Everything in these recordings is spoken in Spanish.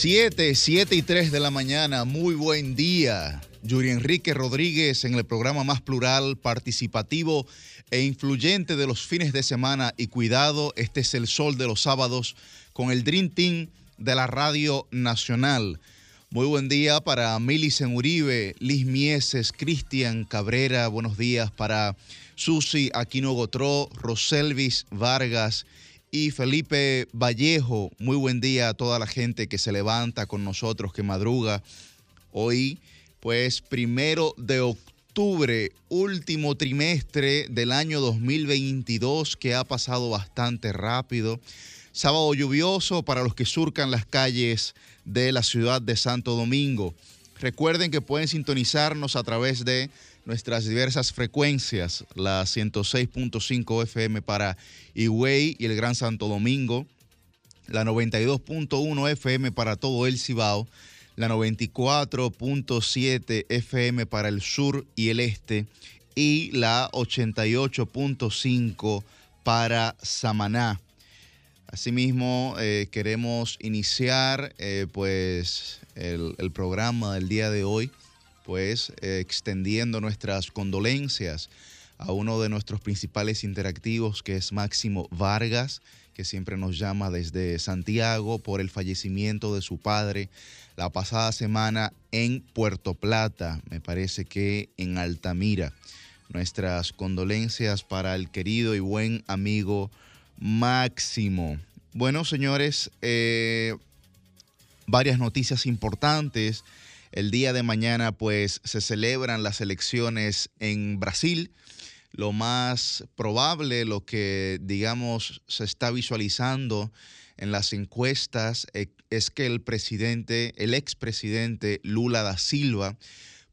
7, 7 y 3 de la mañana, muy buen día. Yuri Enrique Rodríguez en el programa más plural, participativo e influyente de los fines de semana y cuidado, este es el sol de los sábados con el Dream Team de la Radio Nacional. Muy buen día para Milicen Uribe, Liz Mieses, Cristian Cabrera, buenos días para Susi Aquino Gotró, Roselvis Vargas y Felipe Vallejo. Muy buen día a toda la gente que se levanta con nosotros, que madruga. Hoy, pues, primero de octubre, último trimestre del año 2022, que ha pasado bastante rápido. Sábado lluvioso para los que surcan las calles de la ciudad de Santo Domingo. Recuerden que pueden sintonizarnos a través de nuestras diversas frecuencias, la 106.5 FM para Higüey y el Gran Santo Domingo, la 92.1 FM para todo el Cibao, la 94.7 FM para el sur y el este y la 88.5 para Samaná. Asimismo, eh, queremos iniciar eh, pues el, el programa del día de hoy pues eh, extendiendo nuestras condolencias a uno de nuestros principales interactivos, que es Máximo Vargas, que siempre nos llama desde Santiago por el fallecimiento de su padre la pasada semana en Puerto Plata, me parece que en Altamira. Nuestras condolencias para el querido y buen amigo Máximo. Bueno, señores, eh, varias noticias importantes el día de mañana pues se celebran las elecciones en Brasil. Lo más probable, lo que digamos se está visualizando en las encuestas eh, es que el presidente, el expresidente Lula da Silva,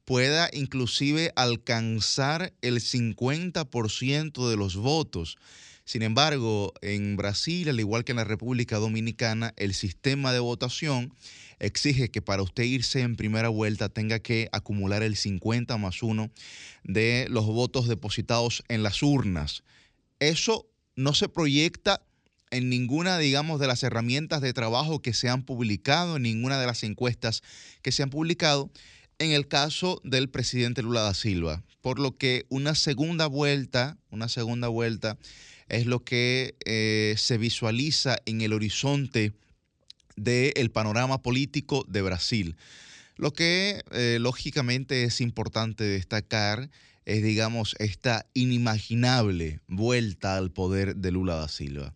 pueda inclusive alcanzar el 50% de los votos. Sin embargo, en Brasil, al igual que en la República Dominicana, el sistema de votación exige que para usted irse en primera vuelta tenga que acumular el 50 más 1 de los votos depositados en las urnas. Eso no se proyecta en ninguna, digamos, de las herramientas de trabajo que se han publicado, en ninguna de las encuestas que se han publicado, en el caso del presidente Lula da Silva. Por lo que una segunda vuelta, una segunda vuelta es lo que eh, se visualiza en el horizonte del panorama político de Brasil. Lo que eh, lógicamente es importante destacar es, digamos, esta inimaginable vuelta al poder de Lula da Silva.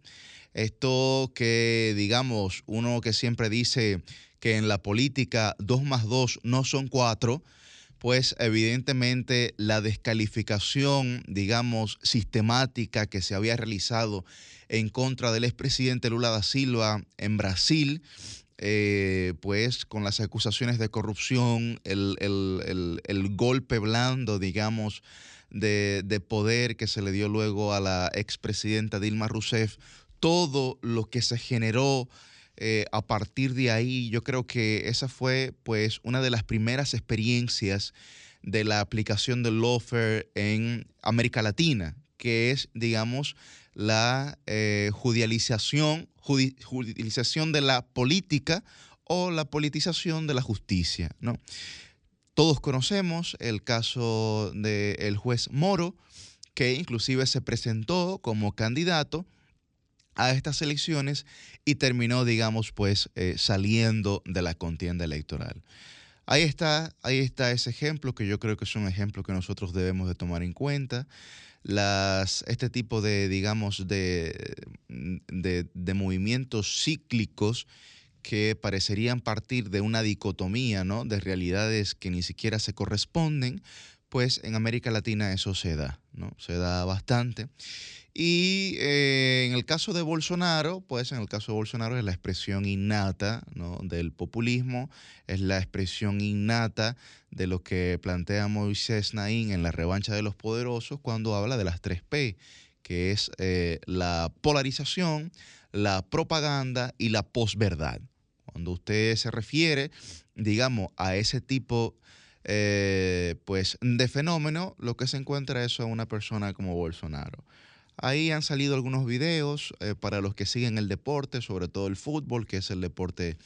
Esto que, digamos, uno que siempre dice que en la política dos más dos no son cuatro, pues evidentemente la descalificación, digamos, sistemática que se había realizado en contra del expresidente Lula da Silva en Brasil, eh, pues con las acusaciones de corrupción, el, golpe blando, digamos, de, poder que se le dio luego a la expresidenta Dilma Rousseff, todo lo que se generó eh, a partir de ahí, yo creo que esa fue pues una de las primeras experiencias de la aplicación del lawfare en América Latina, que es, digamos, la eh, judicialización, de la política o la politización de la justicia. ¿no? Todos conocemos el caso del juez Moro, que inclusive se presentó como candidato a estas elecciones y terminó, digamos, pues eh, saliendo de la contienda electoral. Ahí está, ahí está ese ejemplo que yo creo que es un ejemplo que nosotros debemos de tomar en cuenta este tipo de, digamos, de, de, movimientos cíclicos que parecerían partir de una dicotomía, ¿no? De realidades que ni siquiera se corresponden, pues en América Latina eso se da, ¿no? Se da bastante. Y eh, en el caso de Bolsonaro, pues en el caso de Bolsonaro es la expresión innata ¿no? del populismo, es la expresión innata de lo que plantea Moisés Naín en la revancha de los poderosos cuando habla de las tres P, que es eh, la polarización, la propaganda y la posverdad. Cuando usted se refiere, digamos, a ese tipo eh, pues, de fenómeno, lo que se encuentra es una persona como Bolsonaro. Ahí han salido algunos videos eh, para los que siguen el deporte, sobre todo el fútbol, que es el deporte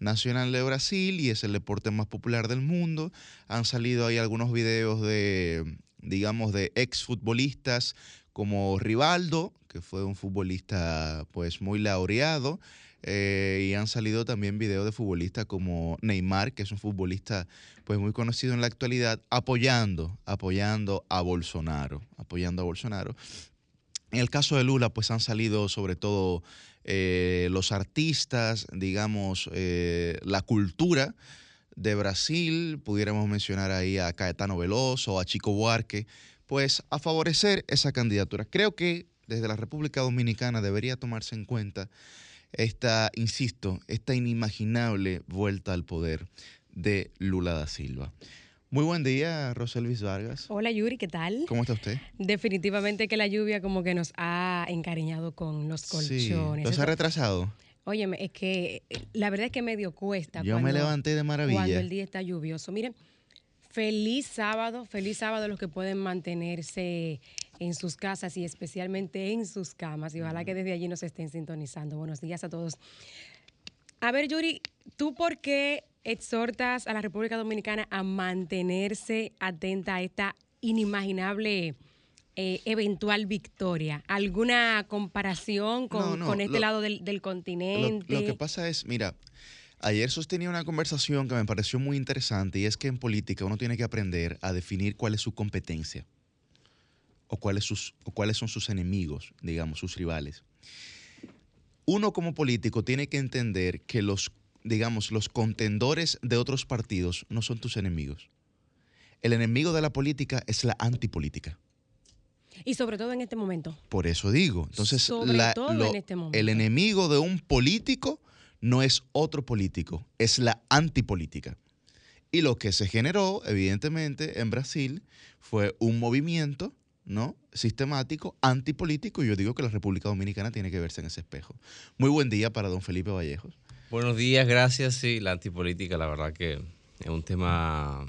nacional de Brasil y es el deporte más popular del mundo. Han salido ahí algunos videos de, digamos, de exfutbolistas como Rivaldo, que fue un futbolista pues muy laureado. Eh, y han salido también videos de futbolistas como Neymar, que es un futbolista pues muy conocido en la actualidad, apoyando, apoyando a Bolsonaro, apoyando a Bolsonaro. En el caso de Lula, pues han salido sobre todo eh, los artistas, digamos, eh, la cultura de Brasil, pudiéramos mencionar ahí a Caetano Veloso, a Chico Buarque, pues a favorecer esa candidatura. Creo que desde la República Dominicana debería tomarse en cuenta esta, insisto, esta inimaginable vuelta al poder de Lula da Silva. Muy buen día, Roselvis Vargas. Hola Yuri, ¿qué tal? ¿Cómo está usted? Definitivamente que la lluvia como que nos ha encariñado con los colchones. Sí. ha retrasado? Óyeme, es que la verdad es que medio cuesta. Yo me levanté de maravilla. Cuando el día está lluvioso. Miren, feliz sábado, feliz sábado los que pueden mantenerse en sus casas y especialmente en sus camas. Y ojalá que desde allí nos estén sintonizando. Buenos días a todos. A ver, Yuri, ¿tú por qué exhortas a la República Dominicana a mantenerse atenta a esta inimaginable eh, eventual victoria? ¿Alguna comparación con, este lado del, continente? Lo, que pasa es, mira, ayer sostenía una conversación que me pareció muy interesante y es que en política uno tiene que aprender a definir cuál es su competencia o cuáles, sus, o cuáles son sus enemigos, digamos, sus rivales. Uno como político tiene que entender que los digamos, los contendores de otros partidos no son tus enemigos. El enemigo de la política es la antipolítica. Y sobre todo en este momento. Por eso digo. Entonces, este el enemigo de un político no es otro político, es la antipolítica. Y lo que se generó, evidentemente, en Brasil fue un movimiento ¿no? sistemático, antipolítico, y yo digo que la República Dominicana tiene que verse en ese espejo. Muy buen día para don Felipe Vallejos. Buenos días, gracias. Sí, la antipolítica, la verdad que es un tema...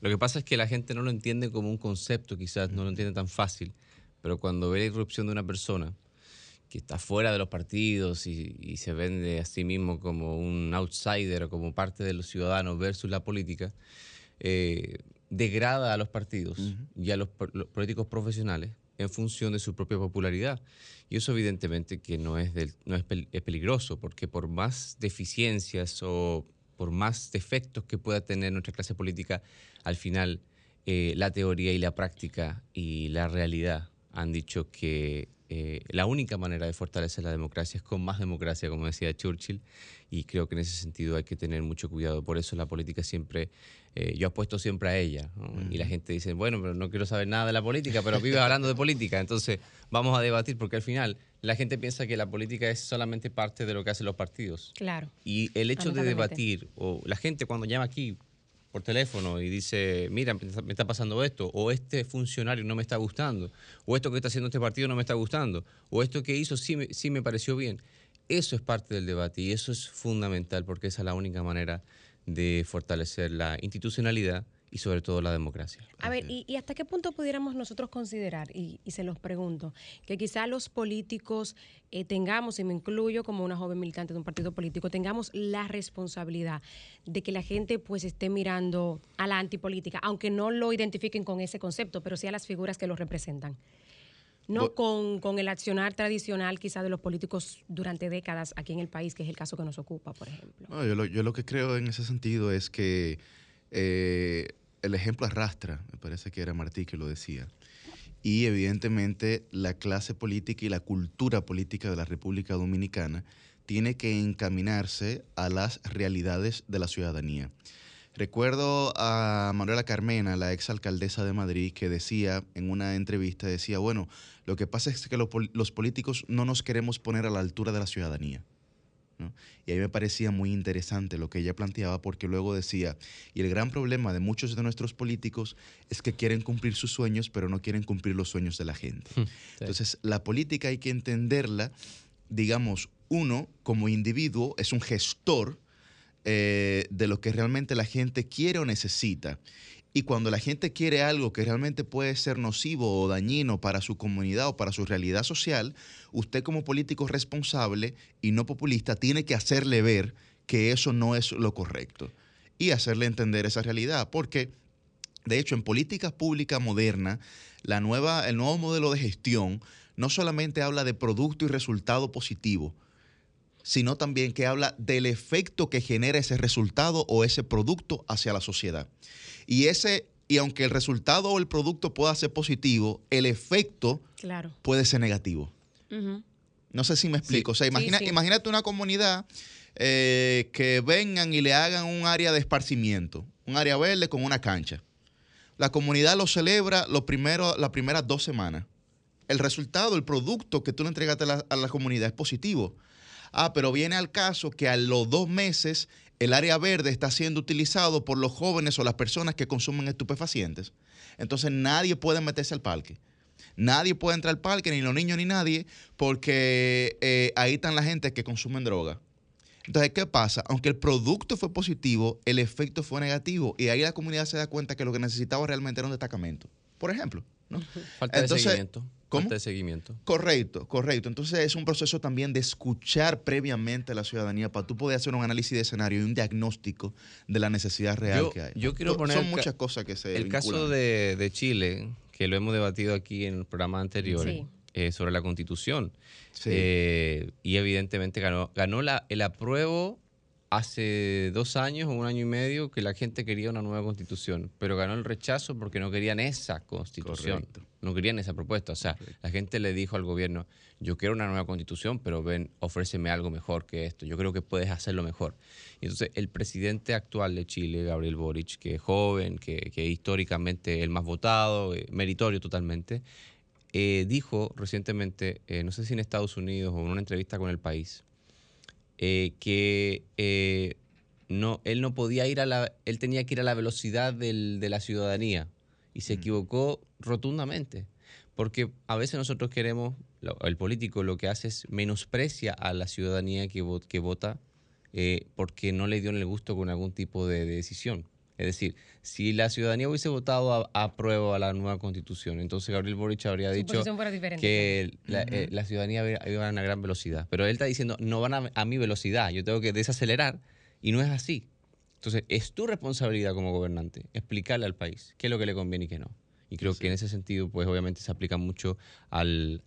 Lo que pasa es que la gente no lo entiende como un concepto, quizás no lo entiende tan fácil, pero cuando ve la irrupción de una persona que está fuera de los partidos y, se vende a sí mismo como un outsider o como parte de los ciudadanos versus la política, eh, degrada a los partidos y a los políticos profesionales en función de su propia popularidad. Y eso evidentemente que no es, no es, peligroso, porque por más deficiencias o por más defectos que pueda tener nuestra clase política, al final eh, la teoría y la práctica y la realidad han dicho que eh, la única manera de fortalecer la democracia es con más democracia, como decía Churchill, y creo que en ese sentido hay que tener mucho cuidado. Por eso la política siempre, eh, yo apuesto siempre a ella, y la gente dice, bueno, pero no quiero saber nada de la política, pero vive hablando de política, entonces vamos a debatir, porque al final la gente piensa que la política es solamente parte de lo que hacen los partidos. Claro. Y el hecho de debatir, o la gente cuando llama aquí, por teléfono y dice, mira, me está pasando esto, o este funcionario no me está gustando, o esto que está haciendo este partido no me está gustando, o esto que hizo sí me, sí me pareció bien. Eso es parte del debate y eso es fundamental porque esa es la única manera de fortalecer la institucionalidad y sobre todo la democracia. A ver, ¿y, hasta qué punto pudiéramos nosotros considerar, y, se los pregunto, que quizá los políticos eh, tengamos, y me incluyo como una joven militante de un partido político, tengamos la responsabilidad de que la gente pues esté mirando a la antipolítica, aunque no lo identifiquen con ese concepto, pero sí a las figuras que lo representan? No con, el accionar tradicional quizá de los políticos durante décadas aquí en el país, que es el caso que nos ocupa, por ejemplo. yo, lo, yo, lo, que creo en ese sentido es que eh, el ejemplo arrastra, me parece que era Martí que lo decía. Y evidentemente la clase política y la cultura política de la República Dominicana tiene que encaminarse a las realidades de la ciudadanía. Recuerdo a Manuela Carmena, la ex alcaldesa de Madrid, que decía en una entrevista, decía, bueno, lo que pasa es que los políticos no nos queremos poner a la altura de la ciudadanía. Y ahí me parecía muy interesante lo que ella planteaba porque luego decía, y el gran problema de muchos de nuestros políticos es que quieren cumplir sus sueños, pero no quieren cumplir los sueños de la gente. Hmm, Entonces, la política hay que entenderla, digamos, uno como individuo es un gestor eh, de lo que realmente la gente quiere o necesita. Y cuando la gente quiere algo que realmente puede ser nocivo o dañino para su comunidad o para su realidad social, usted como político responsable y no populista tiene que hacerle ver que eso no es lo correcto y hacerle entender esa realidad. Porque, de hecho, en políticas públicas modernas, la nueva, el nuevo modelo de gestión no solamente habla de producto y resultado positivo, sino también que habla del efecto que genera ese resultado o ese producto hacia la sociedad. Y ese y aunque el resultado o el producto pueda ser positivo, el efecto puede ser negativo. No sé si me explico. O sea, imagina, imagínate una comunidad eh, que vengan y le hagan un área de esparcimiento, un área verde con una cancha. La comunidad lo celebra lo primero, las primeras dos semanas. El resultado, el producto que tú le entregaste a la comunidad es positivo. Ah, pero viene al caso que a los dos meses el área verde está siendo utilizado por los jóvenes o las personas que consumen estupefacientes. Entonces nadie puede meterse al parque. Nadie puede entrar al parque, ni los niños ni nadie, porque eh, ahí están la gente que consumen droga. Entonces, ¿qué pasa? Aunque el producto fue positivo, el efecto fue negativo. Y ahí la comunidad se da cuenta que lo que necesitaba realmente era un destacamento. Por ejemplo. Falta de seguimiento. Falta de seguimiento. Correcto, correcto. Entonces es un proceso también de escuchar previamente a la ciudadanía para tú poder hacer un análisis de escenario y un diagnóstico de la necesidad real que hay. Yo quiero poner Son muchas cosas que se El caso de, Chile, que lo hemos debatido aquí en el programa anterior, eh, sobre la constitución. Eh, y evidentemente ganó, ganó la, el apruebo hace dos años o un año y medio que la gente quería una nueva constitución, pero ganó el rechazo porque no querían esa constitución, no querían esa propuesta. O sea, la gente le dijo al gobierno, yo quiero una nueva constitución, pero ven, ofréceme algo mejor que esto, yo creo que puedes hacerlo mejor. Y entonces el presidente actual de Chile, Gabriel Boric, que es joven, que, que históricamente el más votado, eh, meritorio totalmente, eh, dijo recientemente, eh, no sé si en Estados Unidos o en una entrevista con El País, eh, que no, él no podía ir a la, él tenía que ir a la velocidad de la ciudadanía y se mm. equivocó rotundamente. Porque a veces nosotros queremos, el político lo que hace es menosprecia a la ciudadanía que, que vota eh, porque no le dio en el gusto con algún tipo de decisión. Es decir, si la ciudadanía hubiese votado a, prueba a la nueva constitución, entonces Gabriel Boric habría dicho que eh, la, ciudadanía iba a una gran velocidad. Pero él está diciendo, no van a, mi velocidad, yo tengo que desacelerar, y no es así. Entonces, es tu responsabilidad como gobernante explicarle al país qué es lo que le conviene y qué no. Y creo que en ese sentido, pues obviamente se aplica mucho al,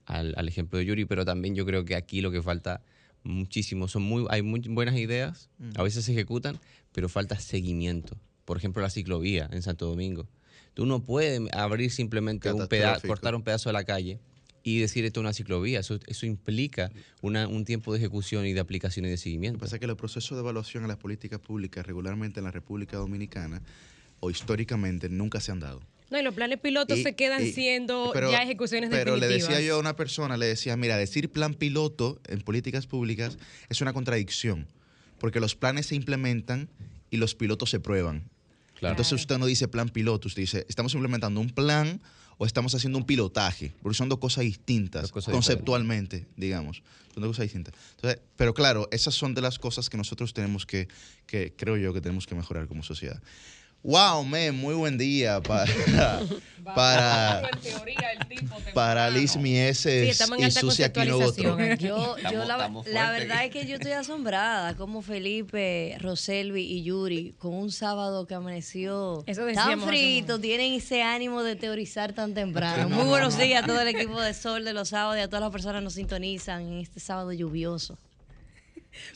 ejemplo de Yuri, pero también yo creo que aquí lo que falta muchísimo, son muy, hay muy buenas ideas, a veces se ejecutan, pero falta seguimiento por ejemplo, la ciclovía en Santo Domingo. Tú no puedes abrir simplemente un pedazo, cortar un pedazo de la calle y decir esto es una ciclovía. Eso, eso implica un tiempo de ejecución y de aplicación y de seguimiento. Lo que pasa es que los procesos de evaluación a las políticas públicas regularmente en la República Dominicana o históricamente nunca se han dado. No, y los planes pilotos se quedan siendo ya ejecuciones definitivas. Pero le decía yo a una persona, le decía, mira, decir plan piloto en políticas públicas es una contradicción, porque los planes se implementan y los pilotos se prueban. Entonces usted no dice plan piloto, usted dice, estamos implementando un plan o estamos haciendo un pilotaje, porque son dos cosas distintas, conceptualmente, digamos. Son dos cosas distintas. pero claro, esas son de las cosas que nosotros tenemos que, que, creo yo, que tenemos que mejorar como sociedad. Wow, man, muy buen día para para para Liz Mieses y Sucia Yo, yo la, verdad es que yo estoy asombrada como Felipe, Roselvi y Yuri con un sábado que amaneció tan frito, tienen ese ánimo de teorizar tan temprano. muy buenos días a todo el equipo de Sol de los sábados y a todas las personas que nos sintonizan en este sábado lluvioso.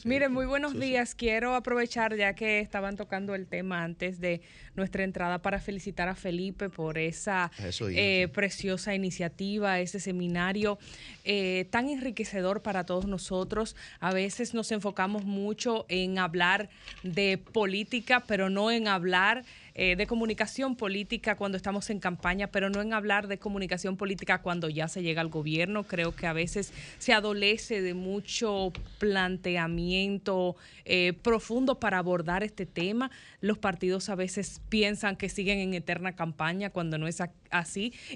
Miren, muy buenos días. Quiero aprovechar, ya que estaban tocando el tema antes de nuestra entrada, para felicitar a Felipe por esa eh, preciosa iniciativa, ese seminario eh, tan enriquecedor para todos nosotros. A veces nos enfocamos mucho en hablar de política, pero no en hablar eh, de comunicación política cuando estamos en campaña, pero no en hablar de comunicación política cuando ya se llega al gobierno. Creo que a veces se adolece de mucho planteamiento eh, profundo para abordar este tema. Los partidos a veces piensan que siguen en eterna campaña cuando no es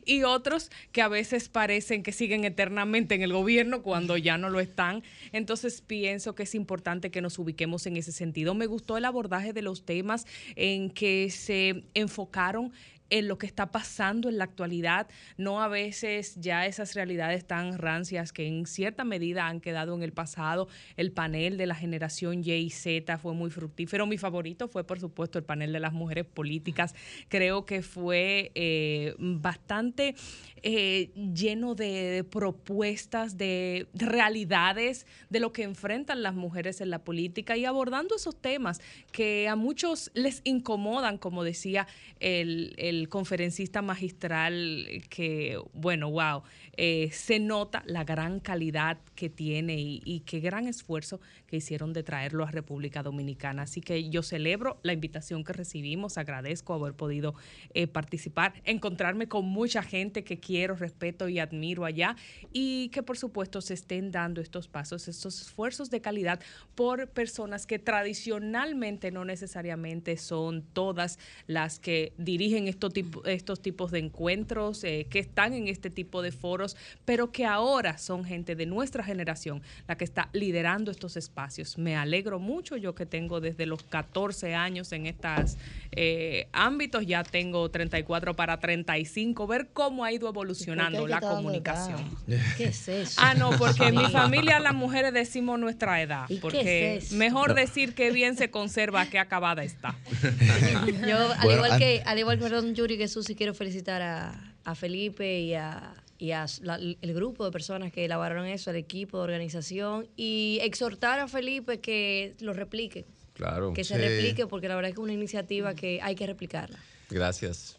y otros que a veces parecen que siguen eternamente en el gobierno cuando ya no lo están. Entonces pienso que es importante que nos ubiquemos en ese sentido. Me gustó el abordaje de los temas en que se enfocaron en lo que está pasando en la actualidad, no a veces ya esas realidades tan rancias que en cierta medida han quedado en el pasado. El panel de la generación Y y Z fue muy fructífero. Mi favorito fue, por supuesto, el panel de las mujeres políticas. Creo que fue eh, bastante eh, lleno de, propuestas, de, realidades, de lo que enfrentan las mujeres en la política y abordando esos temas que a muchos les incomodan, como decía el, el conferencista magistral, que, bueno, wow, eh, se nota la gran calidad que tiene y, qué gran esfuerzo que hicieron de traerlo a República Dominicana. Así que yo celebro la invitación que recibimos, agradezco haber podido eh, participar, encontrarme con mucha gente que quiero, respeto y admiro allá y que por supuesto se estén dando estos pasos, estos esfuerzos de calidad por personas que tradicionalmente no necesariamente son todas las que dirigen estos, estos tipos de encuentros, eh, que están en este tipo de foros pero que ahora son gente de nuestra generación la que está liderando estos espacios. Me alegro mucho, yo que tengo desde los 14 años en estos eh, ámbitos, ya tengo 34 para 35, ver cómo ha ido evolucionando la comunicación. ¿Qué es eso? Ah, no, porque en mi familia las mujeres decimos nuestra edad, porque mejor decir que bien se conserva que acabada está. Yo, al igual que, al igual que, perdón, Yuri, que sí quiero felicitar a, a Felipe y a y el grupo de personas que elaboraron eso, el equipo de organización, y exhortar a Felipe que lo replique. Claro. Que se replique, porque la verdad es que es una iniciativa que hay que replicarla. Gracias.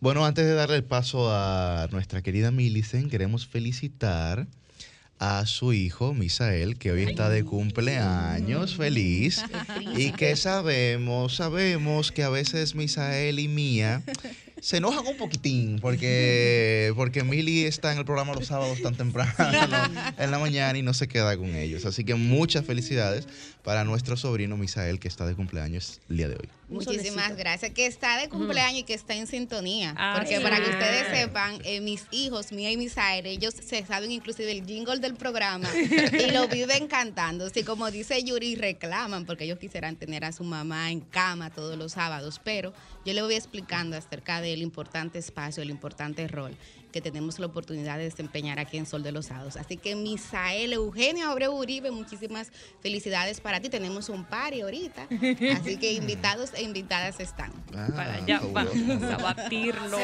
Bueno, antes de darle el paso a nuestra querida Millicent, queremos felicitar a su hijo, Misael, que hoy está de cumpleaños, feliz. Y que sabemos, sabemos que a veces Misael y Mía se enojan un poquitín porque, porque Mili está en el programa los sábados tan temprano en la mañana y no se queda con ellos. Así que muchas felicidades para nuestro sobrino Misael que está de cumpleaños el día de hoy. Muchísimas gracias. Que está de cumpleaños y que está en sintonía. porque para que ustedes sepan, eh, mis hijos, Mía y Misael, ellos se saben inclusive el jingle del programa y lo viven cantando. Así como dice Yuri, reclaman porque ellos quisieran tener a su mamá en cama todos los sábados. Pero yo le voy explicando acerca del importante espacio, el importante rol que tenemos la oportunidad de desempeñar aquí en Sol de los Sábados. Así que Misael Eugenio Abreu Uribe, muchísimas felicidades para ti. Tenemos un party ahorita, así que invitados e invitadas están. Ah, para allá vamos a batirlo.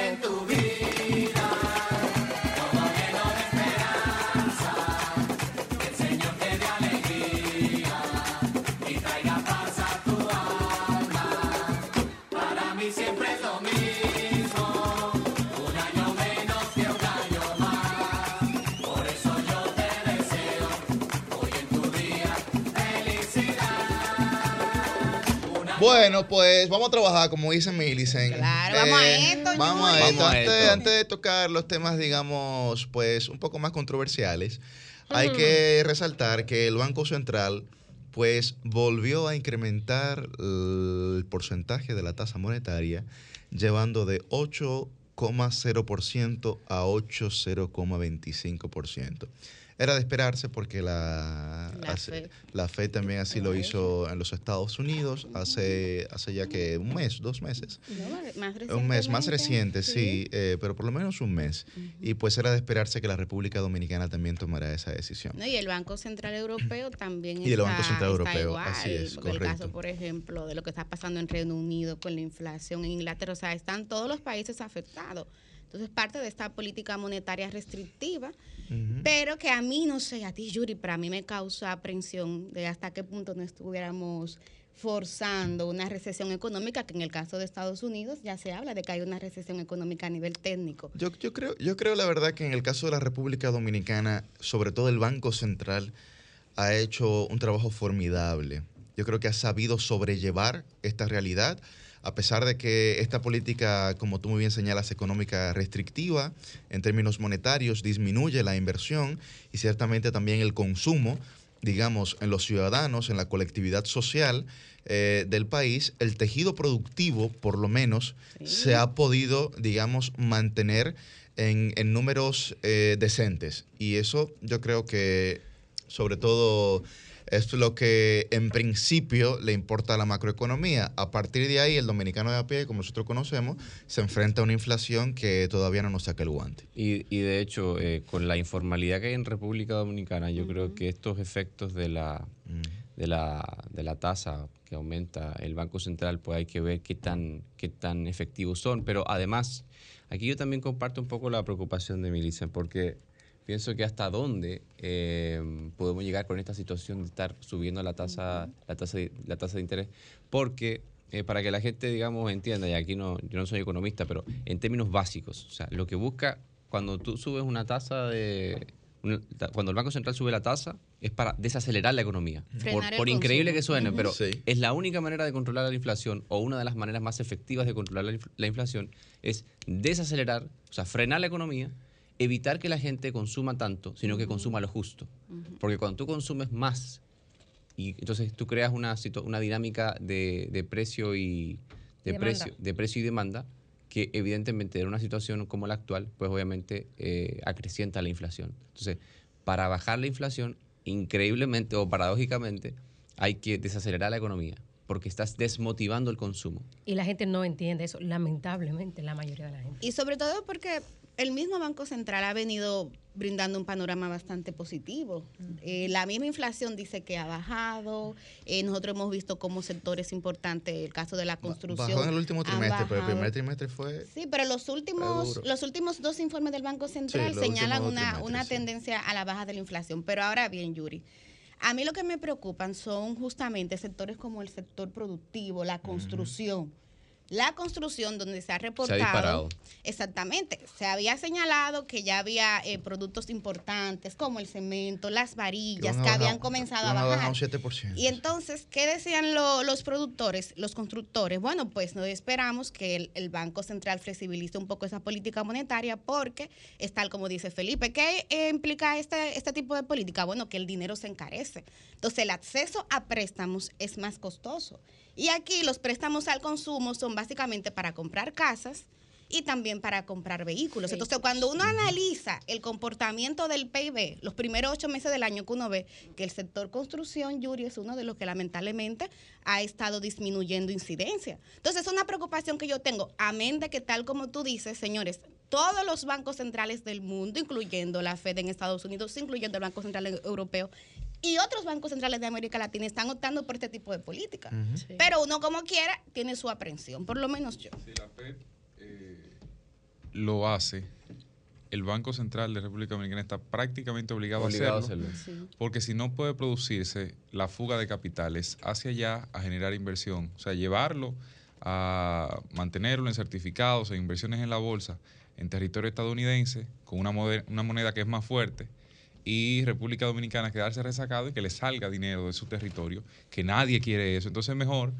Bueno, pues vamos a trabajar, como dice Millicent. Claro, vamos a eh, esto. Vamos a esto. Antes, de tocar los temas, digamos, pues un poco más controversiales, hay que resaltar que el Banco Central pues volvió a incrementar el porcentaje de la tasa monetaria, llevando de 8,0% a 8,025% era de esperarse porque la, la, fe. también así lo hizo en los Estados Unidos hace, hace ya que un mes, dos meses. un mes más reciente, sí, eh, pero por lo menos un mes. Y pues era de esperarse que la República Dominicana también tomara esa decisión. y el Banco Central Europeo también y el Banco Central Europeo, así es, correcto. El caso, por ejemplo, de lo que está pasando en Reino Unido con la inflación en Inglaterra, o sea, están todos los países afectados. Entonces, parte de esta política monetaria restrictiva, pero que a mí, no sé, a ti, Yuri, para mí me causa aprensión de hasta qué punto no estuviéramos forzando una recesión económica, que en el caso de Estados Unidos ya se habla de que hay una recesión económica a nivel técnico. Yo, yo, creo, yo creo la verdad que en el caso de la República Dominicana, sobre todo el Banco Central, ha hecho un trabajo formidable. Yo creo que ha sabido sobrellevar esta realidad a pesar de que esta política, como tú muy bien señalas, económica restrictiva, en términos monetarios, disminuye la inversión y ciertamente también el consumo digamos, en los ciudadanos, en la colectividad social eh, del país, el tejido productivo, por lo menos, se ha podido, digamos, mantener en, números eh, decentes. Y eso yo creo que, sobre todo, es lo que en principio le importa a la macroeconomía. A partir de ahí, el dominicano de a pie, como nosotros conocemos, se enfrenta a una inflación que todavía no nos saca el guante. Y, y de hecho, eh, con la informalidad que hay en República Dominicana, yo creo que estos efectos de la, de la, de la tasa que aumenta el Banco Central, pues hay que ver qué tan, qué tan efectivos son. Pero además, aquí yo también comparto un poco la preocupación de Milisa, porque pienso que hasta dónde eh, podemos llegar con esta situación de estar subiendo la tasa, la tasa, de, la tasa de interés, porque eh, para que la gente, digamos, entienda, y aquí no, yo no soy economista, pero en términos básicos, o sea, lo que busca cuando tú subes una tasa de, cuando el Banco Central sube la tasa, es para desacelerar la economía. por, increíble que suene, pero es la única manera de controlar la inflación o una de las maneras más efectivas de controlar la, la inflación es desacelerar, o sea, frenar la economía evitar que la gente consuma tanto, sino que consuma lo justo. Porque cuando tú consumes más, y entonces tú creas una, una dinámica de, precio y de, precio, de precio y demanda, que evidentemente en una situación como la actual, pues obviamente eh, acrecienta la inflación. Entonces, para bajar la inflación, increíblemente o paradójicamente, hay que desacelerar la economía porque estás desmotivando el consumo. Y la gente no entiende eso, lamentablemente, la mayoría de la gente. Y sobre todo porque el mismo Banco Central ha venido brindando un panorama bastante positivo. Eh, la misma inflación dice que ha bajado. Eh, nosotros hemos visto como sectores importantes, el caso de la construcción. Bajó en el último trimestre, pero el primer trimestre fue. Sí, pero los últimos, los últimos dos informes del Banco Central señalan una, una tendencia a la baja de la inflación. Pero ahora bien, Yuri. A mí lo que me preocupan son justamente sectores como el sector productivo, la construcción la construcción donde se ha reportado. exactamente. Se había señalado que ya había eh, productos importantes como el cemento, las varillas, que, habían comenzado a bajar. Un 7%. Y entonces, ¿qué decían los productores, los constructores? Bueno, pues no esperamos que el, Banco Central flexibilice un poco esa política monetaria porque es tal como dice Felipe. ¿Qué eh, implica este, este tipo de política? Bueno, que el dinero se encarece. Entonces, el acceso a préstamos es más costoso. Y aquí los préstamos al consumo son básicamente para comprar casas y también para comprar vehículos. Entonces, cuando uno analiza el comportamiento del PIB, los primeros ocho meses del año que uno ve que el sector construcción, Yuri, es uno de los que lamentablemente ha estado disminuyendo incidencia. Entonces, es una preocupación que yo tengo, amén de que tal como tú dices, señores, todos los bancos centrales del mundo, incluyendo la Fed en Estados Unidos, incluyendo el Banco Central Europeo, y otros bancos centrales de América Latina están optando por este tipo de política. Pero uno como quiera tiene su aprensión, por lo menos yo. Si la FED eh, lo hace, el Banco Central de República Dominicana está prácticamente obligado, a hacerlo, porque si no puede producirse la fuga de capitales hacia allá a generar inversión, o sea, llevarlo a mantenerlo en certificados, en inversiones en la bolsa, en territorio estadounidense, con una, una moneda que es más fuerte, y República Dominicana quedarse resacado y que le salga dinero de su territorio, que nadie quiere eso. Entonces es mejor,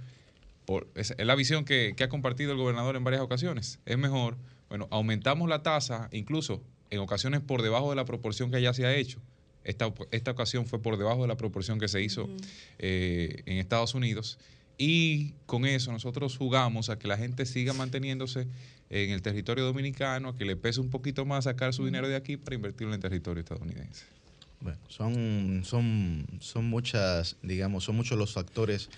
por, es, la visión que, ha compartido el gobernador en varias ocasiones, es mejor, bueno, aumentamos la tasa, incluso en ocasiones por debajo de la proporción que ya se ha hecho. Esta, esta ocasión fue por debajo de la proporción que se hizo eh, en Estados Unidos. Y con eso nosotros jugamos a que la gente siga manteniéndose en el territorio dominicano, a que le pese un poquito más sacar su dinero de aquí para invertirlo en el territorio estadounidense. Bueno, son, son, son muchas, digamos, son muchos los factores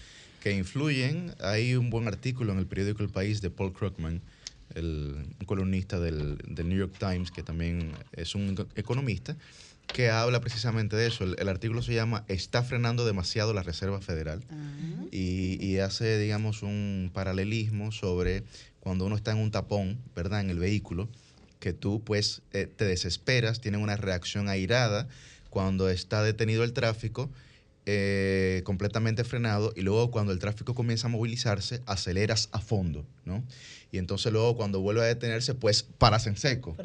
que influyen. Hay un buen artículo en el periódico El País de Paul Krugman, el columnista del, New York Times, que también es un economista, que habla precisamente de eso. El, artículo se llama Está frenando demasiado la Reserva Federal ah. y, y, hace, digamos, un paralelismo sobre cuando uno está en un tapón, ¿verdad? En el vehículo, que tú pues eh, te desesperas, tienes una reacción airada cuando está detenido el tráfico, eh, completamente frenado, y luego cuando el tráfico comienza a movilizarse, aceleras a fondo, ¿no? Y entonces luego cuando vuelve a detenerse, pues paras en seco.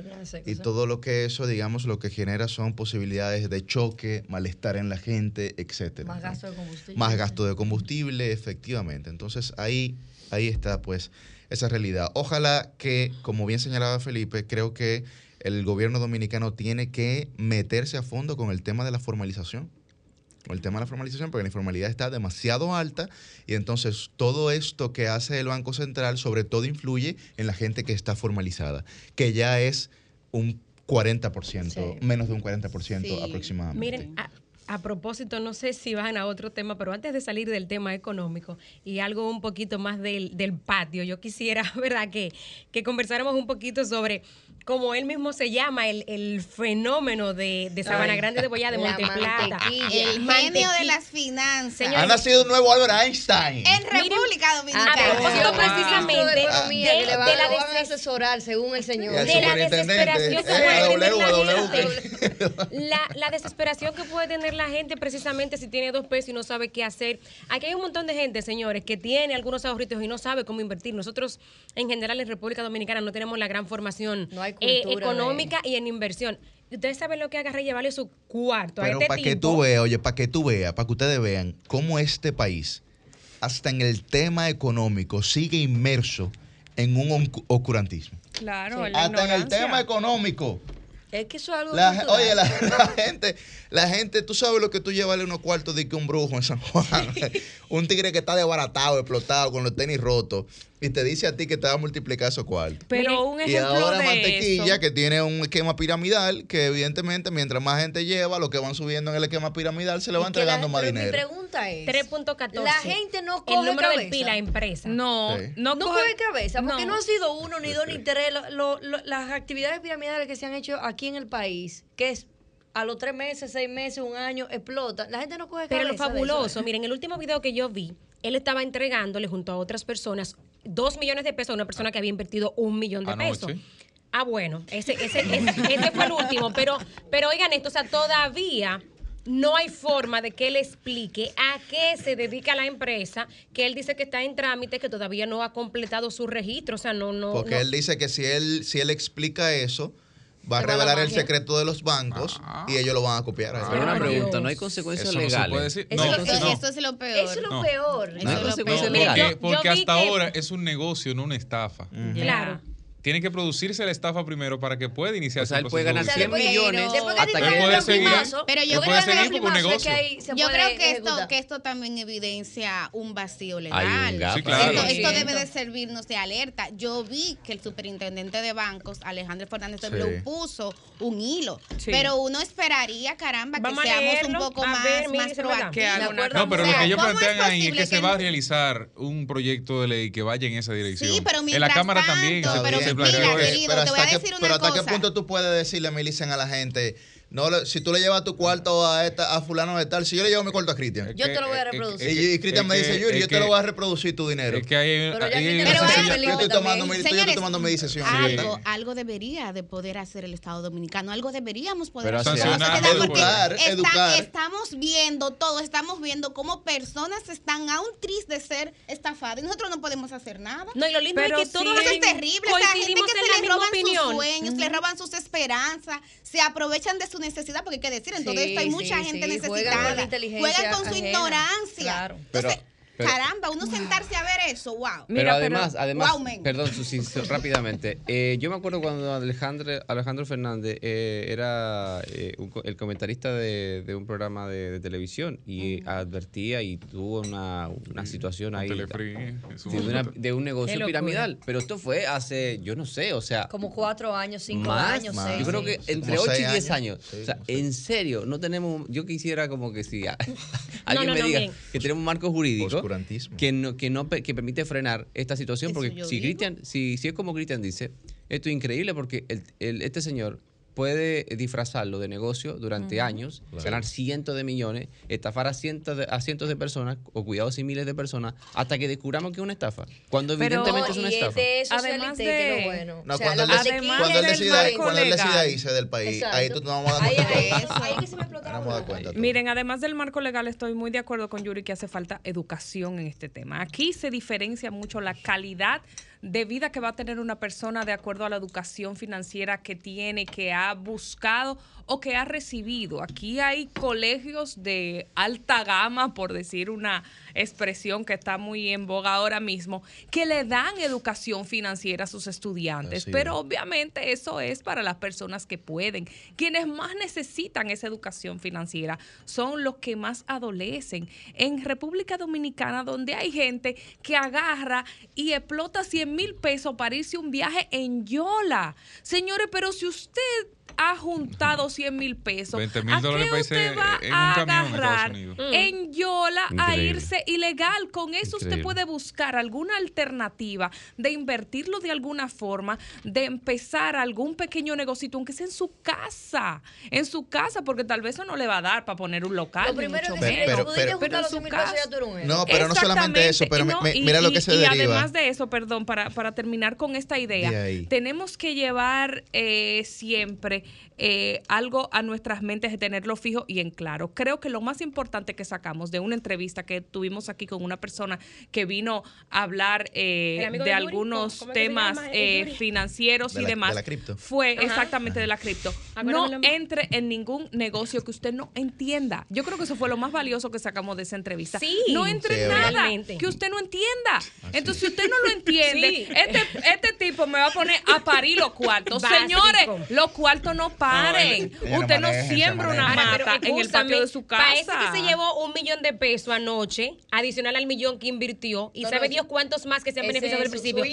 y todo lo que eso, digamos, lo que genera son posibilidades de choque, malestar en la gente, etcétera. Más gasto de combustible. Más gasto de combustible, efectivamente. Entonces ahí, ahí está, pues, esa realidad. Ojalá que, como bien señalaba Felipe, creo que el gobierno dominicano tiene que meterse a fondo con el tema de la formalización. con el tema de la formalización, porque la informalidad está demasiado alta y entonces todo esto que hace el Banco Central sobre todo influye en la gente que está formalizada, que ya es un 40%, menos de un 40% aproximadamente. Miren, a propósito, no sé si van a otro tema, pero antes de salir del tema económico y algo un poquito más del, del patio, yo quisiera, ¿verdad?, que, que conversáramos un poquito sobre como él mismo se llama, el, el fenómeno de, de Sabana Grande de Boyá, de Monteplata. El genio de las finanzas. ha nacido un nuevo Albert Einstein. En República Dominicana. A precisamente de, de, de, la van a asesorar, según el señor. De la desesperación que puede tener la gente. La, la desesperación que puede tener la gente precisamente si tiene dos pesos y no sabe qué hacer. Aquí hay un montón de gente, señores, que tiene algunos ahorritos y no sabe cómo invertir. Nosotros, en general, en República Dominicana no tenemos la gran formación. No hay eh, económica y en inversión. Ustedes saben lo que agarra llevarle su cuarto Pero a este para que tú veas, oye, para que tú veas, para que ustedes vean cómo este país, hasta en el tema económico, sigue inmerso en un oscurantismo. Claro, hasta en el tema económico. Es que eso es algo. oye, la, gente, la gente, tú sabes lo que tú llevas unos cuartos de que un brujo en San Juan. un tigre que está desbaratado, explotado, con los tenis rotos y te dice a ti que te va a multiplicar esos cuartos. Pero un ejemplo Y ahora mantequilla que tiene un esquema piramidal que evidentemente mientras más gente lleva, lo que van subiendo en el esquema piramidal se le va entregando más dinero. Mi pregunta es 3.14. La gente no coge el número cabeza. pila empresa. No, no, coge, cabeza porque no. ha sido uno ni dos ni tres las actividades piramidales que se han hecho aquí en el país, que es a los tres meses, seis meses, un año, explota. La gente no coge cabeza. Pero lo fabuloso, miren, el último video que yo vi, él estaba entregándole junto a otras personas dos millones de pesos a una persona que había invertido un millón de pesos. Ah, bueno, ese, ese, ese, fue el último, pero, pero oigan esto, o sea, todavía no hay forma de que él explique a qué se dedica la empresa, que él dice que está en trámite, que todavía no ha completado su registro, o sea, no, no. Porque él dice que si él, si él explica eso, va a revelar el secreto de los bancos ah. y ellos lo van a copiar. Pero una pregunta, ¿no hay consecuencias legales? eso, es lo peor. Eso es lo peor. No hay consecuencias legales. Porque, hasta ahora es un negocio, no una estafa. Claro tiene que producirse la estafa primero para que pueda iniciar o sea, él puede ganar 100 millones. hasta que puede seguir. pero yo creo seguir un negocio. yo creo que esto que esto también evidencia un vacío legal. Sí, claro. esto, esto, debe de servirnos de alerta. Yo vi que el superintendente de bancos Alejandro Fernández sí. puso un hilo. Pero uno esperaría caramba que seamos un poco más, más proactivos. No pero lo que ellos plantean ahí es que, se va a realizar un proyecto de ley que vaya en esa dirección. Sí, pero en la cámara también pero hasta qué punto tú puedes decirle, Milicen, a la gente, no, si tú le llevas tu cuarto a esta, a fulano de tal, si yo le llevo mi cuarto a Cristian. Yo te lo voy a reproducir. y, Cristian me dice, Yuri, yo te lo voy a reproducir tu dinero. Es que hay, pero hay, yo estoy tomando, mi, estoy tomando mi decisión. Algo, algo debería de poder hacer el Estado Dominicano, algo deberíamos poder hacer. educar, educar. Estamos viendo todo, estamos viendo cómo personas están aún tristes de ser estafadas y nosotros no podemos hacer nada. No, y lo lindo es que todo eso es terrible. O sea, gente que se le roban sus sueños, le roban sus esperanzas, se aprovechan de su necesidad porque hay que decir, en todo esto hay mucha gente necesitada. Juegan con, su ignorancia. Entonces, Caramba, uno sentarse a ver eso, wow. pero además, además, perdón, rápidamente. Eh, yo me acuerdo cuando Alejandro, Alejandro Fernández eh, era eh, el comentarista de, un programa de, televisión y advertía y tuvo una, una situación ahí de, un negocio piramidal. Pero esto fue hace, yo no sé, o sea. Como cuatro años, cinco años, más. Yo creo que entre ocho y diez años. o sea, en serio, no tenemos. Yo quisiera como que si alguien me diga que tenemos un marco jurídico que no, que no que permite frenar esta situación. porque si Cristian, si, si es como Cristian dice, esto es increíble porque el, este señor puede disfrazarlo de negocio durante años, ganar cientos de millones, estafar a cientos de, a cientos de personas o cuidados y miles de personas hasta que descubramos que es una estafa. Cuando evidentemente es una estafa. además de bueno. No, cuando, él, cuando, él decida, cuando él decida irse del país, ahí tú no vamos a dar cuenta. Ahí, que se me cuenta Miren, además del marco legal, estoy muy de acuerdo con Yuri que hace falta educación en este tema. Aquí se diferencia mucho la calidad de vida que va a tener una persona de acuerdo a la educación financiera que tiene, que ha buscado o que ha recibido. Aquí hay colegios de alta gama, por decir una expresión que está muy en boga ahora mismo, que le dan educación financiera a sus estudiantes. Pero obviamente eso es para las personas que pueden. Quienes más necesitan esa educación financiera son los que más adolecen. En República Dominicana, donde hay gente que agarra y explota 100 mil pesos para irse un viaje en Yola. Señores, pero si usted ha juntado 100 mil pesos, 20 mil dólares qué usted va a agarrar en, Yola a irse ilegal? Con eso usted puede buscar alguna alternativa de invertirlo de alguna forma, de empezar algún pequeño negocito, aunque sea en su casa, en su casa, porque tal vez eso no le va a dar para poner un local. Lo primero es pero, pero, pero, en su casa. No, pero no solamente eso, pero mira lo que se y, deriva. Y además de eso, perdón, para, para terminar con esta idea, tenemos que llevar eh, siempre eh, algo a nuestras mentes de tenerlo fijo y en claro. Creo que lo más importante que sacamos de una entrevista que tuvimos aquí con una persona que vino a hablar eh, de, algunos temas eh, financieros y demás fue exactamente de la cripto. No entre en ningún negocio que usted no entienda. Yo creo que eso fue lo más valioso que sacamos de esa entrevista. No entre en nada que usted no entienda. Entonces, si usted no lo entiende, este, este tipo me va a poner a parir los cuartos. Señores, los cuartos no paren. Usted no siembra una mata en el patio de su casa. Parece que se llevó un millón de pesos anoche, adicional al millón que invirtió, y sabe Dios cuántos más que se han beneficiado del principio.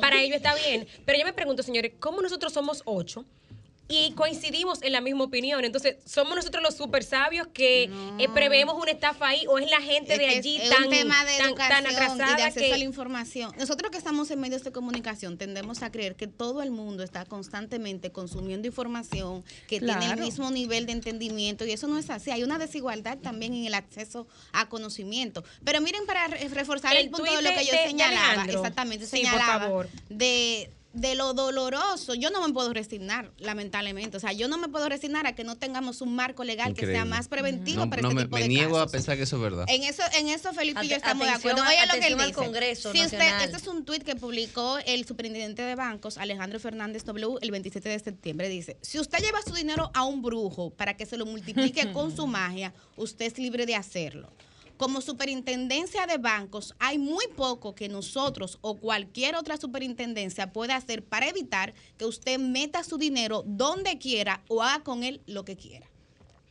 Para ello está bien. Pero yo me pregunto, señores, ¿cómo nosotros somos ocho? Y coincidimos en la misma opinión. Entonces, ¿somos nosotros los super sabios que eh, preveemos una estafa ahí o es la gente de allí tan, un tema de educación y de acceso a la información? Nosotros que estamos en medios de comunicación tendemos a creer que todo el mundo está constantemente consumiendo información, que tiene el mismo nivel de entendimiento y eso no es así. Hay una desigualdad también en el acceso a conocimiento. Pero miren, para reforzar el, punto de lo que yo señalaba, exactamente, señalaba de de lo doloroso, yo no me puedo resignar, lamentablemente. O sea, yo no me puedo resignar a que no tengamos un marco legal que sea más preventivo para este tipo me de niego a pensar que eso es verdad. En eso, en eso Felipe y yo estamos de acuerdo. Oye lo que él dice. Congreso si usted, este es un tuit que publicó el superintendente de bancos, Alejandro Fernández W, el 27 de septiembre. Dice, si usted lleva su dinero a un brujo para que se lo multiplique con su magia, usted es libre de hacerlo como superintendencia de bancos, hay muy poco que nosotros o cualquier otra superintendencia pueda hacer para evitar que usted meta su dinero donde quiera o haga con él lo que quiera.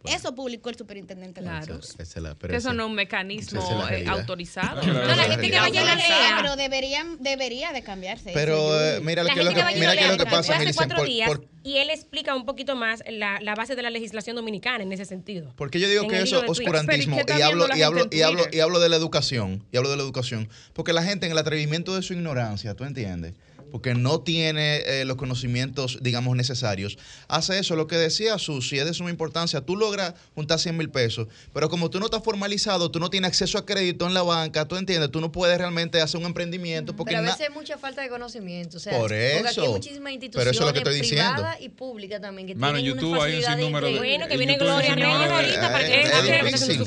Eso publicó el superintendente. Claro. que eso no es un mecanismo eh, autorizado. No, la, gente que vaya a la pero deberían, debería de cambiarse. Pero eh, mira, lo que, lo que, mira que lo que pasa, hace cuatro días, y él explica un poquito más la, la, base de la legislación dominicana en ese sentido. Porque yo digo que eso es oscurantismo y hablo, y, hablo, y, hablo, y hablo de la educación, y hablo de la educación, porque la gente en el atrevimiento de su ignorancia, ¿tú entiendes? Porque no tiene eh, los conocimientos, digamos, necesarios, hace eso, lo que decía Susi, es de suma importancia. Tú logras juntar 100 mil pesos, pero como tú no estás formalizado, tú no tienes acceso a crédito en la banca, tú entiendes, tú no puedes realmente hacer un emprendimiento. Porque pero a veces hay mucha falta de conocimiento. O sea, por eso. hay muchísimas instituciones pero eso es lo que estoy privadas y públicas también que Mano, tienen YouTube una hay un sinnúmero de... Bueno, que viene Gloria ahorita para que...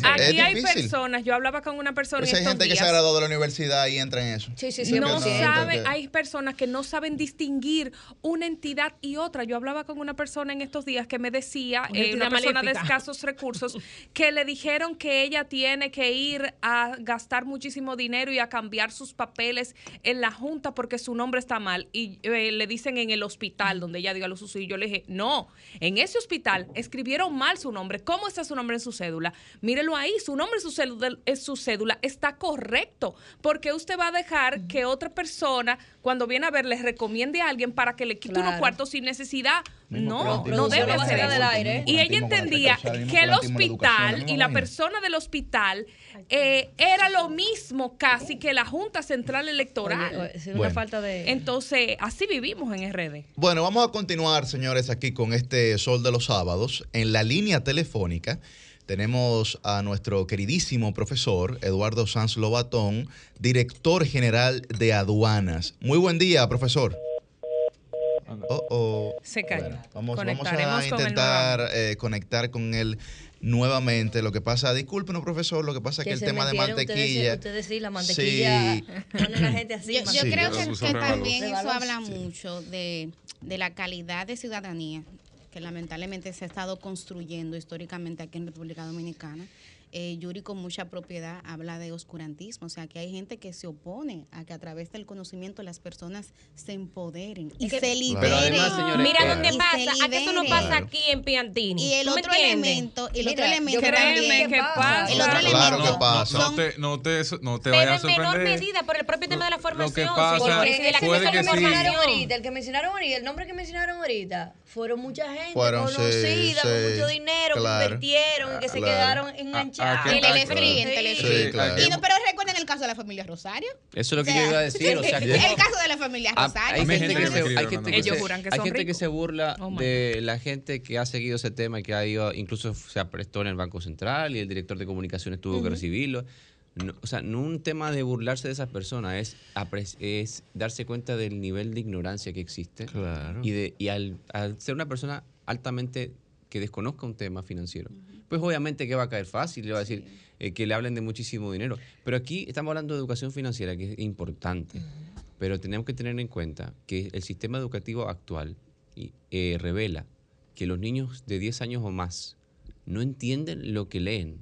Aquí hay personas, yo hablaba con una persona Hay gente que se ha graduado de la universidad y entra en eso. Sí, sí, sí. No sabe, hay personas que no saben distinguir una entidad y otra. Yo hablaba con una persona en estos días que me decía, eh, una persona de escasos recursos, que le dijeron que ella tiene que ir a gastar muchísimo dinero y a cambiar sus papeles en la junta porque su nombre está mal. Y eh, le dicen en el hospital donde ella diga los usos. Y yo le dije, no, en ese hospital escribieron mal su nombre. ¿Cómo está su nombre en su cédula? Mírelo ahí, su nombre en su cédula, su cédula está correcto. Porque usted va a dejar que otra persona, cuando viene a ver, le recomiende a alguien para que le quite unos cuartos sin necesidad. no, no debe ser eso. Y ella entendía que el hospital y la persona del hospital eh, era lo mismo casi que la Junta Central Electoral. una falta de... Entonces, así vivimos en RD. Bueno, vamos a continuar, señores, aquí con este Sol de los Sábados. En la línea telefónica tenemos a nuestro queridísimo profesor Eduardo Sanz Lobatón, director general de aduanas. Muy buen día, profesor. Oh, oh. Se cae. vamos, a intentar eh, conectar con él nuevamente. Lo que pasa, discúlpenos, profesor, lo que pasa es que el tema de mantequilla. Ustedes, sí, la mantequilla sí. la gente así. Yo, creo que, también eso habla mucho de, de la calidad de ciudadanía que lamentablemente se ha estado construyendo históricamente aquí en República Dominicana eh, Yuri con mucha propiedad habla de oscurantismo, o sea, que hay gente que se opone a que a través del conocimiento las personas se empoderen y, se liberen. Mira dónde pasa, a que eso no pasa aquí en Piantini. Y el otro elemento, el otro elemento también, que pasa. El otro elemento pasa. No, te, no te, no te vayas a sorprender. en menor medida por el propio tema de la formación. Lo que pasa sí, puede que, sí. ahorita, el que mencionaron ahorita, el nombre que mencionaron ahorita, fueron mucha gente conocida, con mucho dinero, que invirtieron y que se quedaron enganchados en el pero recuerden el caso de la familia Rosario. Eso es lo que yo iba a decir. O sea, el caso de la familia ah, Rosario. Hay gente que se, hay gente que se, hay gente que se burla oh de la gente que ha seguido ese tema y que ha ido, incluso se prestó en el Banco Central y el director de comunicaciones tuvo que recibirlo. o sea, no un tema de burlarse de esas personas, es, es darse cuenta del nivel de ignorancia que existe. Claro. Y, de, y al, ser una persona altamente que desconozca un tema financiero, pues obviamente que va a caer fácil, le va a decir eh, que le hablen de muchísimo dinero. Pero aquí estamos hablando de educación financiera, que es importante. Pero tenemos que tener en cuenta que el sistema educativo actual eh, revela que los niños de 10 años o más no entienden lo que leen,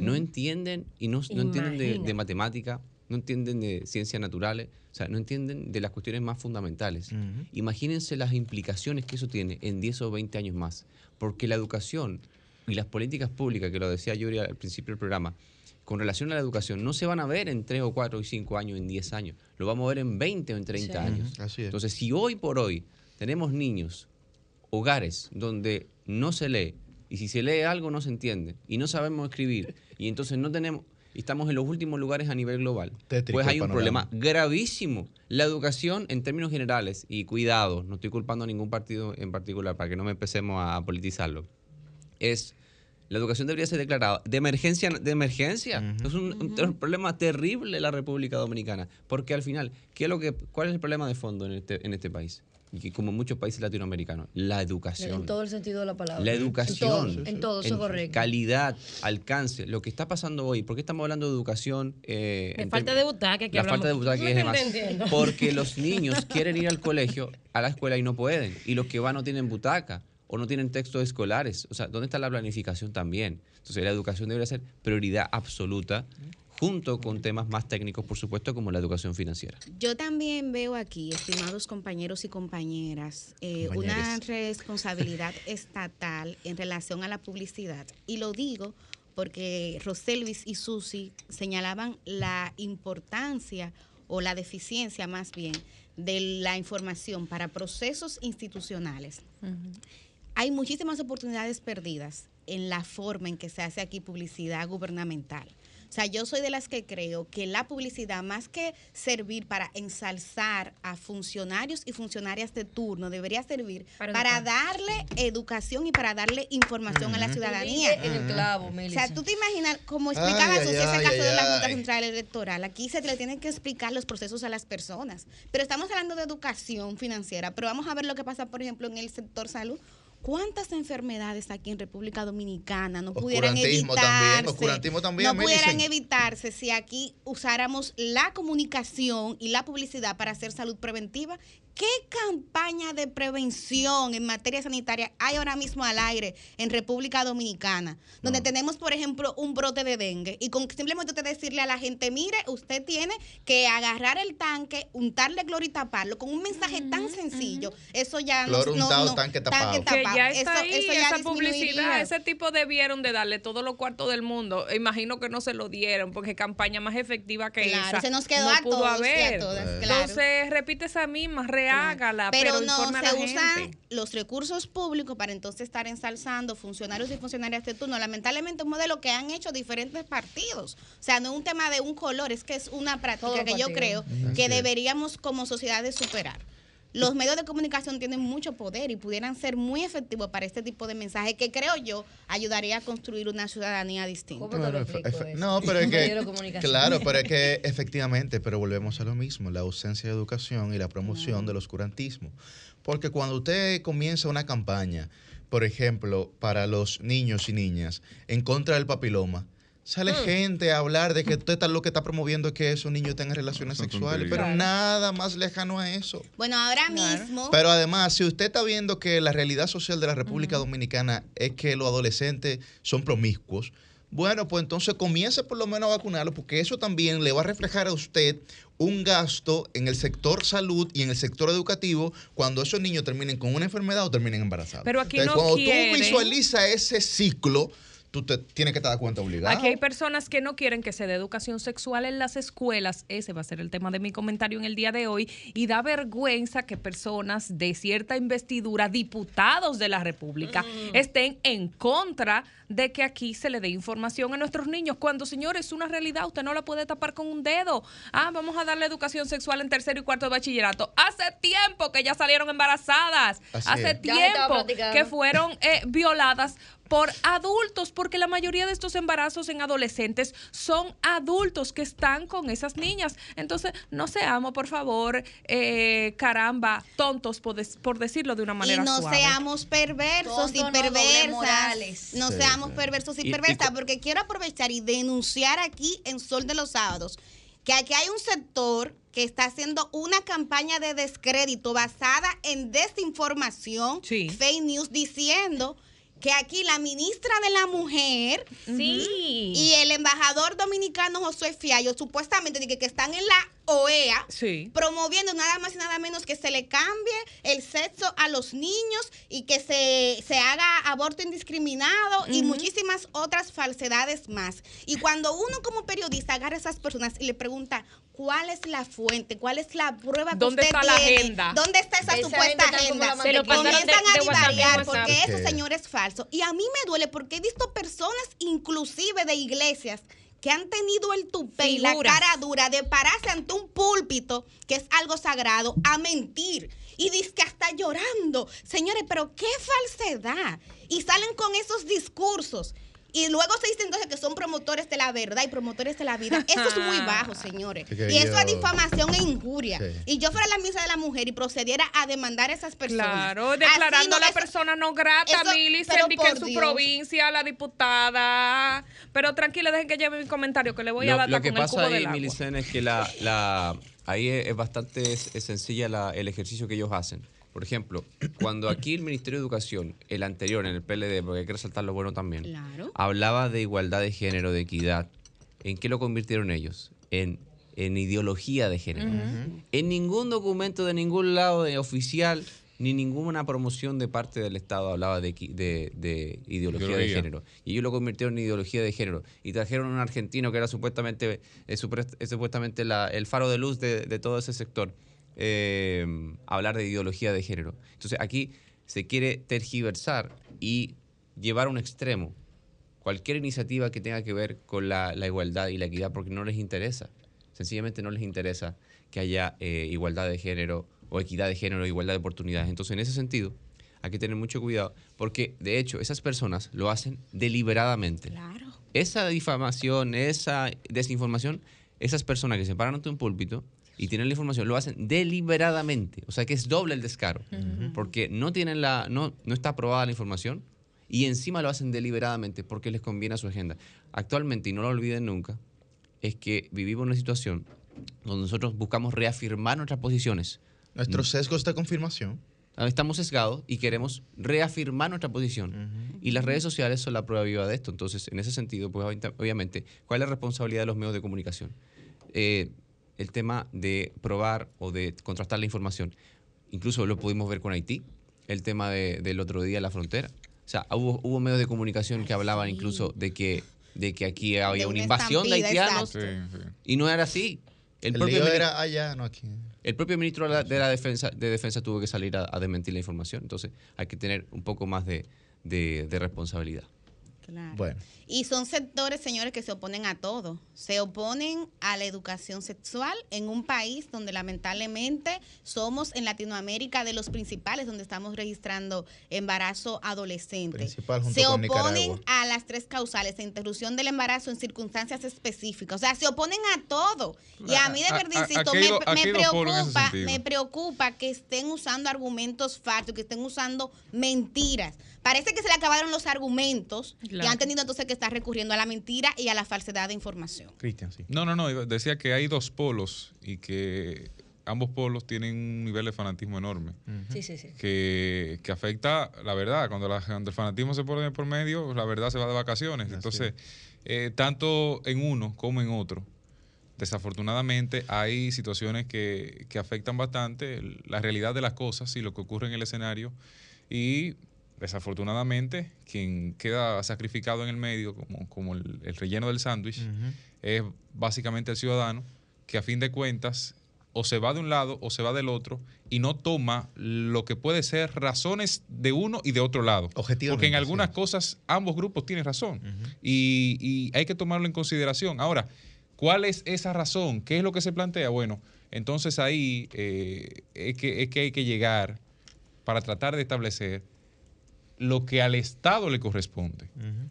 no entienden y no, entienden de, matemática, no entienden de ciencias naturales, o sea, no entienden de las cuestiones más fundamentales. Imagínense las implicaciones que eso tiene en 10 o 20 años más, porque la educación y las políticas públicas, que lo decía Yuri al principio del programa, con relación a la educación, no se van a ver en 3 o 4 o 5 años, en 10 años, lo vamos a ver en 20 o en 30 años. Entonces, si hoy por hoy tenemos niños, hogares donde no se lee, y si se lee algo no se entiende, y no sabemos escribir, y entonces no tenemos, y estamos en los últimos lugares a nivel global, pues hay un problema gravísimo. La educación en términos generales, y cuidado, no estoy culpando a ningún partido en particular para que no me empecemos a politizarlo, es la educación debería ser declarada de emergencia. De emergencia. Es un, problema terrible la República Dominicana. Porque al final, ¿qué es lo que, ¿cuál es el problema de fondo en este, en este país? Y que como en muchos países latinoamericanos, la educación. En todo el sentido de la palabra. La educación. En todo, eso correcto. Calidad, alcance. Lo que está pasando hoy, ¿por qué estamos hablando de educación? Eh, falta de butaca, que La falta de butaca es demás. Porque los niños quieren ir al colegio, a la escuela y no pueden. Y los que van no tienen butaca o no tienen textos escolares. O sea, ¿dónde está la planificación también? Entonces, la educación debería ser prioridad absoluta junto con temas más técnicos, por supuesto, como la educación financiera. Yo también veo aquí, estimados compañeros y compañeras, eh, una responsabilidad estatal en relación a la publicidad. Y lo digo porque Roselvis y Susi señalaban la importancia o la deficiencia más bien de la información para procesos institucionales hay muchísimas oportunidades perdidas en la forma en que se hace aquí publicidad gubernamental. O sea, yo soy de las que creo que la publicidad, más que servir para ensalzar a funcionarios y funcionarias de turno, debería servir para, darle educación y para darle información a la ciudadanía. En el clavo, O sea, tú te imaginas, como explicaba ese caso de la Junta Central Electoral, aquí se le tienen que explicar los procesos a las personas. Pero estamos hablando de educación financiera, pero vamos a ver lo que pasa, por ejemplo, en el sector salud ¿Cuántas enfermedades aquí en República Dominicana no pudieran evitarse? También, no pudieran evitarse si aquí usáramos la comunicación y la publicidad para hacer salud preventiva ¿Qué campaña de prevención en materia sanitaria hay ahora mismo al aire en República Dominicana? Donde tenemos, por ejemplo, un brote de dengue y con simplemente usted decirle a la gente, mire, usted tiene que agarrar el tanque, untarle cloro y taparlo con un mensaje tan sencillo. Eso ya no, no, tanque tapado. Que ya está ahí, esa publicidad, ese tipo debieron de darle todos los cuartos del mundo. Imagino que no se lo dieron porque campaña más efectiva que claro, esa se nos quedó a todos haber. Y a todas, claro. Entonces repite esa misma hágala, pero, no se usan los recursos públicos para entonces estar ensalzando funcionarios y funcionarias de turno. Lamentablemente un modelo que han hecho diferentes partidos. O sea, no es un tema de un color, es que es una práctica que yo creo que deberíamos como sociedad de superar. Los medios de comunicación tienen mucho poder y pudieran ser muy efectivos para este tipo de mensajes que creo yo ayudaría a construir una ciudadanía distinta. no, pero es que, claro, pero es que efectivamente, pero volvemos a lo mismo, la ausencia de educación y la promoción del oscurantismo. Porque cuando usted comienza una campaña, por ejemplo, para los niños y niñas en contra del papiloma, Sale mm. gente a hablar de que usted está, lo que está promoviendo es que esos niños tengan relaciones sexuales, pero nada más lejano a eso. Bueno, ahora mismo. Pero además, si usted está viendo que la realidad social de la República Dominicana es que los adolescentes son promiscuos, bueno, pues entonces comience por lo menos a vacunarlo, porque eso también le va a reflejar a usted un gasto en el sector salud y en el sector educativo cuando esos niños terminen con una enfermedad o terminen embarazados. Pero aquí no cuando tú visualizas ese ciclo, tú te tienes que dar cuenta obligado. Aquí hay personas que no quieren que se dé educación sexual en las escuelas. Ese va a ser el tema de mi comentario en el día de hoy. Y da vergüenza que personas de cierta investidura, diputados de la República, mm. estén en contra de que aquí se le dé información a nuestros niños. Cuando, señores, es una realidad, usted no la puede tapar con un dedo. Ah, vamos a darle educación sexual en tercero y cuarto de bachillerato. Hace tiempo que ya salieron embarazadas. Hace tiempo que fueron eh, violadas por adultos, porque la mayoría de estos embarazos en adolescentes son adultos que están con esas niñas. Entonces, no seamos, por favor, eh, caramba, tontos, por, decirlo de una manera y no seamos perversos y perversas. No, seamos perversos y, perversas, porque quiero aprovechar y denunciar aquí en Sol de los Sábados que aquí hay un sector que está haciendo una campaña de descrédito basada en desinformación, fake news, diciendo que aquí la ministra de la Mujer y el embajador dominicano José Fiallo supuestamente que, que están en la OEA promoviendo nada más y nada menos que se le cambie el sexo a los niños y que se, se haga aborto indiscriminado y muchísimas otras falsedades más. Y cuando uno como periodista agarra a esas personas y le pregunta, ¿Cuál es la fuente? ¿Cuál es la prueba que ¿Dónde está la agenda? ¿Dónde está esa, supuesta agenda? Se lo Comienzan a divariar porque ese señor es falso. Y a mí me duele porque he visto personas, inclusive de iglesias, que han tenido el tupé y la cara dura de pararse ante un púlpito, que es algo sagrado, a mentir. Y dice que hasta llorando. Señores, pero qué falsedad. Y salen con esos discursos. Y luego se dice entonces que son promotores de la verdad y promotores de la vida. Eso es muy bajo, señores. y eso es difamación e injuria. Y yo fuera la misa de la mujer y procediera a demandar a esas personas. Claro, declarando a la persona no grata, Millicent, que en su provincia, la diputada. Pero tranquila, dejen que lleve mi comentario, que le voy a dar Lo que pasa ahí, Millicent, es que la, la, ahí es, bastante sencilla el ejercicio que ellos hacen por ejemplo, cuando aquí el Ministerio de Educación, el anterior, en el PLD, porque hay que resaltar lo bueno también, hablaba de igualdad de género, de equidad, ¿en qué lo convirtieron ellos? En, en ideología de género. En ningún documento de ningún lado de oficial ni ninguna promoción de parte del Estado hablaba de, de, ideología, de género. Y ellos lo convirtieron en ideología de género. Y trajeron a un argentino que era supuestamente, eh, supuestamente el faro de luz de todo ese sector eh, hablar de ideología de género. Entonces aquí se quiere tergiversar y llevar a un extremo cualquier iniciativa que tenga que ver con la, igualdad y la equidad porque no les interesa. Sencillamente no les interesa que haya eh, igualdad de género o equidad de género, igualdad de oportunidades. Entonces en ese sentido hay que tener mucho cuidado porque de hecho esas personas lo hacen deliberadamente. Claro. Esa difamación, esa desinformación, esas personas que se paran ante un púlpito y tienen la información, lo hacen deliberadamente. O sea que es doble el descaro. Porque no tienen la, no, no está aprobada la información y encima lo hacen deliberadamente porque les conviene a su agenda. Actualmente, y no lo olviden nunca, es que vivimos una situación donde nosotros buscamos reafirmar nuestras posiciones. Nuestros sesgos de confirmación. Estamos sesgados y queremos reafirmar nuestra posición. Y las redes sociales son la prueba viva de esto. Entonces, en ese sentido, pues obviamente, ¿cuál es la responsabilidad de los medios de comunicación? Eh, el tema de probar o de contrastar la información. Incluso lo pudimos ver con Haití, el tema del otro día la frontera. O sea, hubo, hubo medios de comunicación que hablaban incluso de que, de que aquí había una, invasión de haitianos y no era así. El, propio era allá, no aquí. El propio ministro de la, defensa, de defensa tuvo que salir a, desmentir la información. Entonces hay que tener un poco más de responsabilidad. Bueno. Y son sectores, señores, que se oponen a todo. Se oponen a la educación sexual en un país donde lamentablemente somos en Latinoamérica de los principales donde estamos registrando embarazo adolescente. se oponen a las tres causales de interrupción del embarazo en circunstancias específicas. O sea, se oponen a todo. Y a mí de verdad, insisto, me, preocupa, me preocupa que estén usando argumentos falsos, que estén usando mentiras. Parece que se le acabaron los argumentos y han tenido entonces que estar recurriendo a la mentira y a la falsedad de información. Cristian, sí. No, no, no, decía que hay dos polos y que ambos polos tienen un nivel de fanatismo enorme. Sí, sí, sí. Que, afecta, la verdad, cuando, el fanatismo se pone por medio, la verdad se va de vacaciones. Entonces, eh, tanto en uno como en otro, desafortunadamente hay situaciones que, que afectan bastante la realidad de las cosas y lo que ocurre en el escenario. Y desafortunadamente, quien queda sacrificado en el medio, como, como el, relleno del sándwich, es básicamente el ciudadano, que a fin de cuentas o se va de un lado o se va del otro y no toma lo que puede ser razones de uno y de otro lado. Porque en algunas cosas ambos grupos tienen razón y, hay que tomarlo en consideración. Ahora, ¿cuál es esa razón? ¿Qué es lo que se plantea? Bueno, entonces ahí eh, es, que, es que hay que llegar para tratar de establecer lo que al Estado le corresponde,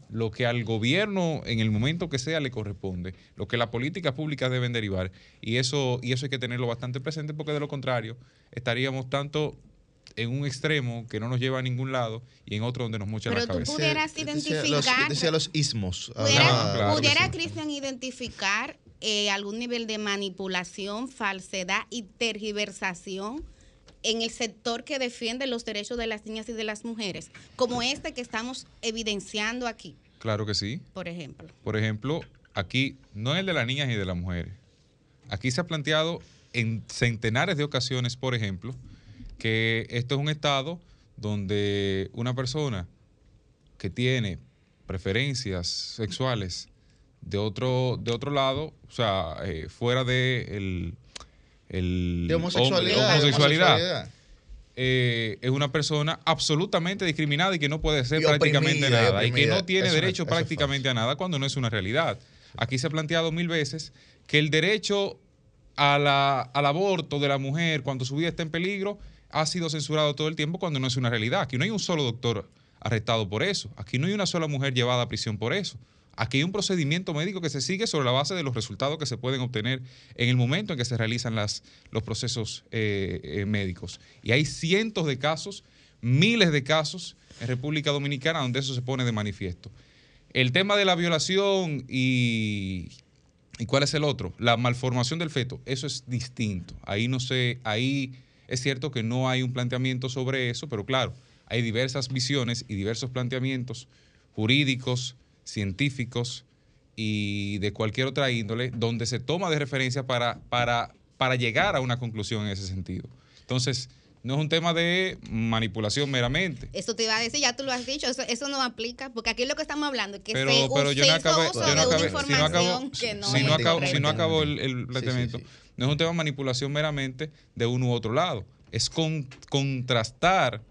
lo que al gobierno en el momento que sea le corresponde, lo que las políticas públicas deben derivar. Y eso, y eso hay que tenerlo bastante presente porque de lo contrario estaríamos tanto en un extremo que no nos lleva a ningún lado y en otro donde nos mocha la cabeza. Pero tú pudieras identificar... Decía los, ismos. Pudiera, Cristian, identificar eh, algún nivel de manipulación, falsedad y tergiversación en el sector que defiende los derechos de las niñas y de las mujeres, como este que estamos evidenciando aquí. Claro que sí. Por ejemplo. Por ejemplo, aquí no es el de las niñas y de las mujeres. Aquí se ha planteado en centenares de ocasiones, por ejemplo, que esto es un estado donde una persona que tiene preferencias sexuales de otro, de otro lado, o sea, eh, fuera de el homosexualidad, eh, es una persona absolutamente discriminada y que no puede hacer prácticamente nada y, que no tiene derecho prácticamente a nada cuando no es una realidad. Aquí se ha planteado mil veces que el derecho a la, al aborto de la mujer cuando su vida está en peligro ha sido censurado todo el tiempo cuando no es una realidad. Aquí no hay un solo doctor arrestado por eso. Aquí no hay una sola mujer llevada a prisión por eso. Aquí hay un procedimiento médico que se sigue sobre la base de los resultados que se pueden obtener en el momento en que se realizan los procesos eh, eh, médicos. Y hay cientos de casos, miles de casos en República Dominicana donde eso se pone de manifiesto. El tema de la violación y, ¿y cuál es el otro? La malformación del feto, eso es distinto. Ahí no sé, ahí es cierto que no hay un planteamiento sobre eso, pero claro, hay diversas visiones y diversos planteamientos jurídicos, científicos y de cualquier otra índole, donde se toma de referencia para, para, para llegar a una conclusión en ese sentido. Entonces, no es un tema de manipulación meramente. Eso te iba a decir, ya tú lo has dicho, eso, no aplica, porque aquí lo que estamos hablando es que pero, se, pero yo no acabé, yo no acabé, si no acabo, que no si, no acabo, si no acabo el, el planteamiento, no es un tema de manipulación meramente de uno u otro lado, es con, contrastar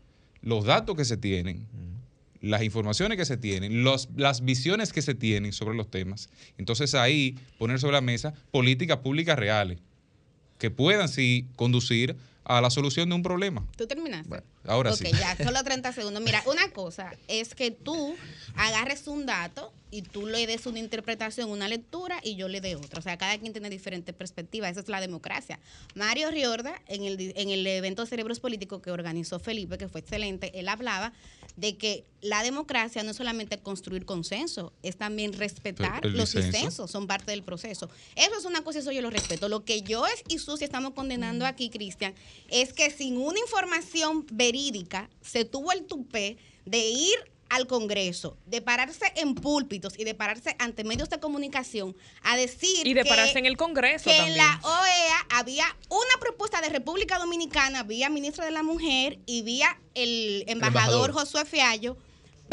los datos que se tienen las informaciones que se tienen, las visiones que se tienen sobre los temas. Entonces ahí poner sobre la mesa políticas públicas reales que puedan sí conducir a la solución de un problema. ¿Tú terminaste? Bueno, ahora sí. Ok, ya, solo 30 segundos. Mira, una cosa es que tú agarres un dato y tú le des una interpretación, una lectura y yo le dé otra. O sea, cada quien tiene diferentes perspectivas. Esa es la democracia. Mario Riorda, en el, en el evento Cerebros Políticos que organizó Felipe, que fue excelente, él hablaba de que la democracia no es solamente construir consenso, es también respetar los disensos, son parte del proceso. Eso es una cosa, eso yo lo respeto. Lo que yo es y Susi estamos condenando aquí, Cristian, es que sin una información verídica se tuvo el tupé de ir al Congreso, de pararse en púlpitos y de pararse ante medios de comunicación a decir y de pararse en el Congreso que en la OEA había una propuesta de República Dominicana vía ministro de la Mujer y vía el embajador, Josué Fiallo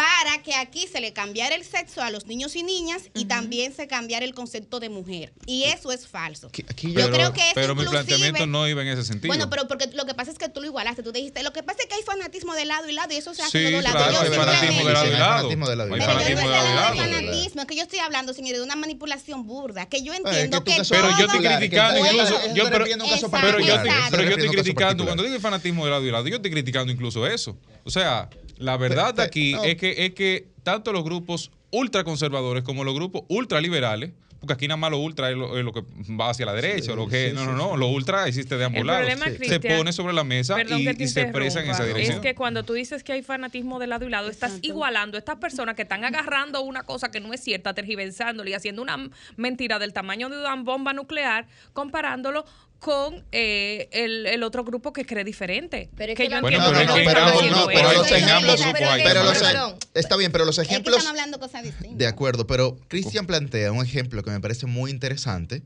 para que aquí se le cambiara el sexo a los niños y niñas y también se cambiara el concepto de mujer. Y eso es falso. yo creo que Pero mi planteamiento no iba en ese sentido. Bueno, pero porque lo que pasa es que tú lo igualaste. Tú dijiste, lo que pasa es que hay fanatismo de lado y lado y eso se hace de dos lados. hay fanatismo de lado y lado. Hay fanatismo de lado y lado. fanatismo, es que yo estoy hablando, señores, de una manipulación burda, que yo entiendo que, Pero yo estoy criticando incluso... Pero yo estoy criticando, cuando digo fanatismo de lado y lado, yo estoy criticando incluso eso. O sea, la verdad de aquí es que es que tanto los grupos ultraconservadores como los grupos ultraliberales porque aquí nada más lo ultra es lo, que va hacia la derecha, lo que no, no, no, lo ultra existe de ambos lados. se pone sobre la mesa y, se expresa en esa dirección. Es que cuando tú dices que hay fanatismo de lado y lado, estás igualando a estas personas que están agarrando una cosa que no es cierta, tergiversándole y haciendo una mentira del tamaño de una bomba nuclear, comparándolo con eh, el, el, otro grupo que cree diferente. Pero es que, yo bueno, pero que no, pero los ejemplos pero los, está bien, pero los ejemplos están hablando cosas distintas. De acuerdo, pero Cristian plantea un ejemplo que me parece muy interesante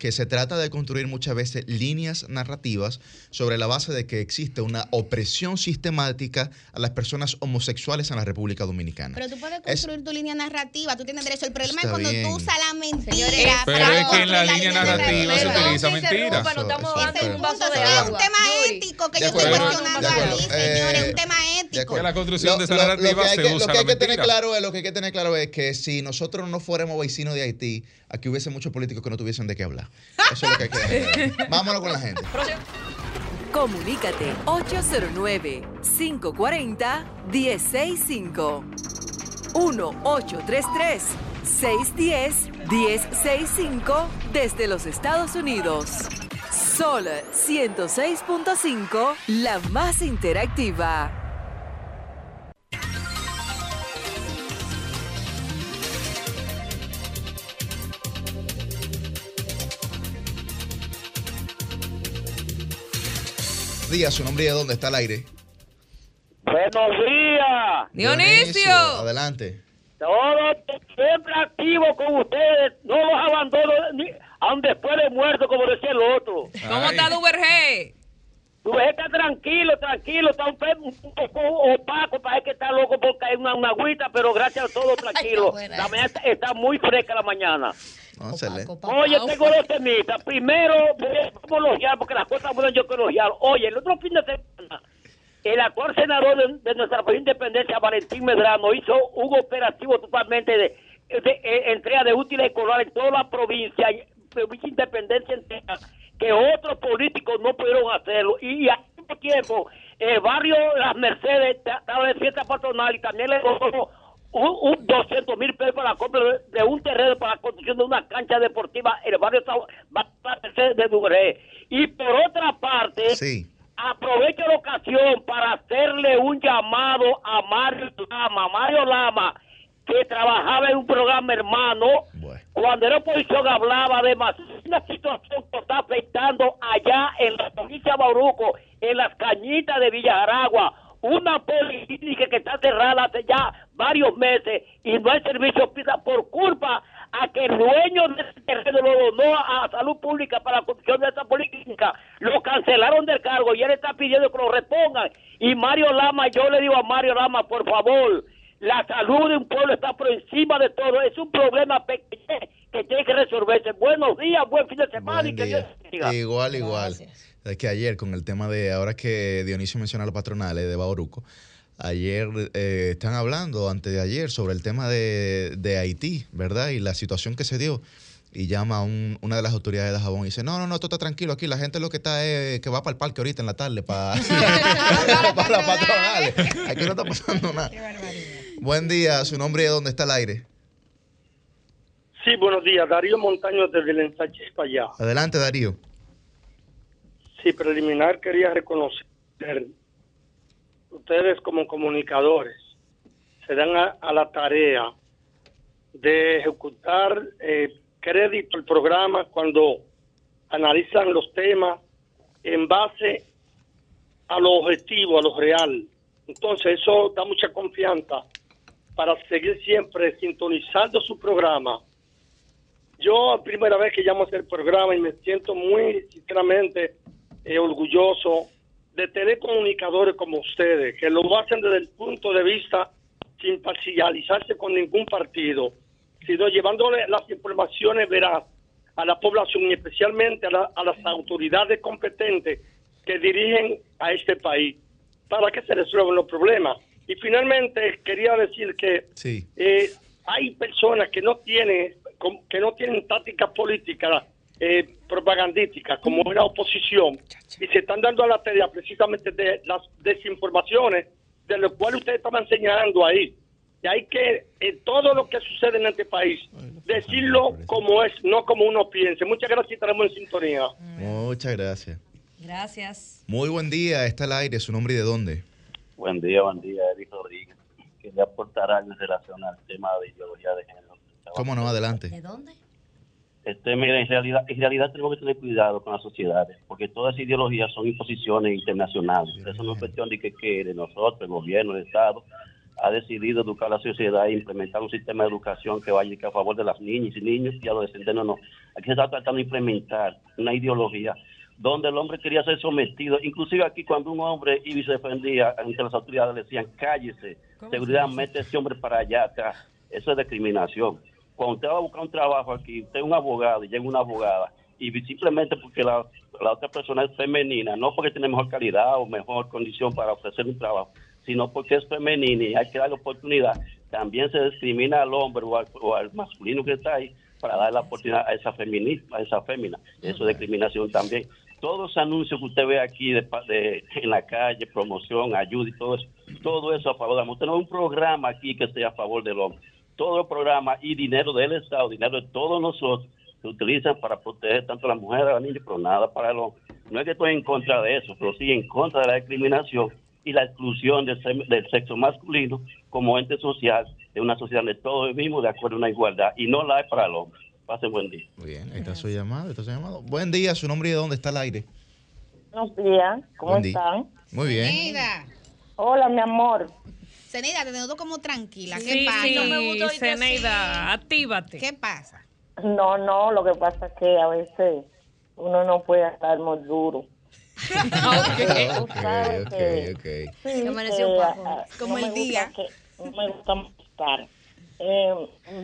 que se trata de construir muchas veces líneas narrativas sobre la base de que existe una opresión sistemática a las personas homosexuales en la República Dominicana. Pero tú puedes construir tu línea narrativa, tú tienes derecho. El problema es cuando tú usas la mentira. pero es que en la línea narrativa se utiliza mentira. No estamos dando un vaso de agua. Es un tema ético que yo estoy cuestionando aquí, señores, un tema ético. Que la construcción de esa narrativa se usa Lo que hay que tener claro es, lo que hay que tener claro es que si nosotros no fuéramos vecinos de Haití, aquí hubiese muchos políticos que no tuviesen de qué hablar. Eso es lo que hay que hacer. Vámonos con la gente. Comunícate 809-540-1065. 1-833-610-1065 desde los Estados Unidos. Sol 106.5, la más interactiva. Días, su nombre y de dónde está el aire. Buenos días. Dionisio. Adelante. Todo siempre activo con ustedes. No los abandono ni aun después de muerto, como decía el otro. ¿Cómo está Duvergé? Duvergé está tranquilo, tranquilo. Está un, poco opaco. Parece que está loco por caer una, una agüita, pero gracias a todo tranquilo. la mañana está, muy fresca la mañana. Oye, tengo dos temitas. Primero, vamos a elogiar, porque las cosas buenas yo quiero elogiar. Oye, el otro fin de semana, el actual senador de, nuestra independencia, Valentín Medrano, hizo un operativo totalmente de, entrega de útiles escolares en toda la provincia, provincia independencia entera, que otros políticos no pudieron hacerlo. Y al mismo tiempo, el barrio Las Mercedes estaba de fiesta patronal y también le un, 200 mil pesos para la compra de, un terreno para la construcción de una cancha deportiva en el barrio de Dugré. Y por otra parte, aprovecho la ocasión para hacerle un llamado a Mario Lama. Mario Lama, que trabajaba en un programa hermano, cuando era oposición hablaba de más una situación que está afectando allá en la provincia de Bauruco, en las cañitas de Villaragua una policlínica que está cerrada hace ya varios meses y no hay servicio por culpa a que el dueño de ese terreno lo donó a salud pública para la construcción de esa policlínica, lo cancelaron del cargo y él está pidiendo que lo repongan. Y Mario Lama, yo le digo a Mario Lama, por favor, la salud de un pueblo está por encima de todo, es un problema pequeño que tiene que resolverse. Buenos días, buen fin de semana y que Dios Igual, igual es que ayer con el tema de, ahora que Dionisio menciona los patronales de Bauruco, ayer eh, están hablando, antes de ayer, sobre el tema de, de, Haití, ¿verdad? Y la situación que se dio. Y llama a una de las autoridades de Jabón y dice, no, no, no, esto está tranquilo aquí, la gente lo que está es que va para el parque ahorita en la tarde para, para las patronales. Aquí no está pasando nada. Buen día, su nombre y de dónde está el aire. Sí, buenos días, Darío Montaño desde el ensanche para allá. Adelante, Darío. Sí, preliminar quería reconocer, ustedes como comunicadores se dan a, la tarea de ejecutar eh, crédito al programa cuando analizan los temas en base a lo objetivo, a lo real. Entonces eso da mucha confianza para seguir siempre sintonizando su programa. Yo, primera vez que llamo a hacer programa y me siento muy, sinceramente, eh, orgulloso de tener comunicadores como ustedes, que lo hacen desde el punto de vista sin parcializarse con ningún partido, sino llevándole las informaciones verás a la población y especialmente a, las autoridades competentes que dirigen a este país para que se resuelvan los problemas. Y finalmente quería decir que eh, hay personas que no tienen que no tienen tácticas políticas eh, propagandísticas como una oposición y se están dando a la tarea precisamente de las desinformaciones de lo cual usted estaba enseñando ahí. Y hay que, en todo lo que sucede en este país, decirlo como es, no como uno piense. Muchas gracias y estaremos en sintonía. Muchas gracias. Gracias. Muy buen día, está al aire, su nombre y de dónde. Buen día, buen día, Eric Rodríguez. Quería aportar algo en relación al tema de ideología de género. ¿Cómo no? Adelante. ¿De dónde? Este, mira, en realidad, en realidad tenemos que tener cuidado con las sociedades, porque todas esas ideologías son imposiciones internacionales. Eso no es cuestión de que, que de nosotros, el gobierno, el Estado, ha decidido educar a la sociedad e implementar un sistema de educación que vaya a favor de las niñas y niños y adolescentes. No, no. Aquí se está tratando de implementar una ideología donde el hombre quería ser sometido. Inclusive aquí cuando un hombre iba y se defendía ante las autoridades le decían, cállese, seguridad, mete ese hombre para allá atrás. Eso es discriminación. Cuando usted va a buscar un trabajo aquí, usted es un abogado y llega una abogada, y simplemente porque la, la otra persona es femenina, no porque tiene mejor calidad o mejor condición para ofrecer un trabajo, sino porque es femenina y hay que darle oportunidad. También se discrimina al hombre o al, masculino que está ahí para dar la oportunidad a esa feminista, a esa fémina. Eso es discriminación también. Todos los anuncios que usted ve aquí de, en la calle, promoción, ayuda y todo eso, todo eso a favor de la mujer. Tenemos un programa aquí que esté a favor del hombre. Todo el programa y dinero del Estado, dinero de todos nosotros, se utilizan para proteger tanto a la mujer, a la niña, pero nada para el hombre. No es que estoy en contra de eso, pero sí en contra de la discriminación y la exclusión del, sexo masculino como ente social de una sociedad de todos vivimos de acuerdo a una igualdad y no la hay para el hombre. Pase buen día. Muy bien, ahí está su llamado, está su llamado. Buen día, su nombre y de dónde está el aire. Buenos días, ¿cómo están? Muy bien. Zeneida. Hola, mi amor. Cenida, te noto como tranquila. ¿Qué sí, pasa? Sí, no me gustó Zeneida, actívate. ¿Qué pasa? No, no, lo que pasa es que a veces uno no puede estar muy duro. ok, ok, ok. Sí, Como el día. no me gusta estar. Eh,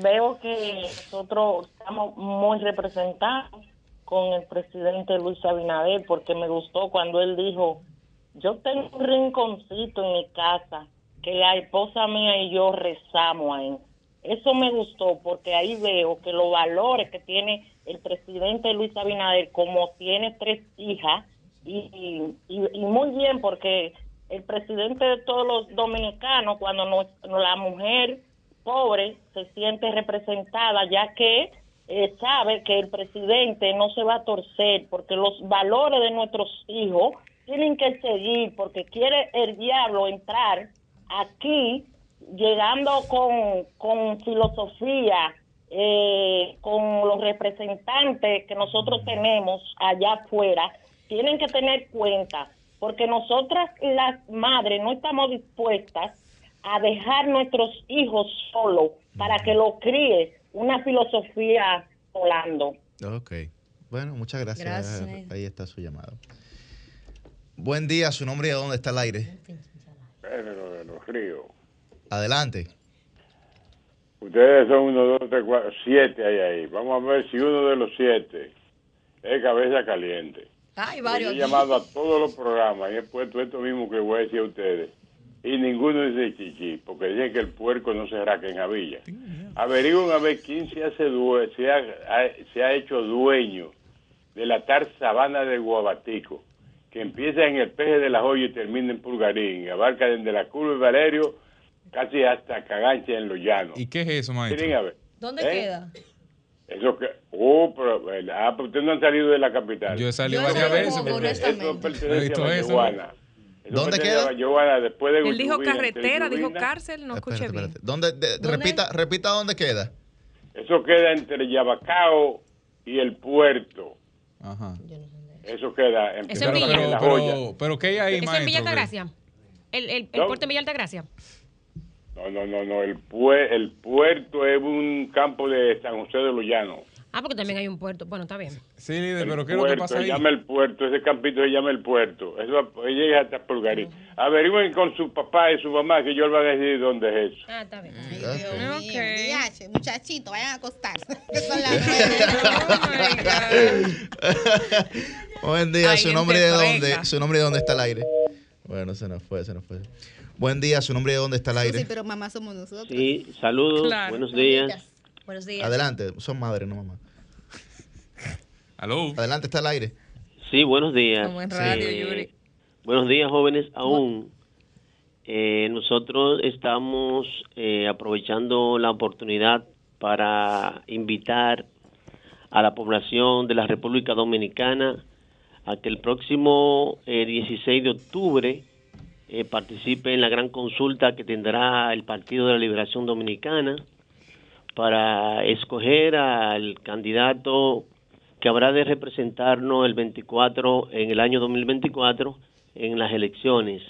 veo que nosotros estamos muy representados con el presidente Luis Abinader porque me gustó cuando él dijo, yo tengo un rinconcito en mi casa que la esposa mía y yo rezamos ahí. Eso me gustó porque ahí veo que los valores que tiene el presidente Luis Abinader, como tiene tres hijas, y, y, muy bien porque el presidente de todos los dominicanos, cuando no, la mujer pobre se siente representada, ya que eh, sabe que el presidente no se va a torcer, porque los valores de nuestros hijos tienen que seguir, porque quiere el diablo entrar aquí, llegando con, con filosofía, eh, con los representantes que nosotros tenemos allá afuera, tienen que tener cuenta, porque nosotras las madres no estamos dispuestas a dejar nuestros hijos solos para que lo críe una filosofía volando. Ok. Bueno, muchas gracias. Ahí está su llamado. Buen día, su nombre y a dónde está el aire. de los ríos. Adelante. Ustedes son uno, dos, tres, cuatro, siete ahí ahí. Vamos a ver si uno de los siete es cabeza caliente. Hay varios. he llamado a todos los programas y he puesto esto mismo que voy a decir a ustedes. Y ninguno dice chichi, porque dicen que el puerco no se raca en Javilla. Averigüen a ver quién se hace se ha, se ha hecho dueño de la tar sabana de Guabatico, que empieza en el peje de la joya y termina en Pulgarín, y abarca desde la curva de Valerio casi hasta Cagancha en los llanos. ¿Y qué es eso, maestro? ¿Dónde ¿Eh? queda? Eso que, oh, pero, ah, pero ustedes no han salido de la capital. Yo he salido varias veces. Eso pertenece a Giovanna. ¿Dónde queda? después de Él dijo carretera, dijo cárcel, no escuché bien. ¿Dónde, Repita, repita dónde queda. Eso queda entre Yabacao y el puerto. Ajá. Eso queda en, Eso en Villa. Pero, pero, pero, ¿qué hay ahí, ¿Es en Villa Altagracia? ¿El, el, el puerto en Villa Altagracia? No, no, no, no. El, el puerto es un campo de San José de los Llanos. Ah, porque también hay un puerto. Bueno, está bien. Sí, líder, pero ¿qué es lo que pasa ahí? llama el puerto, ese campito se llama el puerto. Eso llega hasta Pulgarí. Averigüen con su papá y su mamá que yo les voy a decir dónde es eso. Ah, está bien. Ay, Dios mío, okay. muchachito, vayan a acostarse. son oh Buen día, su nombre de dónde, su nombre de dónde está el aire. Bueno, se nos fue, se nos fue. Buen día, su nombre de dónde está el aire. Sí, pero mamá somos nosotros. Sí, saludos, buenos días. Buenos días. Adelante, son madres, no mamá. Aló. Adelante, está el aire. Sí, buenos días. Como en radio, Yuri. Buenos días, jóvenes. Aún eh, nosotros estamos eh, aprovechando la oportunidad para invitar a la población de la República Dominicana a que el próximo 16 eh, de octubre participe en la gran consulta que tendrá el Partido de la Liberación Dominicana para escoger al candidato que habrá de representarnos el 24 en el año 2024 en las elecciones.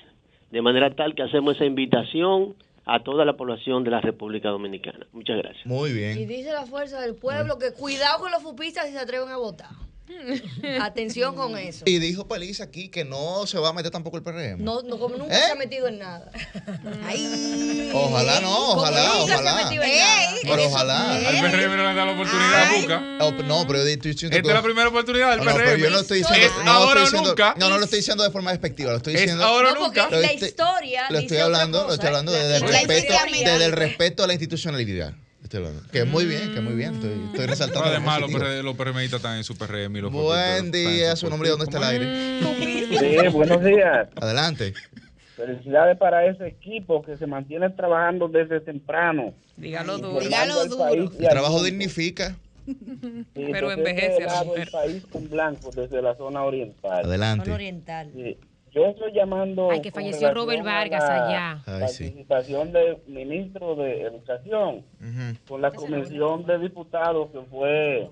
De manera tal que hacemos esa invitación a toda la población de la República Dominicana. Muchas gracias. Muy bien. Y dice la fuerza del pueblo que cuidado con los fupistas si se atreven a votar. Atención con eso. Y dijo Paliza aquí que no se va a meter tampoco el PRM. No, no como nunca se ha ¿Eh? metido en nada. Ojalá no, ojalá, nunca Se ha metido en nada. Pero ojalá. Al PRM no le da la oportunidad a Buca. Oh, no, pero estoy diciendo. Esta es la primera oportunidad del PRM. No, yo no estoy diciendo. no, ahora nunca. No, no lo estoy diciendo de forma despectiva. Lo estoy diciendo. ahora nunca. La historia. Lo estoy hablando, lo estoy hablando desde el respeto, desde el respeto a la institucionalidad. Que es muy bien, que muy bien. Estoy, estoy resaltando. Además, los, los PRMistas están en su PRM y los Buen día, su nombre, ¿dónde está el aire? Sí, buenos días. Adelante. Felicidades para ese equipo que se mantiene trabajando desde temprano. Dígalo duro. Dígalo duro. El trabajo dignifica. Pero envejece mujer. El país con blanco desde la zona oriental. Adelante. Zona oriental. Sí. Yo estoy llamando. Ay, que falleció Robert Vargas allá. participación del ministro de Educación con la comisión de diputados que fue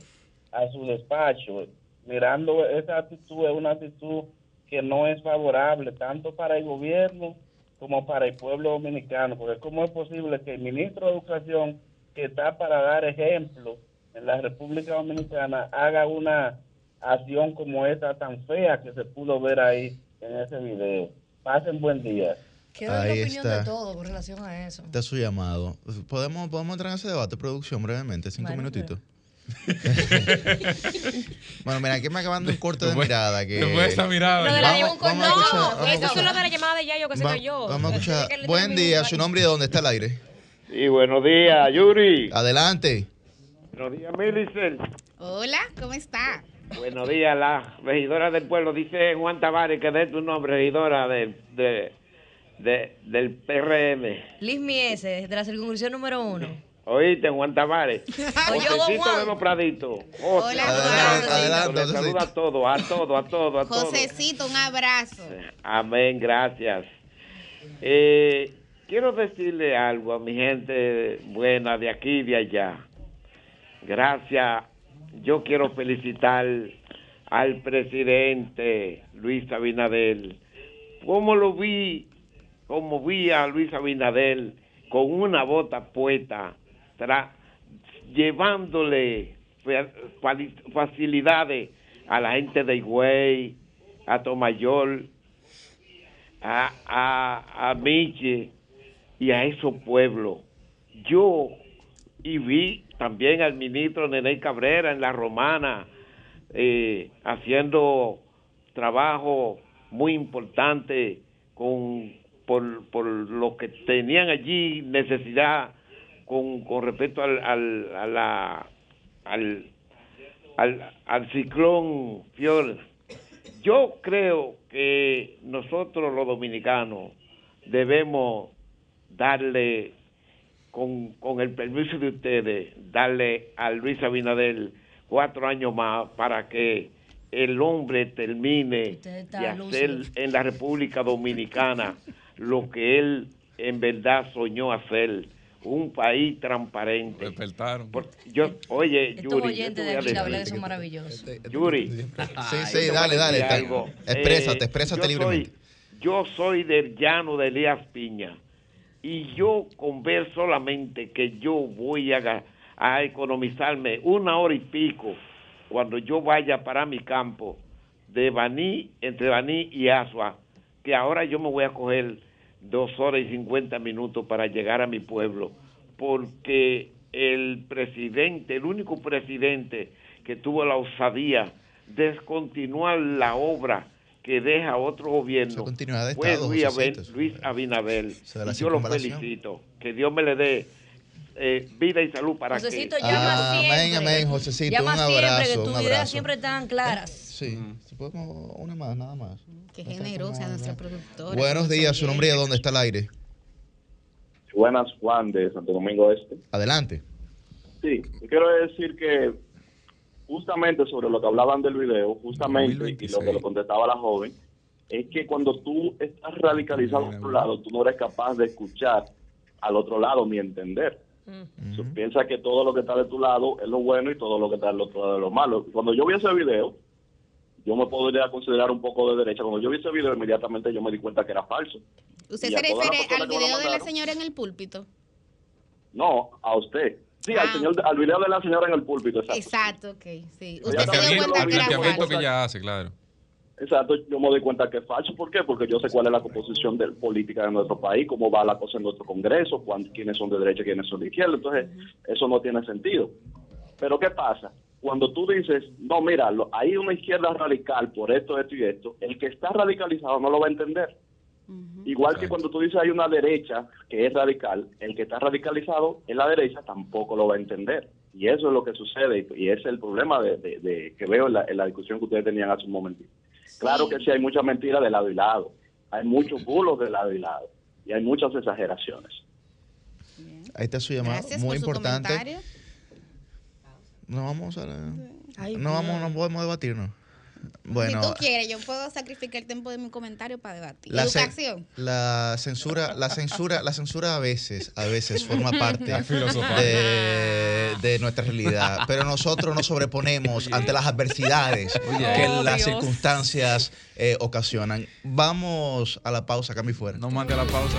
a su despacho. Mirando esa actitud, es una actitud que no es favorable tanto para el gobierno como para el pueblo dominicano. Porque, ¿cómo es posible que el ministro de Educación, que está para dar ejemplo en la República Dominicana, haga una acción como esa tan fea que se pudo ver ahí? En ese video. Pasen buen día. Quiero la opinión de todo con relación a eso. Está su llamado. ¿Podemos, podemos entrar en ese debate, producción, brevemente? Cinco minutitos. bueno, mira, aquí me acabando un corte de mirada. Que... fue esa mirada? De vamos, vamos no, eso es lo de la llamada de Yayo que se cayó. Vamos a escuchar. Buen día, su nombre y de dónde está el aire. Sí, buenos días, Yuri. Adelante. Buenos días, Milicel. Hola, ¿cómo está? Buenos días, la regidora del pueblo. Dice Juan Tavares que de tu nombre, regidora de, de, del PRM. Liz Mieses, de la circunscripción número uno. Oíste, Juan Tavares. Josecito de los Praditos. Hola, adelante, Saluda a todos, a todos, a todos, a todos. Josecito, un abrazo. Amén, gracias. Eh, quiero decirle algo a mi gente buena de aquí y de allá. Gracias yo quiero felicitar al presidente Luis Abinadel. Como lo vi, como vi a Luis Abinadel con una bota puesta, llevándole facilidades a la gente de Higüey, a Tomayor, a, a, a Miche y a esos pueblos. Yo y vi también al ministro Nene Cabrera en la Romana eh, haciendo trabajo muy importante con por, por lo que tenían allí necesidad con, con respecto al, al, a la, al, al, al ciclón Fior. Yo creo que nosotros los dominicanos debemos darle con, con el permiso de ustedes, darle a Luis Abinadel cuatro años más para que el hombre termine de hacer en la República Dominicana lo que él en verdad soñó hacer un país transparente. Despertaron. yo, oye, Yuri, oyentes de aquí, la verdad son maravillosos. Yuri. Sí, sí, dale, dale. Exprésate, eh, exprésate libremente. yo soy del llano de Elías Piña y yo con ver solamente que yo voy a, a economizarme una hora y pico cuando yo vaya para mi campo de Baní, entre Baní y Asua, que ahora yo me voy a coger dos horas y cincuenta minutos para llegar a mi pueblo, porque el presidente, el único presidente que tuvo la osadía de descontinuar la obra que deja otro gobierno fue Luis, Abinabel. Y yo lo felicito. Que Dios me le dé eh, vida y salud para Josecito, que... llama ah, siempre. Amén, amén, Josecito, llama un abrazo, siempre, que tus ideas siempre están claras. Sí, si podemos una más, nada más. Qué generosa nuestra productora. Buenos días, su nombre y dónde está el aire. Buenas, Juan, de Santo Domingo Este. Adelante. Sí, quiero decir que justamente sobre lo que hablaban del video, justamente, y lo que lo contestaba la joven, es que cuando tú estás radicalizado a otro lado, tú no eres capaz de escuchar al otro lado ni entender. piensa que todo lo que está de tu lado es lo bueno y todo lo que está del otro lado es lo malo. Cuando yo vi ese video, yo me podría considerar un poco de derecha. Cuando yo vi ese video, inmediatamente yo me di cuenta que era falso. ¿Usted se refiere al video de la señora en el púlpito? No, a usted. Sí, al, señor, al video de la señora en el púlpito, exacto. Exacto, ok, sí. Usted se dio cuenta que era falso. que ella hace, claro. Exacto, yo me doy cuenta que es falso. ¿Por qué? Porque yo sé cuál es la composición de, política de nuestro país, cómo va la cosa en nuestro Congreso, quiénes son de derecha y quiénes son de izquierda. Entonces, eso no tiene sentido. Pero ¿qué pasa? Cuando tú dices, no, mira, hay una izquierda radical por esto, esto y esto, el que está radicalizado no lo va a entender. Igual que cuando tú dices hay una derecha que es radical, el que está radicalizado en la derecha tampoco lo va a entender. Y eso es lo que sucede y ese es el problema de, que veo en la, discusión que ustedes tenían hace un momentito. Claro que sí hay mucha mentira de lado y lado, hay muchos bulos de lado y lado y hay muchas exageraciones. Ahí está su llamada, muy importante. No vamos a... no vamos, no podemos debatirnos. Bueno, si tú quieres, yo puedo sacrificar el tiempo de mi comentario para debatir. La Educación. la censura, la censura, la censura a veces, a veces forma parte de, de, nuestra realidad. Pero nosotros nos sobreponemos ante las adversidades que las circunstancias eh, ocasionan. Vamos a la pausa, Cami fuera. No mande la pausa.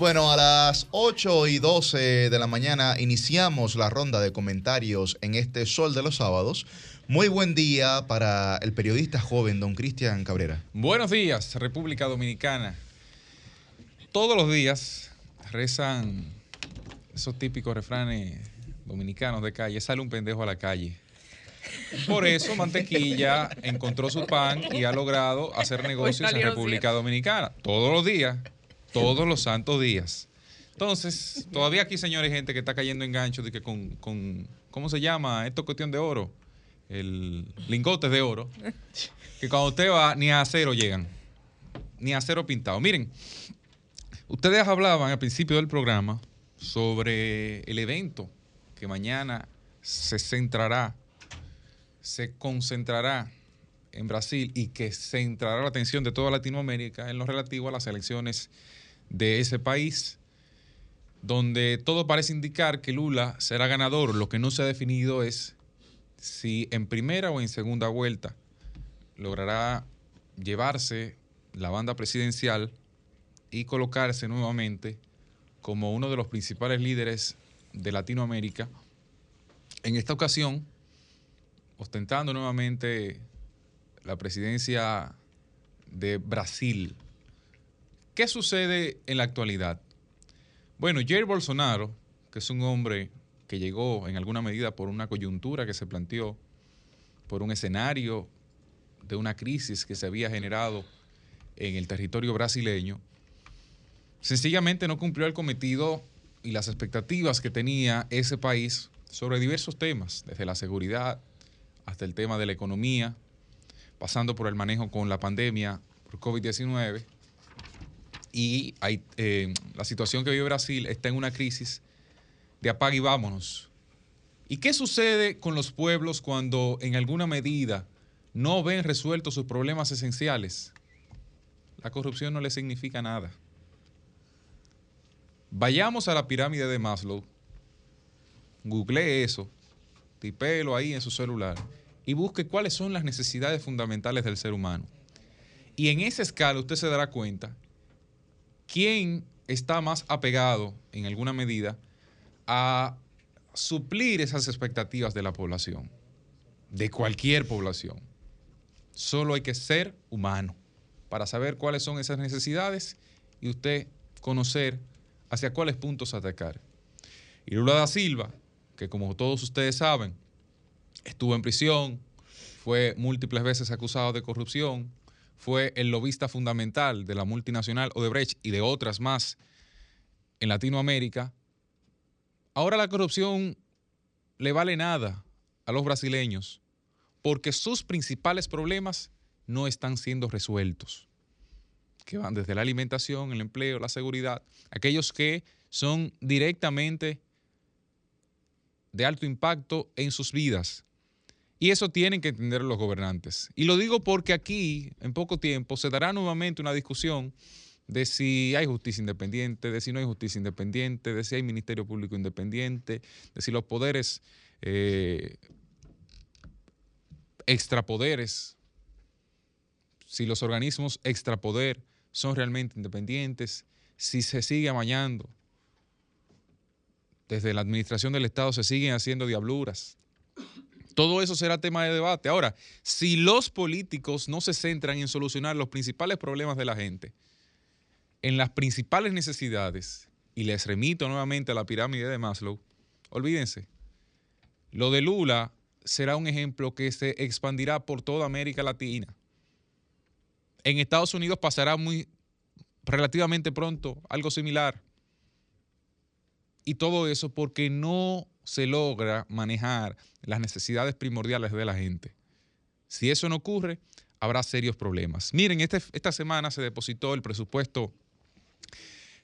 Bueno, a las 8 y 12 de la mañana iniciamos la ronda de comentarios en este Sol de los Sábados. Muy buen día para el periodista joven, don Cristian Cabrera. Buenos días, República Dominicana. Todos los días rezan esos típicos refranes dominicanos de calle, sale un pendejo a la calle. Por eso Mantequilla encontró su pan y ha logrado hacer negocios en República Dominicana. Todos los días todos los santos días. Entonces, todavía aquí, señores, gente que está cayendo en gancho de que con, con ¿cómo se llama? Esto es cuestión de oro. El lingotes de oro. Que cuando usted va, ni a acero llegan. Ni a acero pintado. Miren, ustedes hablaban al principio del programa sobre el evento que mañana se centrará, se concentrará en Brasil y que centrará la atención de toda Latinoamérica en lo relativo a las elecciones de ese país, donde todo parece indicar que Lula será ganador. Lo que no se ha definido es si en primera o en segunda vuelta logrará llevarse la banda presidencial y colocarse nuevamente como uno de los principales líderes de Latinoamérica. En esta ocasión, ostentando nuevamente la presidencia de Brasil. ¿Qué sucede en la actualidad? Bueno, Jair Bolsonaro, que es un hombre que llegó en alguna medida por una coyuntura que se planteó, por un escenario de una crisis que se había generado en el territorio brasileño, sencillamente no cumplió el cometido y las expectativas que tenía ese país sobre diversos temas, desde la seguridad hasta el tema de la economía, pasando por el manejo con la pandemia por COVID-19. Y eh, la situación que vive Brasil está en una crisis de apague y vámonos. ¿Y qué sucede con los pueblos cuando en alguna medida no ven resueltos sus problemas esenciales? La corrupción no le significa nada. Vayamos a la pirámide de Maslow, googlee eso, tipéelo ahí en su celular y busque cuáles son las necesidades fundamentales del ser humano. Y en esa escala usted se dará cuenta quién está más apegado, en alguna medida, a suplir esas expectativas de la población, de cualquier población. Solo hay que ser humano para saber cuáles son esas necesidades y usted conocer hacia cuáles puntos atacar. Y Lula da Silva, que como todos ustedes saben, estuvo en prisión, fue múltiples veces acusado de corrupción, fue el lobista fundamental de la multinacional Odebrecht y de otras más en Latinoamérica. Ahora la corrupción le vale nada a los brasileños porque sus principales problemas no están siendo resueltos que van desde la alimentación, el empleo, la seguridad, aquellos que son directamente de alto impacto en sus vidas. Y eso tienen que entender los gobernantes. Y lo digo porque aquí, en poco tiempo, se dará nuevamente una discusión de si hay justicia independiente, de si no hay justicia independiente, de si hay Ministerio Público independiente, de si los poderes, eh, extrapoderes, si los organismos extrapoder son realmente independientes, si se sigue amañando. Desde la administración del Estado se siguen haciendo diabluras. Todo eso será tema de debate. Ahora, si los políticos no se centran en solucionar los principales problemas de la gente, en las principales necesidades, y les remito nuevamente a la pirámide de Maslow, olvídense, lo de Lula será un ejemplo que se expandirá por toda América Latina. En Estados Unidos pasará muy relativamente pronto algo similar. Y todo eso porque no se logra manejar las necesidades primordiales de la gente. Si eso no ocurre, habrá serios problemas. Miren, este, esta semana se depositó el presupuesto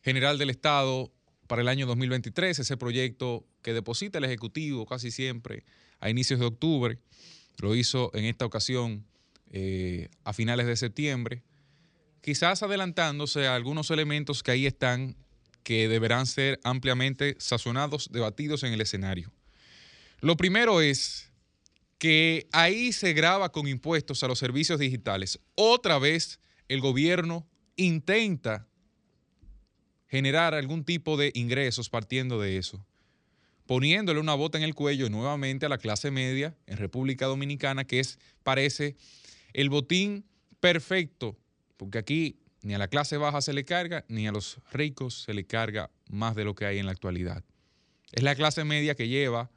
general del Estado para el año 2023, ese proyecto que deposita el Ejecutivo casi siempre a inicios de octubre. Lo hizo en esta ocasión eh, a finales de septiembre, quizás adelantándose a algunos elementos que ahí están que deberán ser ampliamente sazonados, debatidos en el escenario. Lo primero es que ahí se graba con impuestos a los servicios digitales. Otra vez el gobierno intenta generar algún tipo de ingresos partiendo de eso, poniéndole una bota en el cuello nuevamente a la clase media en República Dominicana, que es, parece, el botín perfecto, porque aquí ni a la clase baja se le carga, ni a los ricos se le carga más de lo que hay en la actualidad. Es la clase media que lleva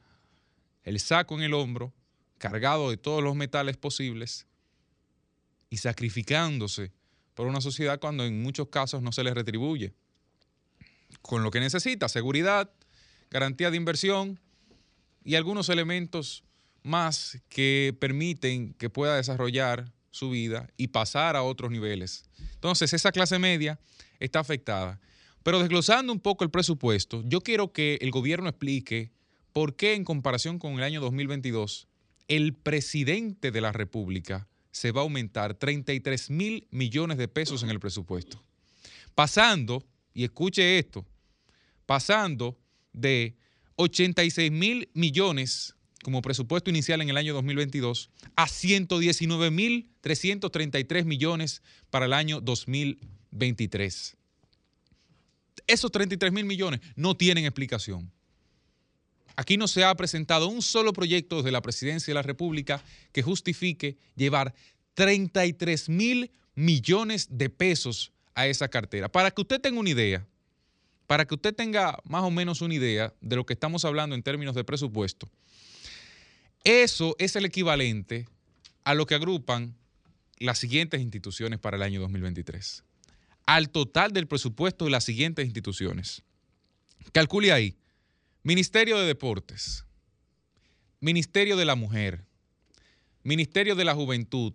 el saco en el hombro, cargado de todos los metales posibles y sacrificándose por una sociedad cuando en muchos casos no se les retribuye. Con lo que necesita, seguridad, garantía de inversión y algunos elementos más que permiten que pueda desarrollar su vida y pasar a otros niveles. Entonces, esa clase media está afectada. Pero desglosando un poco el presupuesto, yo quiero que el gobierno explique por qué en comparación con el año 2022, el presidente de la República se va a aumentar 33 mil millones de pesos en el presupuesto. Pasando, y escuche esto, pasando de 86 mil millones como presupuesto inicial en el año 2022 a 119.333 millones para el año 2023. Esos 33 mil millones no tienen explicación. Aquí no se ha presentado un solo proyecto desde la presidencia de la República que justifique llevar 33 mil millones de pesos a esa cartera. Para que usted tenga una idea, para que usted tenga más o menos una idea de lo que estamos hablando en términos de presupuesto, eso es el equivalente a lo que agrupan las siguientes instituciones para el año 2023. al total del presupuesto de las siguientes instituciones. Calcule ahí, Ministerio de Deportes, Ministerio de la Mujer, Ministerio de la Juventud,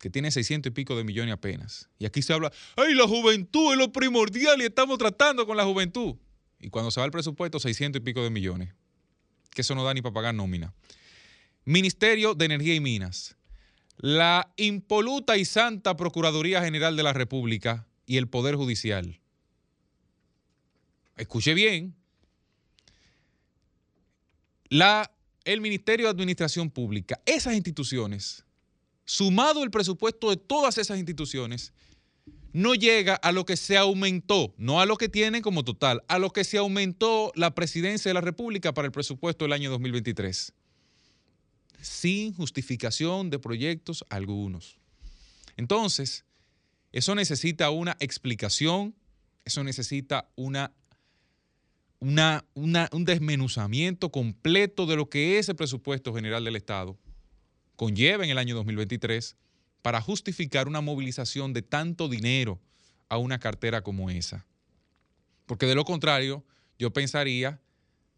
que tiene 600 y pico de millones apenas. Y aquí se habla, ¡ay, la juventud es lo primordial y estamos tratando con la juventud! Y cuando se va el presupuesto, 600 y pico de millones. Que eso no da ni para pagar nómina. Ministerio de Energía y Minas, la impoluta y santa Procuraduría General de la República y el Poder Judicial. Escuche bien. La, el Ministerio de Administración Pública, esas instituciones, sumado el presupuesto de todas esas instituciones, no llega a lo que se aumentó, no a lo que tienen como total, a lo que se aumentó la presidencia de la República para el presupuesto del año 2023 sin justificación de proyectos algunos. Entonces, eso necesita una explicación, eso necesita una, una, un desmenuzamiento completo de lo que ese presupuesto general del Estado conlleva en el año 2023 para justificar una movilización de tanto dinero a una cartera como esa. Porque de lo contrario, yo pensaría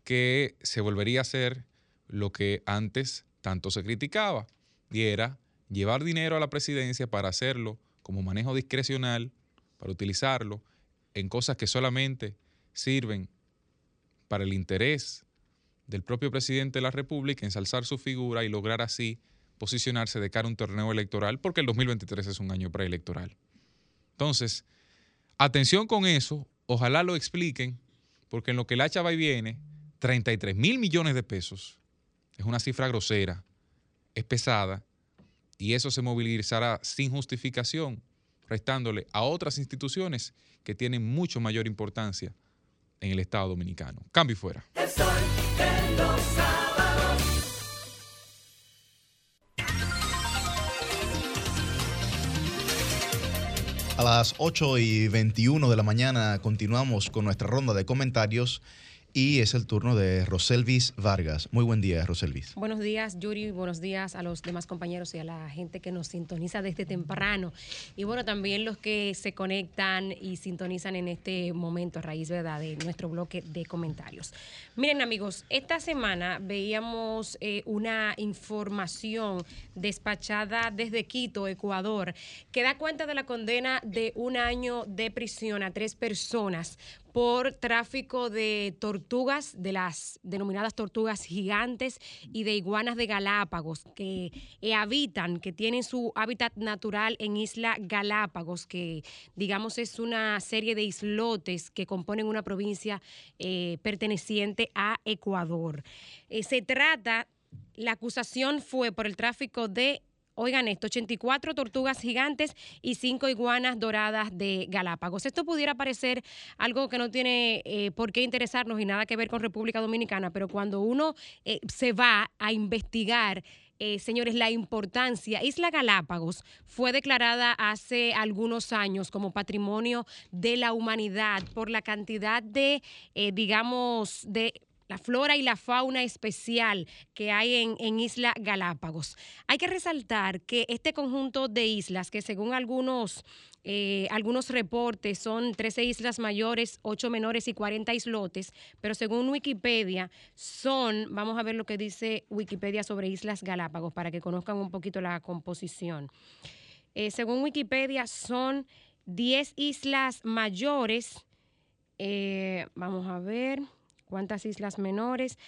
que se volvería a hacer lo que antes tanto se criticaba, y era llevar dinero a la presidencia para hacerlo como manejo discrecional, para utilizarlo en cosas que solamente sirven para el interés del propio presidente de la República, ensalzar su figura y lograr así posicionarse de cara a un torneo electoral, porque el 2023 es un año preelectoral. Entonces, atención con eso, ojalá lo expliquen, porque en lo que el hacha va y viene, 33 mil millones de pesos es una cifra grosera, es pesada, y eso se movilizará sin justificación, restándole a otras instituciones que tienen mucho mayor importancia en el Estado Dominicano. Cambio y fuera. A las 8 y 21 de la mañana continuamos con nuestra ronda de comentarios y es el turno de Roselvis Vargas. Muy buen día, Roselvis. Buenos días, Yuri. Buenos días a los demás compañeros y a la gente que nos sintoniza desde temprano. Y bueno, también los que se conectan y sintonizan en este momento a raíz ¿verdad? de nuestro bloque de comentarios. Miren, amigos, esta semana veíamos eh, una información despachada desde Quito, Ecuador, que da cuenta de la condena de un año de prisión a tres personas por tráfico de tortugas, de las denominadas tortugas gigantes y de iguanas de Galápagos, que eh, habitan, que tienen su hábitat natural en Isla Galápagos, que digamos es una serie de islotes que componen una provincia eh, perteneciente a Ecuador. Eh, se trata, la acusación fue por el tráfico de Oigan esto, 84 tortugas gigantes y 5 iguanas doradas de Galápagos. Esto pudiera parecer algo que no tiene eh, por qué interesarnos y nada que ver con República Dominicana, pero cuando uno eh, se va a investigar eh, señores, la importancia. Isla Galápagos fue declarada hace algunos años como patrimonio de la humanidad por la cantidad de, digamos, de la flora y la fauna especial que hay en, Isla Galápagos. Hay que resaltar que este conjunto de islas, que según algunos, eh, algunos reportes son 13 islas mayores, 8 menores y 40 islotes, pero según Wikipedia son, vamos a ver lo que dice Wikipedia sobre Islas Galápagos para que conozcan un poquito la composición. Eh, según Wikipedia son 10 islas mayores, eh, vamos a ver cuántas islas menores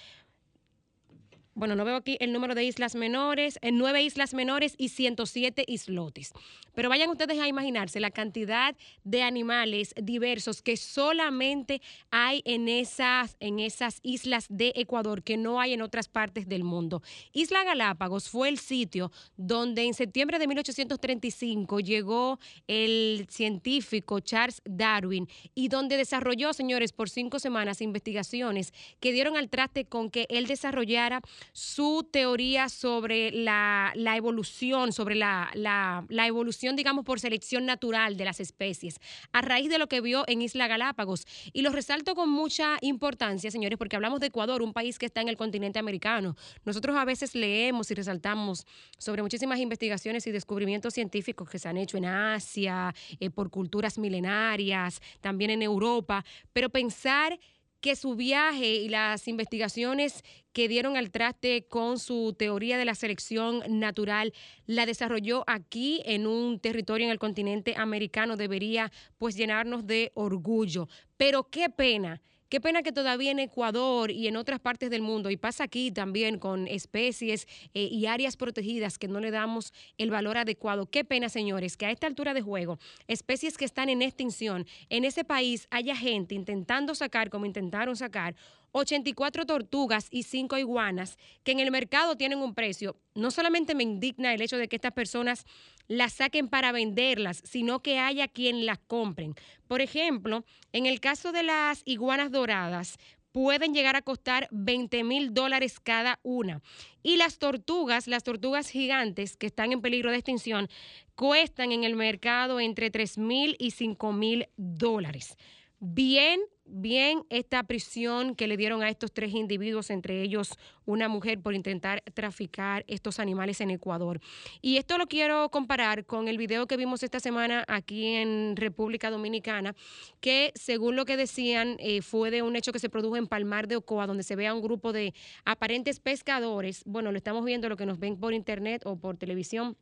bueno, no veo aquí el número de islas menores, en nueve islas menores y 107 islotes. Pero vayan ustedes a imaginarse la cantidad de animales diversos que solamente hay en esas, en esas islas de Ecuador, que no hay en otras partes del mundo. Isla Galápagos fue el sitio donde en septiembre de 1835 llegó el científico Charles Darwin y donde desarrolló, señores, por cinco semanas investigaciones que dieron al traste con que él desarrollara su teoría sobre la, evolución, sobre la, la, evolución, digamos, por selección natural de las especies, a raíz de lo que vio en Isla Galápagos. Y lo resalto con mucha importancia, señores, porque hablamos de Ecuador, un país que está en el continente americano. Nosotros a veces leemos y resaltamos sobre muchísimas investigaciones y descubrimientos científicos que se han hecho en Asia, eh, por culturas milenarias, también en Europa, pero pensar que su viaje y las investigaciones que dieron al traste con su teoría de la selección natural la desarrolló aquí en un territorio en el continente americano debería pues llenarnos de orgullo. Pero qué pena Qué pena que todavía en Ecuador y en otras partes del mundo, y pasa aquí también con especies eh, y áreas protegidas que no le damos el valor adecuado. Qué pena, señores, que a esta altura de juego, especies que están en extinción, en ese país haya gente intentando sacar, como intentaron sacar, 84 tortugas y 5 iguanas que en el mercado tienen un precio. No solamente me indigna el hecho de que estas personas las saquen para venderlas, sino que haya quien las compren. Por ejemplo, en el caso de las iguanas doradas, pueden llegar a costar 20 mil dólares cada una. Y las tortugas, las tortugas gigantes que están en peligro de extinción, cuestan en el mercado entre 3 mil y 5 mil dólares. Bien bien esta prisión que le dieron a estos tres individuos, entre ellos una mujer, por intentar traficar estos animales en Ecuador. Y esto lo quiero comparar con el video que vimos esta semana aquí en República Dominicana, que según lo que decían eh, fue de un hecho que se produjo en Palmar de Ocoa, donde se ve a un grupo de aparentes pescadores. Bueno, lo estamos viendo, lo que nos ven por internet o por televisión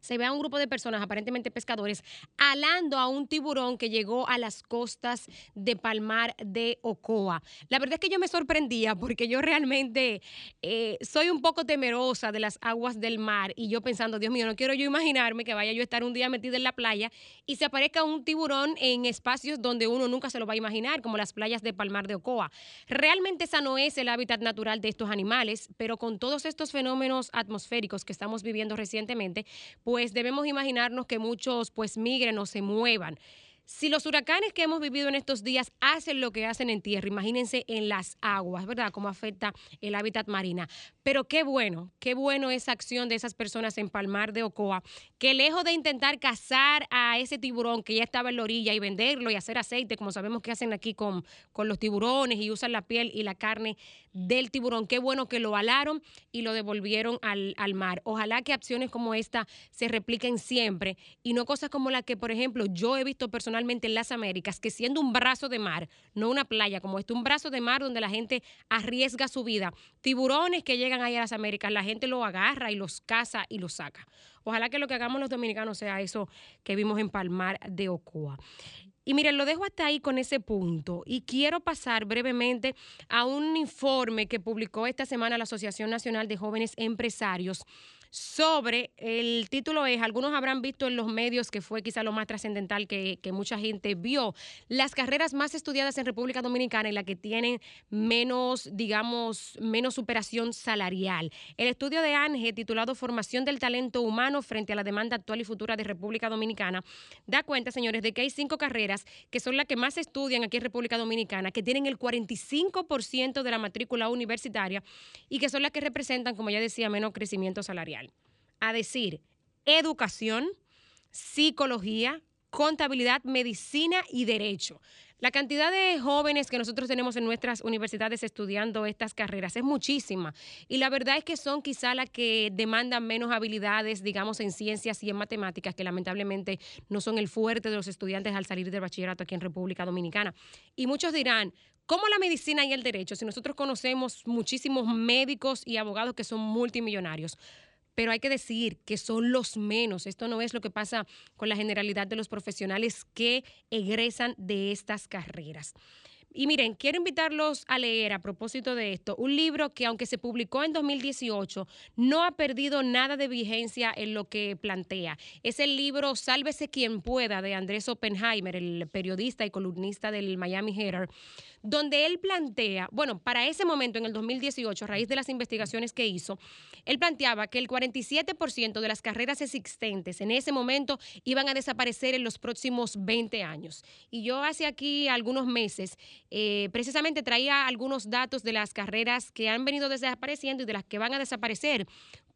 se ve a un grupo de personas, aparentemente pescadores, alando a un tiburón que llegó a las costas de Palmar de Ocoa. La verdad es que yo me sorprendía porque yo realmente eh, soy un poco temerosa de las aguas del mar y yo pensando, Dios mío, no quiero yo imaginarme que vaya yo a estar un día metida en la playa y se aparezca un tiburón en espacios donde uno nunca se lo va a imaginar, como las playas de Palmar de Ocoa. Realmente esa no es el hábitat natural de estos animales, pero con todos estos fenómenos atmosféricos que estamos viviendo recientemente, pues debemos imaginarnos que muchos pues migren o se muevan. Si los huracanes que hemos vivido en estos días hacen lo que hacen en tierra, imagínense en las aguas, ¿verdad? Cómo afecta el hábitat marina. Pero qué bueno, qué bueno esa acción de esas personas en Palmar de Ocoa, que lejos de intentar cazar a ese tiburón que ya estaba en la orilla y venderlo y hacer aceite, como sabemos que hacen aquí con, con los tiburones y usan la piel y la carne del tiburón, qué bueno que lo alaron y lo devolvieron al, al mar. Ojalá que acciones como esta se repliquen siempre y no cosas como la que, por ejemplo, yo he visto en las Américas, que siendo un brazo de mar, no una playa como este, un brazo de mar donde la gente arriesga su vida, tiburones que llegan ahí a las Américas, la gente lo agarra y los caza y los saca. Ojalá que lo que hagamos los dominicanos sea eso que vimos en Palmar de Ocoa. Y miren, lo dejo hasta ahí con ese punto y quiero pasar brevemente a un informe que publicó esta semana la Asociación Nacional de Jóvenes Empresarios sobre, el título es, algunos habrán visto en los medios que fue quizá lo más trascendental que, mucha gente vio, las carreras más estudiadas en República Dominicana y las que tienen menos, digamos, menos superación salarial. El estudio de ANGE, titulado Formación del Talento Humano frente a la demanda actual y futura de República Dominicana, da cuenta, señores, de que hay cinco carreras que son las que más estudian aquí en República Dominicana, que tienen el 45% de la matrícula universitaria y que son las que representan, como ya decía, menos crecimiento salarial a decir educación, psicología, contabilidad, medicina y derecho. La cantidad de jóvenes que nosotros tenemos en nuestras universidades estudiando estas carreras es muchísima y la verdad es que son quizá las que demandan menos habilidades, digamos, en ciencias y en matemáticas, que lamentablemente no son el fuerte de los estudiantes al salir del bachillerato aquí en República Dominicana. Y muchos dirán, ¿cómo la medicina y el derecho? Si nosotros conocemos muchísimos médicos y abogados que son multimillonarios pero hay que decir que son los menos. Esto no es lo que pasa con la generalidad de los profesionales que egresan de estas carreras. Y miren, quiero invitarlos a leer a propósito de esto un libro que aunque se publicó en 2018, no ha perdido nada de vigencia en lo que plantea. Es el libro Sálvese quien pueda de Andrés Oppenheimer, el periodista y columnista del Miami Herald, donde él plantea, bueno, para ese momento, en el 2018, a raíz de las investigaciones que hizo, él planteaba que el 47% de las carreras existentes en ese momento iban a desaparecer en los próximos 20 años. Y yo hace aquí algunos meses, eh, precisamente traía algunos datos de las carreras que han venido desapareciendo y de las que van a desaparecer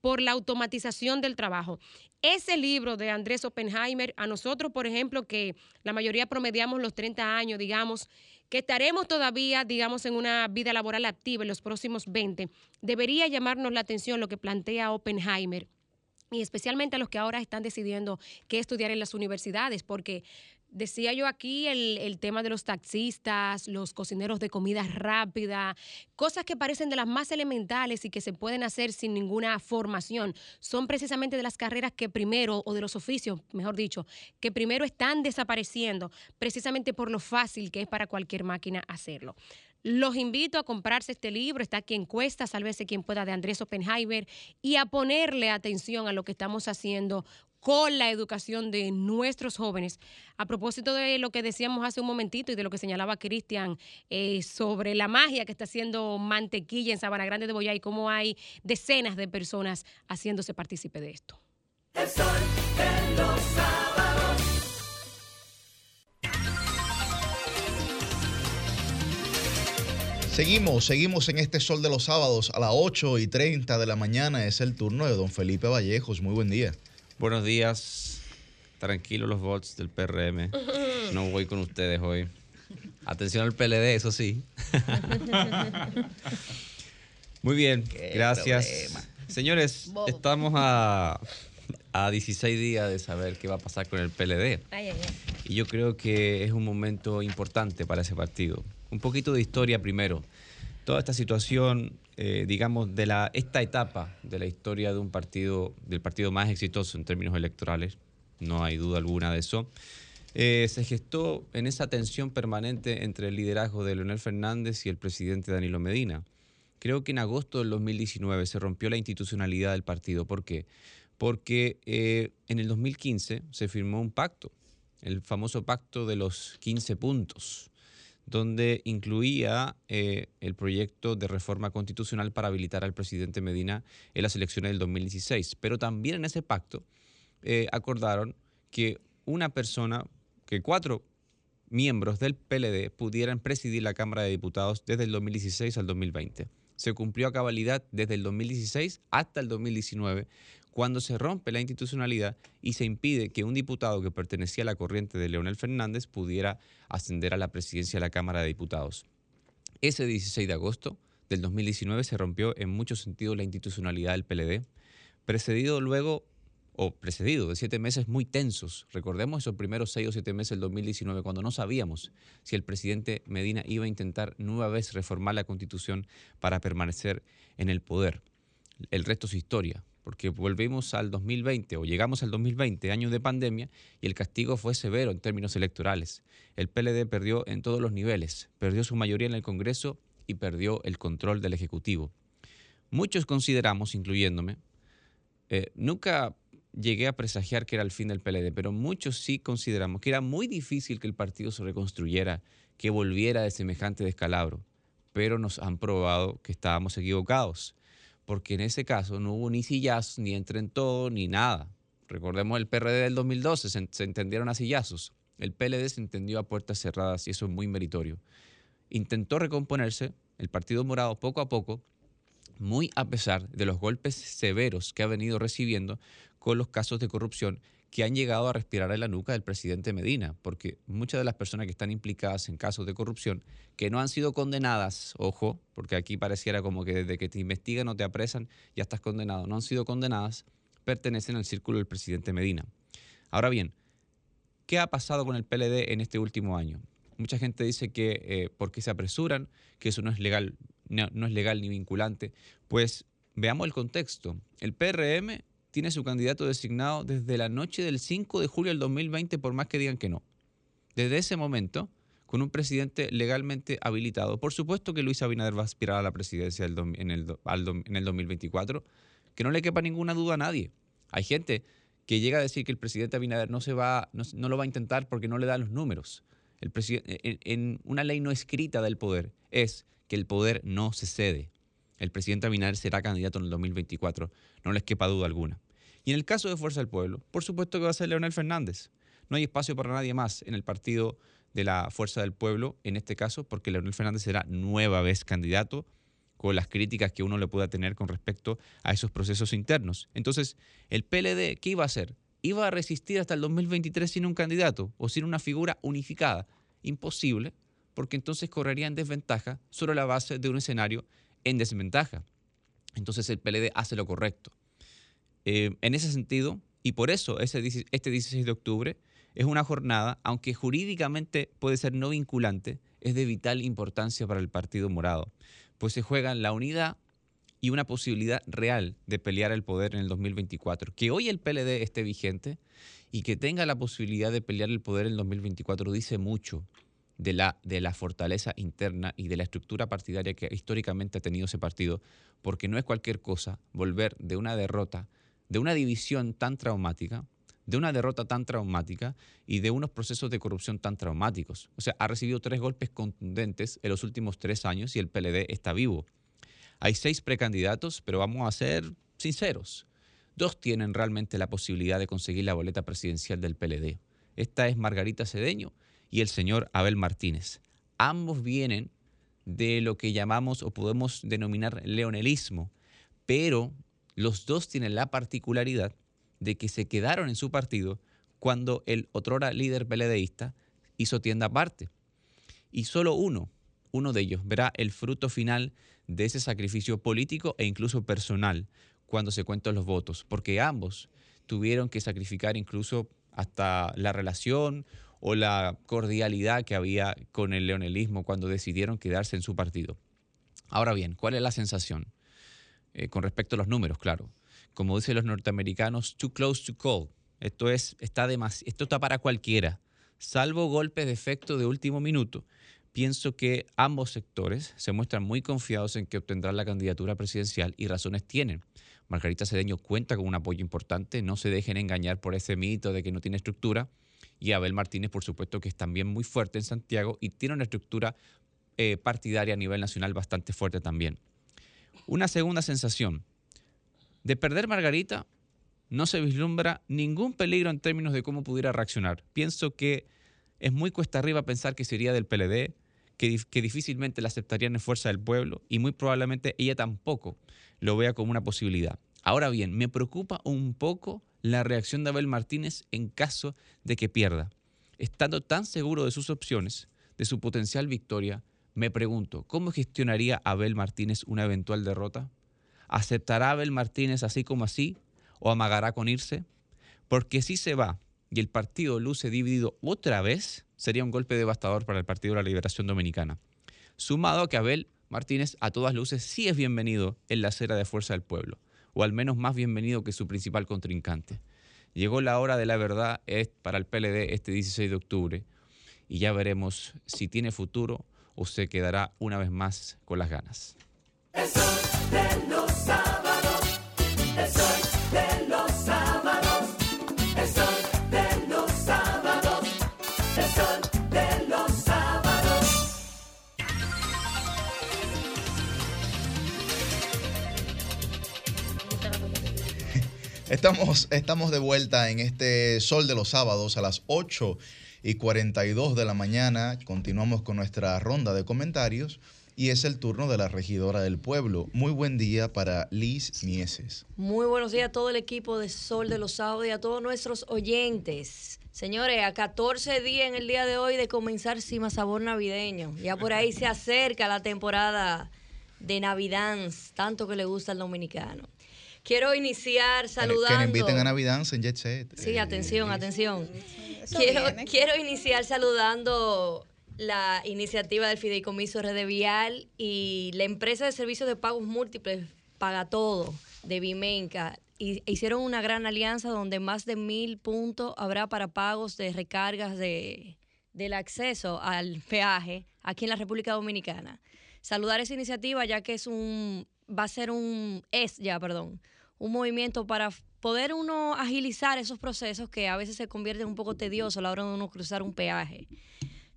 por la automatización del trabajo. Ese libro de Andrés Oppenheimer, a nosotros, por ejemplo, que la mayoría promediamos los 30 años, digamos, que estaremos todavía, digamos, en una vida laboral activa en los próximos 20, debería llamarnos la atención lo que plantea Oppenheimer y especialmente a los que ahora están decidiendo qué estudiar en las universidades, porque Decía yo aquí el, tema de los taxistas, los cocineros de comida rápida, cosas que parecen de las más elementales y que se pueden hacer sin ninguna formación. Son precisamente de las carreras que primero, o de los oficios, mejor dicho, que primero están desapareciendo, precisamente por lo fácil que es para cualquier máquina hacerlo. Los invito a comprarse este libro, está aquí en Cuesta, sálvese quien pueda, de Andrés Oppenheimer, y a ponerle atención a lo que estamos haciendo con la educación de nuestros jóvenes. A propósito de lo que decíamos hace un momentito y de lo que señalaba Cristian eh, sobre la magia que está haciendo mantequilla en Sabana Grande de Boyá y cómo hay decenas de personas haciéndose partícipe de esto. Seguimos, seguimos en este sol de los sábados a las 8 y 30 de la mañana. Es el turno de don Felipe Vallejos. Muy buen día. Buenos días. Tranquilo los votos del PRM. No voy con ustedes hoy. Atención al PLD, eso sí. Muy bien, gracias. Señores, estamos a, a 16 días de saber qué va a pasar con el PLD. Y yo creo que es un momento importante para ese partido. Un poquito de historia primero. Toda esta situación eh, digamos, de la, esta etapa de la historia de un partido, del partido más exitoso en términos electorales, no hay duda alguna de eso, eh, se gestó en esa tensión permanente entre el liderazgo de Leonel Fernández y el presidente Danilo Medina. Creo que en agosto del 2019 se rompió la institucionalidad del partido. ¿Por qué? Porque eh, en el 2015 se firmó un pacto, el famoso pacto de los 15 puntos donde incluía eh, el proyecto de reforma constitucional para habilitar al presidente Medina en las elecciones del 2016. Pero también en ese pacto eh, acordaron que una persona, que cuatro miembros del PLD pudieran presidir la Cámara de Diputados desde el 2016 al 2020. Se cumplió a cabalidad desde el 2016 hasta el 2019, cuando se rompe la institucionalidad y se impide que un diputado que pertenecía a la corriente de Leonel Fernández pudiera ascender a la presidencia de la Cámara de Diputados. Ese 16 de agosto del 2019 se rompió en muchos sentidos la institucionalidad del PLD, precedido luego o precedido de siete meses muy tensos. Recordemos esos primeros seis o siete meses del 2019, cuando no sabíamos si el presidente Medina iba a intentar nueva vez reformar la constitución para permanecer en el poder. El resto es historia porque volvimos al 2020 o llegamos al 2020, año de pandemia, y el castigo fue severo en términos electorales. El PLD perdió en todos los niveles, perdió su mayoría en el Congreso y perdió el control del Ejecutivo. Muchos consideramos, incluyéndome, eh, nunca llegué a presagiar que era el fin del PLD, pero muchos sí consideramos que era muy difícil que el partido se reconstruyera, que volviera de semejante descalabro, pero nos han probado que estábamos equivocados porque en ese caso no hubo ni sillazos, ni todo, ni nada. Recordemos el PRD del 2012, se, entendieron a sillazos. El PLD se entendió a puertas cerradas y eso es muy meritorio. Intentó recomponerse el Partido Morado poco a poco, muy a pesar de los golpes severos que ha venido recibiendo con los casos de corrupción que han llegado a respirar en la nuca del presidente Medina, porque muchas de las personas que están implicadas en casos de corrupción, que no han sido condenadas, ojo, porque aquí pareciera como que desde que te investigan o te apresan ya estás condenado, no han sido condenadas, pertenecen al círculo del presidente Medina. Ahora bien, ¿qué ha pasado con el PLD en este último año? Mucha gente dice que eh, por qué se apresuran, que eso no es legal, no es legal ni vinculante. Pues veamos el contexto. El PRM tiene su candidato designado desde la noche del 5 de julio del 2020, por más que digan que no. Desde ese momento, con un presidente legalmente habilitado. Por supuesto que Luis Abinader va a aspirar a la presidencia en, el, 2024, que no le quepa ninguna duda a nadie. Hay gente que llega a decir que el presidente Abinader no, se va, no, lo va a intentar porque no le dan los números. el en una ley no escrita del poder es que el poder no se cede. El presidente Abinader será candidato en el 2024, no les quepa duda alguna. Y en el caso de Fuerza del Pueblo, por supuesto que va a ser Leonel Fernández. No hay espacio para nadie más en el partido de la Fuerza del Pueblo, en este caso, porque Leonel Fernández será nueva vez candidato con las críticas que uno le pueda tener con respecto a esos procesos internos. Entonces, el PLD, ¿qué iba a hacer? ¿Iba a resistir hasta el 2023 sin un candidato o sin una figura unificada? Imposible, porque entonces correría en desventaja sobre la base de un escenario en desventaja. Entonces el PLD hace lo correcto. Eh, en ese sentido, y por eso este 16 de octubre es una jornada, aunque jurídicamente puede ser no vinculante, es de vital importancia para el Partido Morado, pues se juega la unidad y una posibilidad real de pelear el poder en el 2024. Que hoy el PLD esté vigente y que tenga la posibilidad de pelear el poder en el 2024 dice mucho de la, de la fortaleza interna y de la estructura partidaria que históricamente ha tenido ese partido, porque no es cualquier cosa volver de una derrota, de una división tan traumática, de una derrota tan traumática y de unos procesos de corrupción tan traumáticos. O sea, ha recibido tres golpes contundentes en los últimos tres años y el PLD está vivo. Hay seis precandidatos, pero vamos a ser sinceros. Dos tienen realmente la posibilidad de conseguir la boleta presidencial del PLD. Esta es Margarita Cedeño y el señor Abel Martínez. Ambos vienen de lo que llamamos o podemos denominar leonelismo, pero los dos tienen la particularidad de que se quedaron en su partido cuando el otrora líder peledeísta hizo tienda aparte. Y solo uno, uno de ellos, verá el fruto final de ese sacrificio político e incluso personal cuando se cuentan los votos, porque ambos tuvieron que sacrificar incluso hasta la relación o la cordialidad que había con el leonelismo cuando decidieron quedarse en su partido. Ahora bien, ¿cuál es la sensación? Eh, con respecto a los números, claro. Como dicen los norteamericanos, too close to call. Esto, es, está, esto está para cualquiera. Salvo golpes de efecto de último minuto, pienso que ambos sectores se muestran muy confiados en que obtendrán la candidatura presidencial y razones tienen. Margarita Cedeño cuenta con un apoyo importante, no se dejen engañar por ese mito de que no tiene estructura y Abel Martínez, por supuesto, que es también muy fuerte en Santiago y tiene una estructura eh, partidaria a nivel nacional bastante fuerte también. Una segunda sensación. De perder Margarita, no se vislumbra ningún peligro en términos de cómo pudiera reaccionar. Pienso que es muy cuesta arriba pensar que sería del PLD, que, que, difícilmente la aceptarían en fuerza del pueblo y muy probablemente ella tampoco lo vea como una posibilidad. Ahora bien, me preocupa un poco la reacción de Abel Martínez en caso de que pierda. Estando tan seguro de sus opciones, de su potencial victoria, me pregunto, ¿cómo gestionaría Abel Martínez una eventual derrota? ¿Aceptará Abel Martínez así como así o amagará con irse? Porque si se va y el partido luce dividido otra vez, sería un golpe devastador para el Partido de la Liberación Dominicana. Sumado a que Abel Martínez a todas luces sí es bienvenido en la acera de Fuerza del Pueblo o al menos más bienvenido que su principal contrincante. Llegó la hora de la verdad para el PLD este 16 de octubre y ya veremos si tiene futuro o se quedará una vez más con las ganas. Estamos, estamos de vuelta en este Sol de los Sábados a las 8 y 42 de la mañana. Continuamos con nuestra ronda de comentarios y es el turno de la regidora del pueblo. Muy buen día para Liz Mieses. Muy buenos días a todo el equipo de Sol de los Sábados y a todos nuestros oyentes. Señores, a 14 días en el día de hoy de comenzar Cima Sabor Navideño. Ya por ahí se acerca la temporada de Navidad, tanto que le gusta al dominicano. Quiero iniciar saludando. Que, nos inviten a Navidad en Jet Set. Sí, atención, atención. Quiero, quiero iniciar saludando la iniciativa del Fideicomiso Red Vial y la empresa de servicios de pagos múltiples Paga Todo de Vimenca. Y hicieron una gran alianza donde más de mil puntos habrá para pagos de recargas de, del acceso al peaje aquí en la República Dominicana. Saludar esa iniciativa ya que es un va a ser un es ya, perdón, un movimiento para poder uno agilizar esos procesos que a veces se convierten un poco tediosos a la hora de uno cruzar un peaje.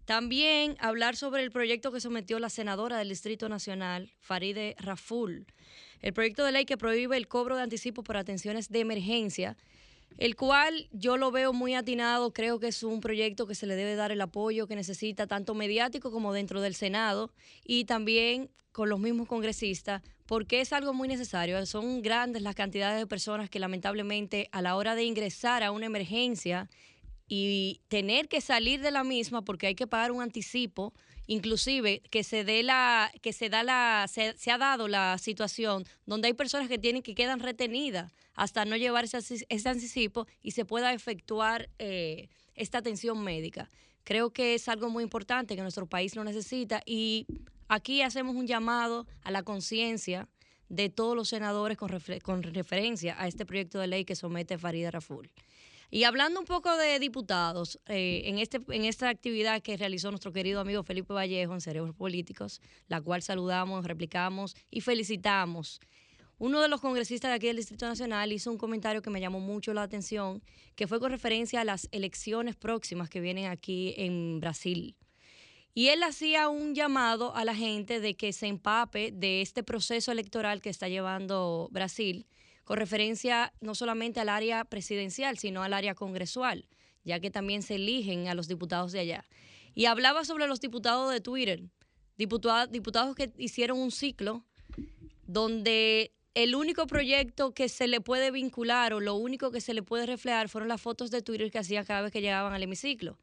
También hablar sobre el proyecto que sometió la senadora del Distrito Nacional, Faride Raful. El proyecto de ley que prohíbe el cobro de anticipo por atenciones de emergencia, el cual yo lo veo muy atinado, creo que es un proyecto que se le debe dar el apoyo que necesita tanto mediático como dentro del Senado y también con los mismos congresistas, porque es algo muy necesario. Son grandes las cantidades de personas que lamentablemente a la hora de ingresar a una emergencia y tener que salir de la misma porque hay que pagar un anticipo, inclusive que se dé la, que se da la, se, ha dado la situación donde hay personas que tienen que quedan retenidas hasta no llevar ese, ese anticipo y se pueda efectuar eh, esta atención médica. Creo que es algo muy importante que nuestro país lo necesita y aquí hacemos un llamado a la conciencia de todos los senadores con, con referencia a este proyecto de ley que somete Farida Raful. Y hablando un poco de diputados, eh, en, este, en esta actividad que realizó nuestro querido amigo Felipe Vallejo en Cerebros Políticos, la cual saludamos, replicamos y felicitamos. Uno de los congresistas de aquí del Distrito Nacional hizo un comentario que me llamó mucho la atención, que fue con referencia a las elecciones próximas que vienen aquí en Brasil. Y él hacía un llamado a la gente de que se empape de este proceso electoral que está llevando Brasil con referencia no solamente al área presidencial, sino al área congresual, ya que también se eligen a los diputados de allá. Y hablaba sobre los diputados de Twitter, diputados, diputados que hicieron un ciclo donde el único proyecto que se le puede vincular o lo único que se le puede reflejar fueron las fotos de Twitter que hacían cada vez que llegaban al hemiciclo.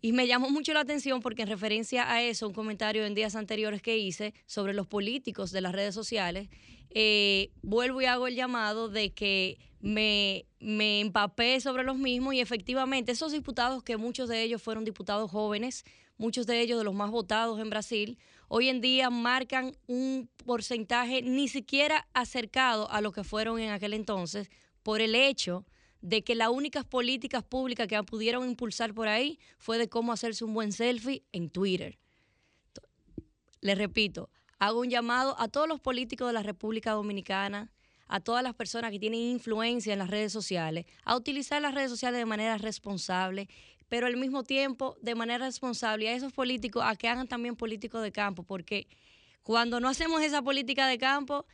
Y me llamó mucho la atención porque en referencia a eso, un comentario en días anteriores que hice sobre los políticos de las redes sociales, eh, vuelvo y hago el llamado de que me, me empapé sobre los mismos y efectivamente esos diputados, que muchos de ellos fueron diputados jóvenes, muchos de ellos de los más votados en Brasil, hoy en día marcan un porcentaje ni siquiera acercado a lo que fueron en aquel entonces por el hecho de que las únicas políticas públicas que pudieron impulsar por ahí fue de cómo hacerse un buen selfie en Twitter. Les repito, hago un llamado a todos los políticos de la República Dominicana, a todas las personas que tienen influencia en las redes sociales, a utilizar las redes sociales de manera responsable, pero al mismo tiempo de manera responsable, y a esos políticos a que hagan también políticos de campo, porque cuando no hacemos esa política de campo,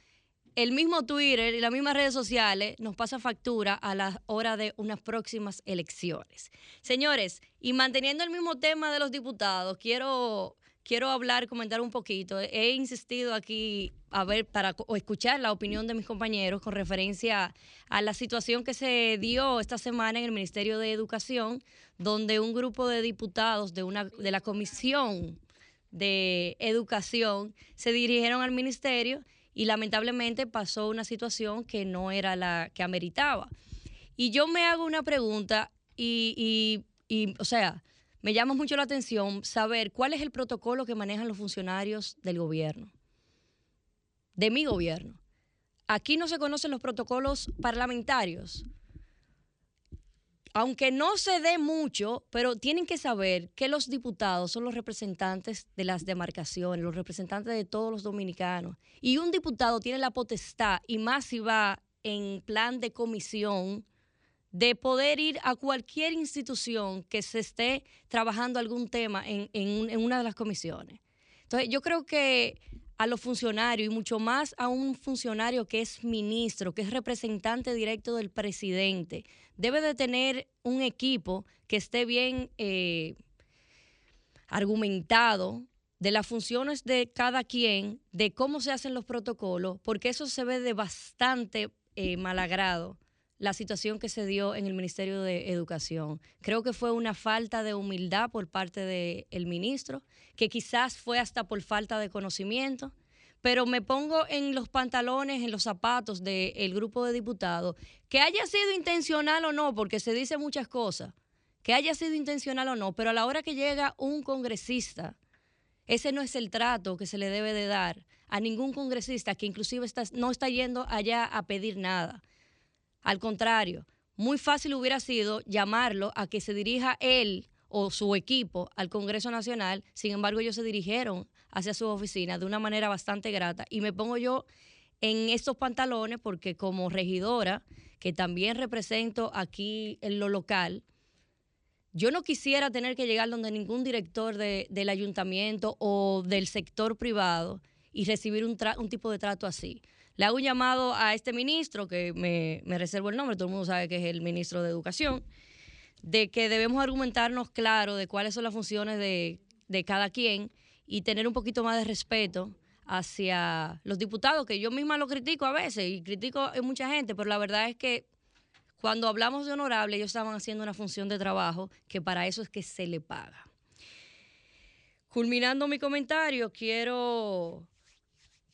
el mismo Twitter y las mismas redes sociales nos pasa factura a la hora de unas próximas elecciones. Señores, y manteniendo el mismo tema de los diputados, quiero quiero hablar, comentar un poquito. He insistido aquí a ver para escuchar la opinión de mis compañeros con referencia a la situación que se dio esta semana en el Ministerio de Educación, donde un grupo de diputados de una de la Comisión de Educación se dirigieron al ministerio y lamentablemente pasó una situación que no era la que ameritaba. Y yo me hago una pregunta y, y, y o sea, me llama mucho la atención saber cuál es el protocolo que manejan los funcionarios del gobierno, de mi gobierno. Aquí no se conocen los protocolos parlamentarios. Aunque no se dé mucho, pero tienen que saber que los diputados son los representantes de las demarcaciones, los representantes de todos los dominicanos. Y un diputado tiene la potestad, y más si va en plan de comisión, de poder ir a cualquier institución que se esté trabajando algún tema en, una de las comisiones. Entonces, yo creo que a los funcionarios y mucho más a un funcionario que es ministro, que es representante directo del presidente, debe de tener un equipo que esté bien eh, argumentado de las funciones de cada quien, de cómo se hacen los protocolos, porque eso se ve de bastante eh, malagrado la situación que se dio en el Ministerio de Educación. Creo que fue una falta de humildad por parte del ministro, que quizás fue hasta por falta de conocimiento, pero me pongo en los pantalones, en los zapatos del grupo de diputados, que haya sido intencional o no, porque se dice muchas cosas, que haya sido intencional o no, pero a la hora que llega un congresista, ese no es el trato que se le debe de dar a ningún congresista que inclusive no está yendo allá a pedir nada al contrario, muy fácil hubiera sido llamarlo a que se dirija él o su equipo al Congreso Nacional. Sin embargo, ellos se dirigieron hacia su oficina de una manera bastante grata. Y me pongo yo en estos pantalones porque como regidora, que también represento aquí en lo local, Yo no quisiera tener que llegar donde ningún director del ayuntamiento o del sector privado y recibir un, un, tipo de trato así. Le hago un llamado a este ministro, que me, me, reservo el nombre, todo el mundo sabe que es el ministro de Educación, de que debemos argumentarnos claro de cuáles son las funciones de, de cada quien y tener un poquito más de respeto hacia los diputados, que yo misma lo critico a veces y critico a mucha gente, pero la verdad es que cuando hablamos de honorable, ellos estaban haciendo una función de trabajo que para eso es que se le paga. Culminando mi comentario, quiero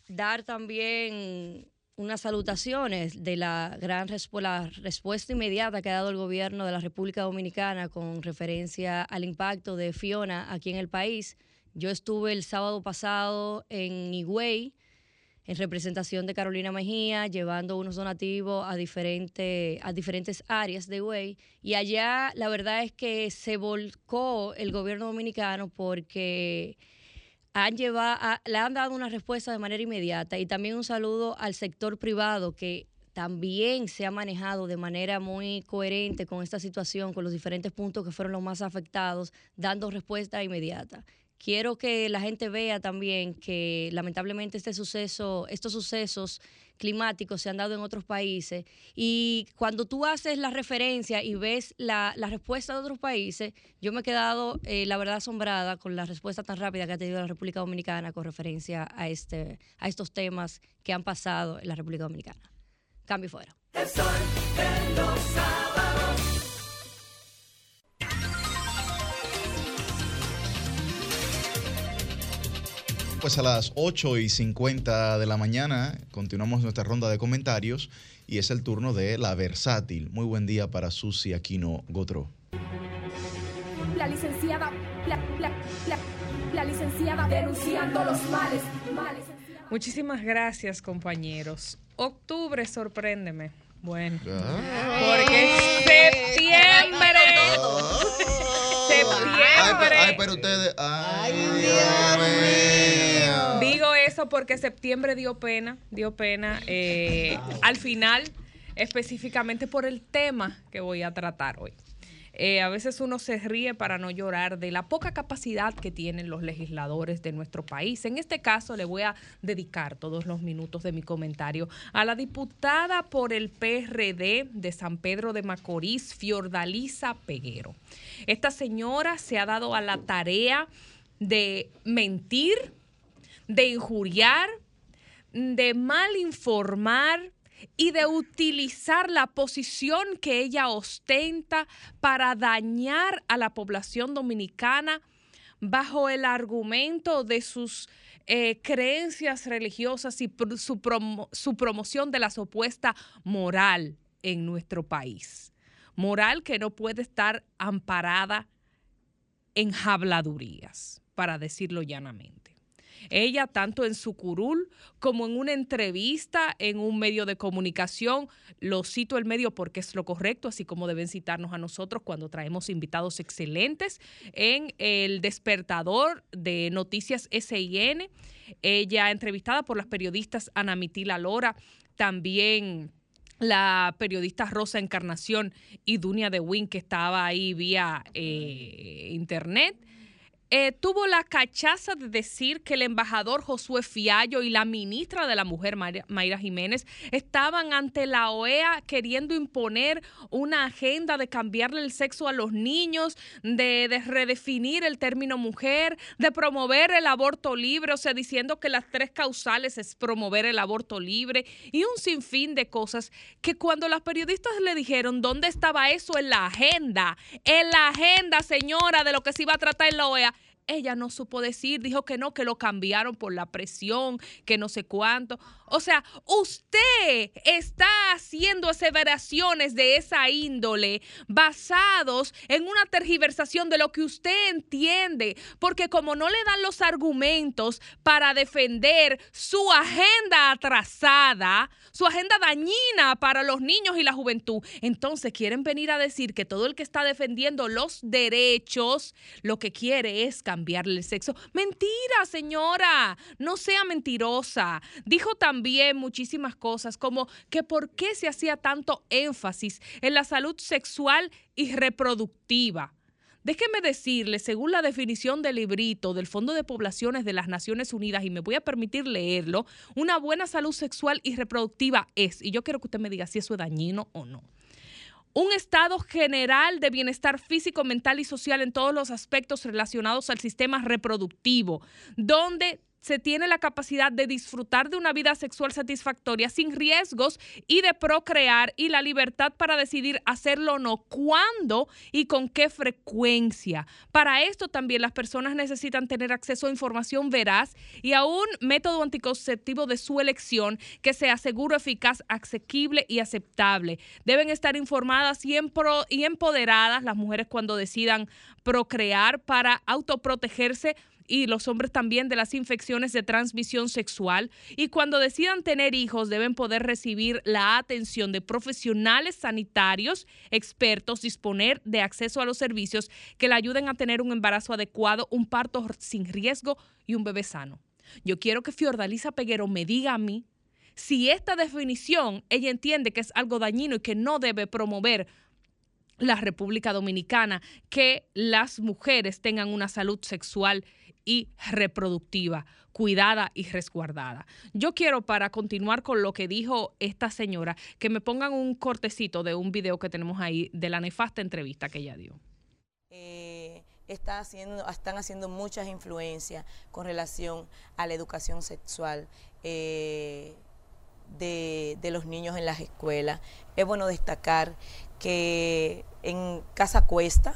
dar también unas salutaciones de la gran respuesta inmediata que ha dado el gobierno de la República Dominicana con referencia al impacto de Fiona aquí en el país. Yo estuve el sábado pasado en Higüey, en representación de Carolina Mejía, llevando unos donativos a, diferente, a diferentes áreas de Higüey. Y allá la verdad es que se volcó el gobierno dominicano porque han llevado, le han dado una respuesta de manera inmediata. Y también un saludo al sector privado que también se ha manejado de manera muy coherente con esta situación, con los diferentes puntos que fueron los más afectados, dando respuesta inmediata quiero que la gente vea también que lamentablemente este suceso, estos sucesos climáticos se han dado en otros países y cuando tú haces la referencia y ves la, respuesta de otros países, yo me he quedado, eh, la verdad, asombrada con la respuesta tan rápida que ha tenido la República Dominicana con referencia a, este, a estos temas que han pasado en la República Dominicana. Cambio fuera. Pues a las 8 y 50 de la mañana continuamos nuestra ronda de comentarios y es el turno de La Versátil. Muy buen día para Susi Aquino Gotro. La licenciada, la, licenciada denunciando los males. Muchísimas gracias, compañeros. Octubre, sorpréndeme. Bueno, ah. porque septiembre. Septiembre. Ay, pero, ustedes. Ay, Digo eso porque septiembre dio pena, dio pena. Eh, al final, específicamente por el tema que voy a tratar hoy. Eh, a veces uno se ríe para no llorar de la poca capacidad que tienen los legisladores de nuestro país. En este caso le voy a dedicar todos los minutos de mi comentario a la diputada por el PRD de San Pedro de Macorís, Fiordalisa Peguero. Esta señora se ha dado a la tarea de mentir, de injuriar, de mal informar, y de utilizar la posición que ella ostenta para dañar a la población dominicana bajo el argumento de sus eh, creencias religiosas y su, su promoción de la supuesta moral en nuestro país. Moral que no puede estar amparada en habladurías, para decirlo llanamente. Ella, tanto en su curul como en una entrevista en un medio de comunicación, lo cito el medio porque es lo correcto, así como deben citarnos a nosotros cuando traemos invitados excelentes en el despertador de Noticias SIN. Ella, entrevistada por las periodistas Ana Mitila Lora, también la periodista Rosa Encarnación y Dunia de Win, que estaba ahí vía eh, internet. Eh, tuvo la cachaza de decir que el embajador Josué Fiallo y la ministra de la Mujer, Mayra Jiménez, estaban ante la OEA queriendo imponer una agenda de cambiarle el sexo a los niños, de, de redefinir el término mujer, de promover el aborto libre, o sea, diciendo que las tres causales es promover el aborto libre y un sinfín de cosas que cuando las periodistas le dijeron dónde estaba eso en la agenda, en la agenda, señora, de lo que se iba a tratar en la OEA, ella no supo decir, dijo que no, que lo cambiaron por la presión, que no sé cuánto. O sea, usted está haciendo aseveraciones de esa índole basados en una tergiversación de lo que usted entiende, porque como no le dan los argumentos para defender su agenda atrasada, su agenda dañina para los niños y la juventud, entonces quieren venir a decir que todo el que está defendiendo los derechos, lo que quiere es cambiarle el sexo. Mentira, señora, no sea mentirosa. Dijo también también muchísimas cosas, como que por qué se hacía tanto énfasis en la salud sexual y reproductiva. Déjeme decirle, según la definición del librito del Fondo de Poblaciones de las Naciones Unidas, y me voy a permitir leerlo, una buena salud sexual y reproductiva es, y yo quiero que usted me diga si eso es dañino o no un estado general de bienestar físico, mental y social en todos los aspectos relacionados al sistema reproductivo, donde se tiene la capacidad de disfrutar de una vida sexual satisfactoria sin riesgos y de procrear y la libertad para decidir hacerlo o no, cuándo y con qué frecuencia. Para esto también las personas necesitan tener acceso a información veraz y a un método anticonceptivo de su elección que sea seguro, eficaz, asequible y aceptable. Deben estar informadas y, y empoderadas las mujeres cuando decidan procrear para autoprotegerse y los hombres también de las infecciones de transmisión sexual. Y cuando decidan tener hijos deben poder recibir la atención de profesionales sanitarios, expertos, disponer de acceso a los servicios que le ayuden a tener un embarazo adecuado, un parto sin riesgo y un bebé sano. Yo quiero que Fiordalisa Peguero me diga a mí si esta definición ella entiende que es algo dañino y que no debe promover la República Dominicana, que las mujeres tengan una salud sexual y reproductiva, cuidada y resguardada. Yo quiero, para continuar con lo que dijo esta señora, que me pongan un cortecito de un video que tenemos ahí de la nefasta entrevista que ella dio. Eh, están haciendo muchas influencias con relación a la educación sexual. Eh, de, los niños en las escuelas. Es bueno destacar que en Casa Cuesta,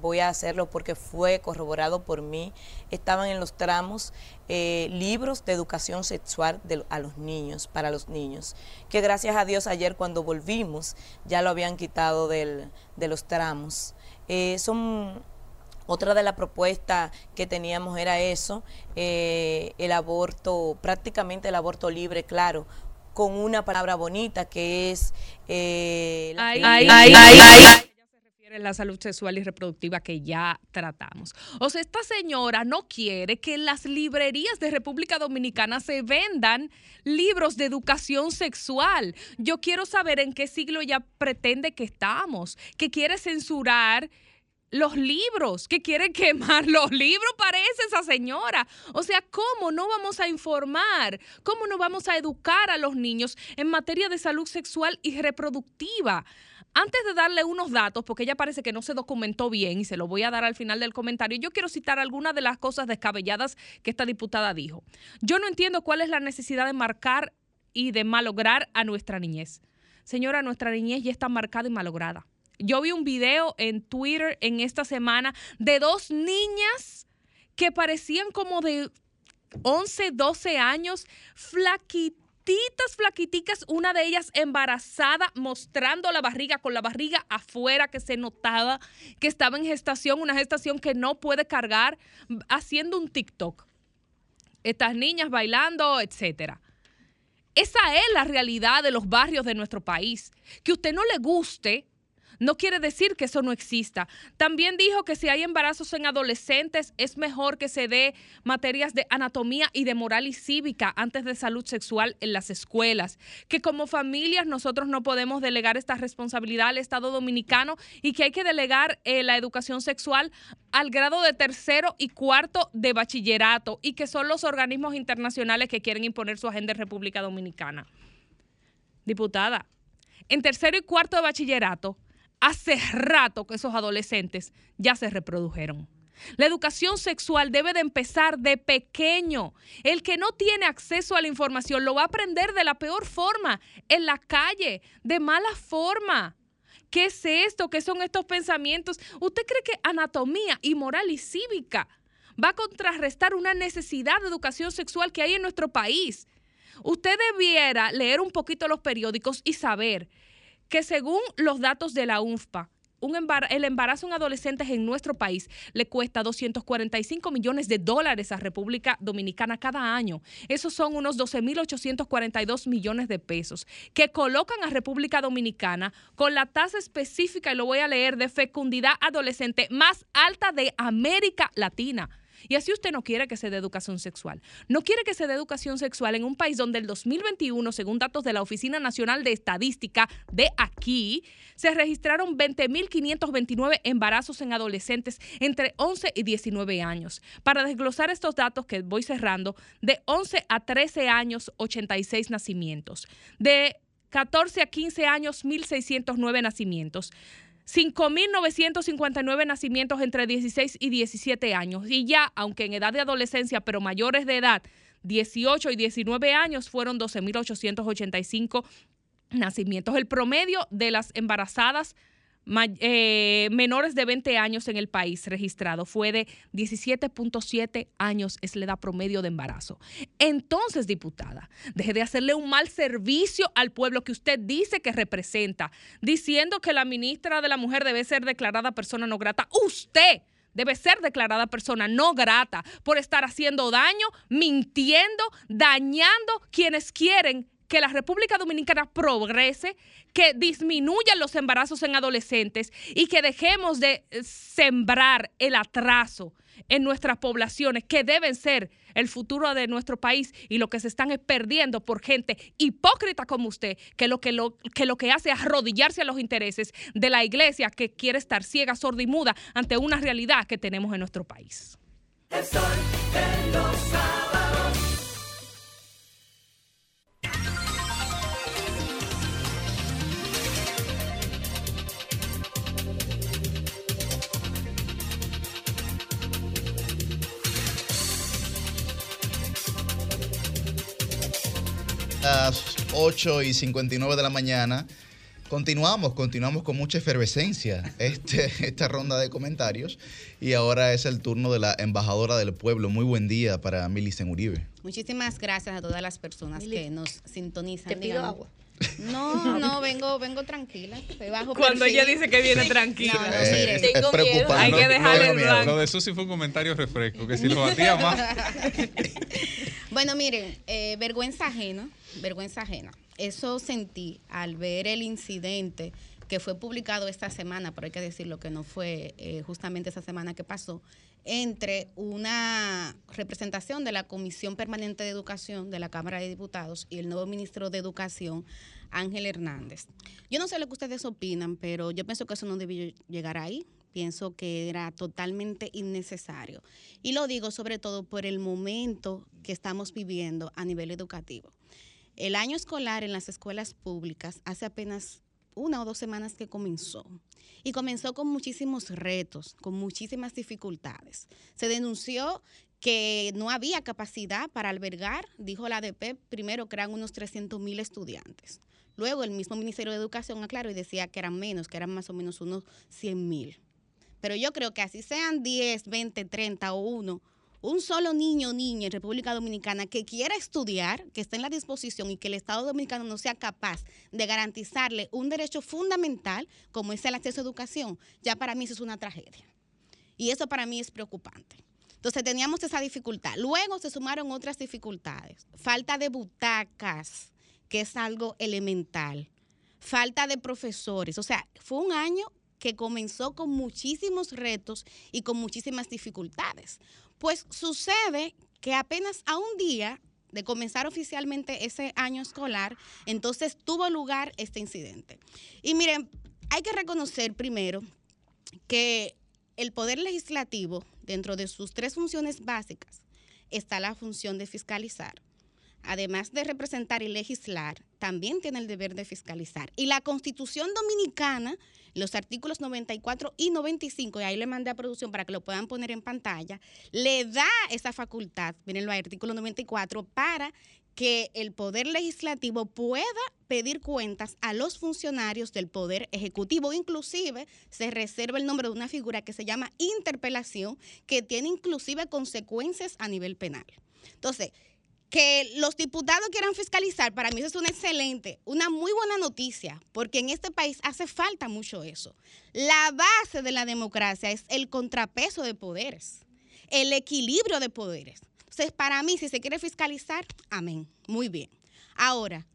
voy a hacerlo porque fue corroborado por mí, estaban en los tramos eh, libros de educación sexual a los niños, para los niños, que gracias a Dios ayer cuando volvimos ya lo habían quitado de los tramos. Eh, son otra de las propuestas que teníamos era eso, eh, el aborto, prácticamente el aborto libre, claro, con una palabra bonita que es... la la salud sexual y reproductiva que ya tratamos. O sea, esta señora no quiere que en las librerías de República Dominicana se vendan libros de educación sexual. Yo quiero saber en qué siglo ella pretende que estamos, que quiere censurar los libros, que quiere quemar los libros, parece esa señora. O sea, ¿cómo no vamos a informar? ¿Cómo no vamos a educar a los niños en materia de salud sexual y reproductiva? Antes de darle unos datos, porque ella parece que no se documentó bien y se lo voy a dar al final del comentario, yo quiero citar algunas de las cosas descabelladas que esta diputada dijo. Yo no entiendo cuál es la necesidad de marcar y de malograr a nuestra niñez. Señora, nuestra niñez ya está marcada y malograda. Yo vi un video en Twitter en esta semana de dos niñas que parecían como de 11, 12 años, flaquitas flaquiticas, una de ellas embarazada, mostrando la barriga, con la barriga afuera, que se notaba que estaba en gestación, una gestación que no puede cargar, haciendo un TikTok. Estas niñas bailando, etcétera. Esa es la realidad de los barrios de nuestro país. Que usted no le guste, no quiere decir que eso no exista. También dijo que si hay embarazos en adolescentes es mejor que se dé materias de anatomía y de moral y cívica antes de salud sexual en las escuelas. Que como familias nosotros no podemos delegar esta responsabilidad al Estado dominicano y que hay que delegar eh, la educación sexual al grado de tercero y cuarto de bachillerato y que son los organismos internacionales que quieren imponer su agenda en República Dominicana. Diputada, en tercero y cuarto de bachillerato hace rato que esos adolescentes ya se reprodujeron. La educación sexual debe de empezar de pequeño. El que no tiene acceso a la información lo va a aprender de la peor forma, en la calle, de mala forma. ¿Qué es esto? ¿Qué son estos pensamientos? ¿Usted cree que anatomía y moral y cívica va a contrarrestar una necesidad de educación sexual que hay en nuestro país? Usted debiera leer un poquito los periódicos y saber que según los datos de la UNFPA, el embarazo en adolescentes en nuestro país le cuesta 245 millones de dólares a República Dominicana cada año. Esos son unos 12.842 millones de pesos que colocan a República Dominicana con la tasa específica, y lo voy a leer, de fecundidad adolescente más alta de América Latina. Y así usted no quiere que se dé educación sexual. No quiere que se dé educación sexual en un país donde el 2021, según datos de la Oficina Nacional de Estadística de aquí, se registraron 20.529 embarazos en adolescentes entre 11 y 19 años. Para desglosar estos datos que voy cerrando, de 11 a 13 años, 86 nacimientos. De 14 a 15 años, 1.609 nacimientos. 5.959 nacimientos entre 16 y 17 años. Y ya, aunque en edad de adolescencia, pero mayores de edad, 18 y 19 años, fueron 12.885 nacimientos. El promedio de las embarazadas eh, menores de 20 años en el país registrado fue de 17.7 años, es la edad promedio de embarazo. Entonces, diputada, deje de hacerle un mal servicio al pueblo que usted dice que representa, diciendo que la ministra de la Mujer debe ser declarada persona no grata. Usted debe ser declarada persona no grata por estar haciendo daño, mintiendo, dañando quienes quieren que la República Dominicana progrese, que disminuyan los embarazos en adolescentes y que dejemos de eh, sembrar el atraso en nuestras poblaciones, que deben ser el futuro de nuestro país y lo que se están perdiendo por gente hipócrita como usted, que lo que, lo, que lo que hace es arrodillarse a los intereses de la iglesia que quiere estar ciega, sorda y muda ante una realidad que tenemos en nuestro país. Las 8 y 59 de la mañana. Continuamos, continuamos con mucha efervescencia este, esta ronda de comentarios y ahora es el turno de la embajadora del pueblo. Muy buen día para Milicen Uribe. Muchísimas gracias a todas las personas que nos sintonizan. Te pido agua. No, no, vengo, vengo tranquila. Bajo Cuando ella dice que viene tranquila. No, eh, tengo miedo. Hay que dejarle el blanco. Lo de Susi fue un comentario refresco, que si lo batía más. bueno, miren, eh, vergüenza ajena, vergüenza ajena. Eso sentí al ver el incidente que fue publicado esta semana, pero hay que decirlo que no fue eh, justamente esa semana que pasó, entre una representación de la Comisión Permanente de Educación de la Cámara de Diputados y el nuevo ministro de Educación, Ángel Hernández. Yo no sé lo que ustedes opinan, pero yo pienso que eso no debió llegar ahí. Pienso que era totalmente innecesario. Y lo digo sobre todo por el momento que estamos viviendo a nivel educativo. El año escolar en las escuelas públicas hace apenas una o dos semanas que comenzó. Y comenzó con muchísimos retos, con muchísimas dificultades. Se denunció que no había capacidad para albergar, dijo la ADP, primero que eran unos 300 mil estudiantes. Luego el mismo Ministerio de Educación aclaró y decía que eran menos, que eran más o menos unos 100 mil. Pero yo creo que así sean 10, 20, 30 o 1, un solo niño o niña en República Dominicana que quiera estudiar, que esté en la disposición y que el Estado Dominicano no sea capaz de garantizarle un derecho fundamental como es el acceso a educación, ya para mí eso es una tragedia. Y eso para mí es preocupante. Entonces teníamos esa dificultad. Luego se sumaron otras dificultades. Falta de butacas, que es algo elemental. Falta de profesores. O sea, fue un año que comenzó con muchísimos retos y con muchísimas dificultades. Pues sucede que apenas a un día de comenzar oficialmente ese año escolar, entonces tuvo lugar este incidente. Y miren, hay que reconocer primero que el Poder Legislativo, dentro de sus tres funciones básicas, está la función de fiscalizar. Además de representar y legislar, también tiene el deber de fiscalizar. Y la Constitución Dominicana los artículos 94 y 95, y ahí le mandé a producción para que lo puedan poner en pantalla, le da esa facultad, miren el artículo 94, para que el Poder Legislativo pueda pedir cuentas a los funcionarios del Poder Ejecutivo. Inclusive se reserva el nombre de una figura que se llama interpelación, que tiene inclusive consecuencias a nivel penal. Entonces, que los diputados quieran fiscalizar, para mí eso es una excelente, una muy buena noticia, porque en este país hace falta mucho eso. La base de la democracia es el contrapeso de poderes, el equilibrio de poderes. Entonces, para mí, si se quiere fiscalizar, amén, muy bien. Ahora,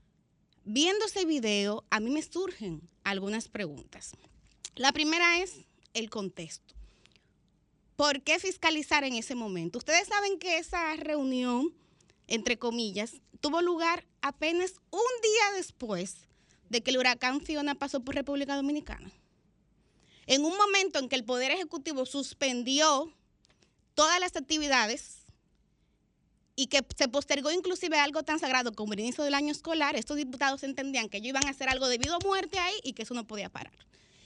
viendo ese video, a mí me surgen algunas preguntas. La primera es el contexto. ¿por qué fiscalizar en ese momento? Ustedes saben que esa reunión, entre comillas, tuvo lugar apenas un día después de que el huracán Fiona pasó por República Dominicana. En un momento en que el Poder Ejecutivo suspendió todas las actividades y que se postergó inclusive algo tan sagrado como el inicio del año escolar, estos diputados entendían que ellos iban a hacer algo debido a muerte ahí y que eso no podía parar.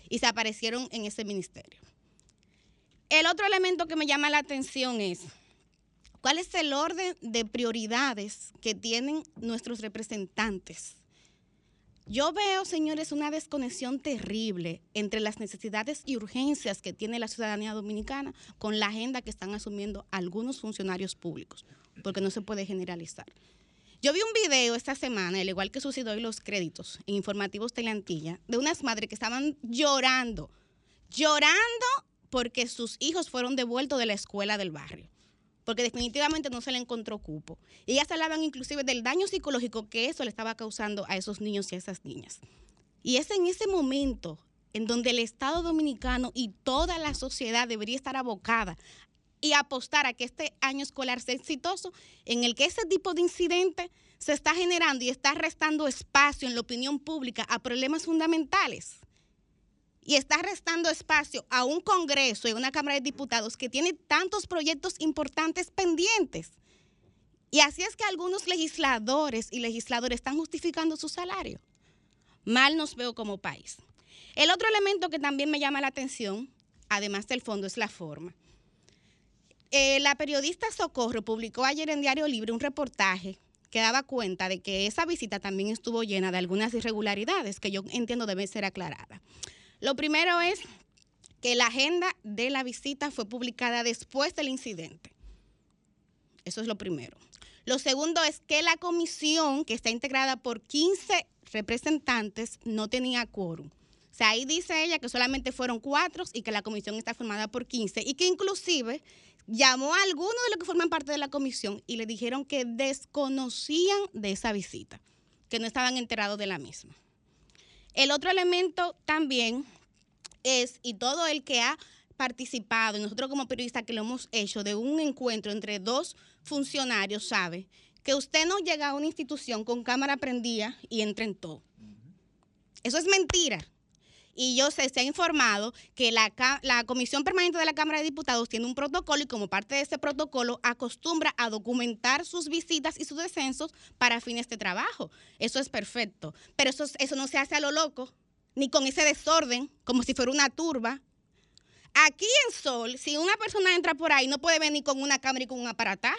Y se aparecieron en ese ministerio. El otro elemento que me llama la atención es, ¿cuál es el orden de prioridades que tienen nuestros representantes? Yo veo, señores, una desconexión terrible entre las necesidades y urgencias que tiene la ciudadanía dominicana con la agenda que están asumiendo algunos funcionarios públicos, porque no se puede generalizar. Yo vi un video esta semana, al igual que sucedió hoy los créditos en informativos Teleantilla, de unas madres que estaban llorando, llorando porque sus hijos fueron devueltos de la escuela del barrio porque definitivamente no se le encontró cupo. Y ellas hablaban inclusive del daño psicológico que eso le estaba causando a esos niños y a esas niñas. Y es en ese momento en donde el Estado dominicano y toda la sociedad debería estar abocada y apostar a que este año escolar sea exitoso, en el que ese tipo de incidente se está generando y está restando espacio en la opinión pública a problemas fundamentales y está restando espacio a un Congreso y una Cámara de Diputados que tiene tantos proyectos importantes pendientes. Y así es que algunos legisladores y legisladores están justificando su salario. Mal nos veo como país. El otro elemento que también me llama la atención, además del fondo, es la forma. Eh, la periodista Socorro publicó ayer en Diario Libre un reportaje que daba cuenta de que esa visita también estuvo llena de algunas irregularidades que yo entiendo deben ser aclaradas. Lo primero es que la agenda de la visita fue publicada después del incidente. Eso es lo primero. Lo segundo es que la comisión, que está integrada por 15 representantes, no tenía quórum. O sea, ahí dice ella que solamente fueron cuatro y que la comisión está formada por 15 y que inclusive llamó a algunos de los que forman parte de la comisión y le dijeron que desconocían de esa visita, que no estaban enterados de la misma. El otro elemento también es, y todo el que ha participado, y nosotros como periodistas que lo hemos hecho, de un encuentro entre dos funcionarios, sabe que usted no llega a una institución con cámara prendida y entra en todo. Eso es mentira y yo sé, se ha informado que la, la Comisión Permanente de la Cámara de Diputados tiene un protocolo y como parte de ese protocolo acostumbra a documentar sus visitas y sus descensos para fines de trabajo. Eso es perfecto, pero eso, eso no se hace a lo loco, ni con ese desorden, como si fuera una turba. Aquí en Sol, si una persona entra por ahí, no puede venir con una cámara y con un aparataje,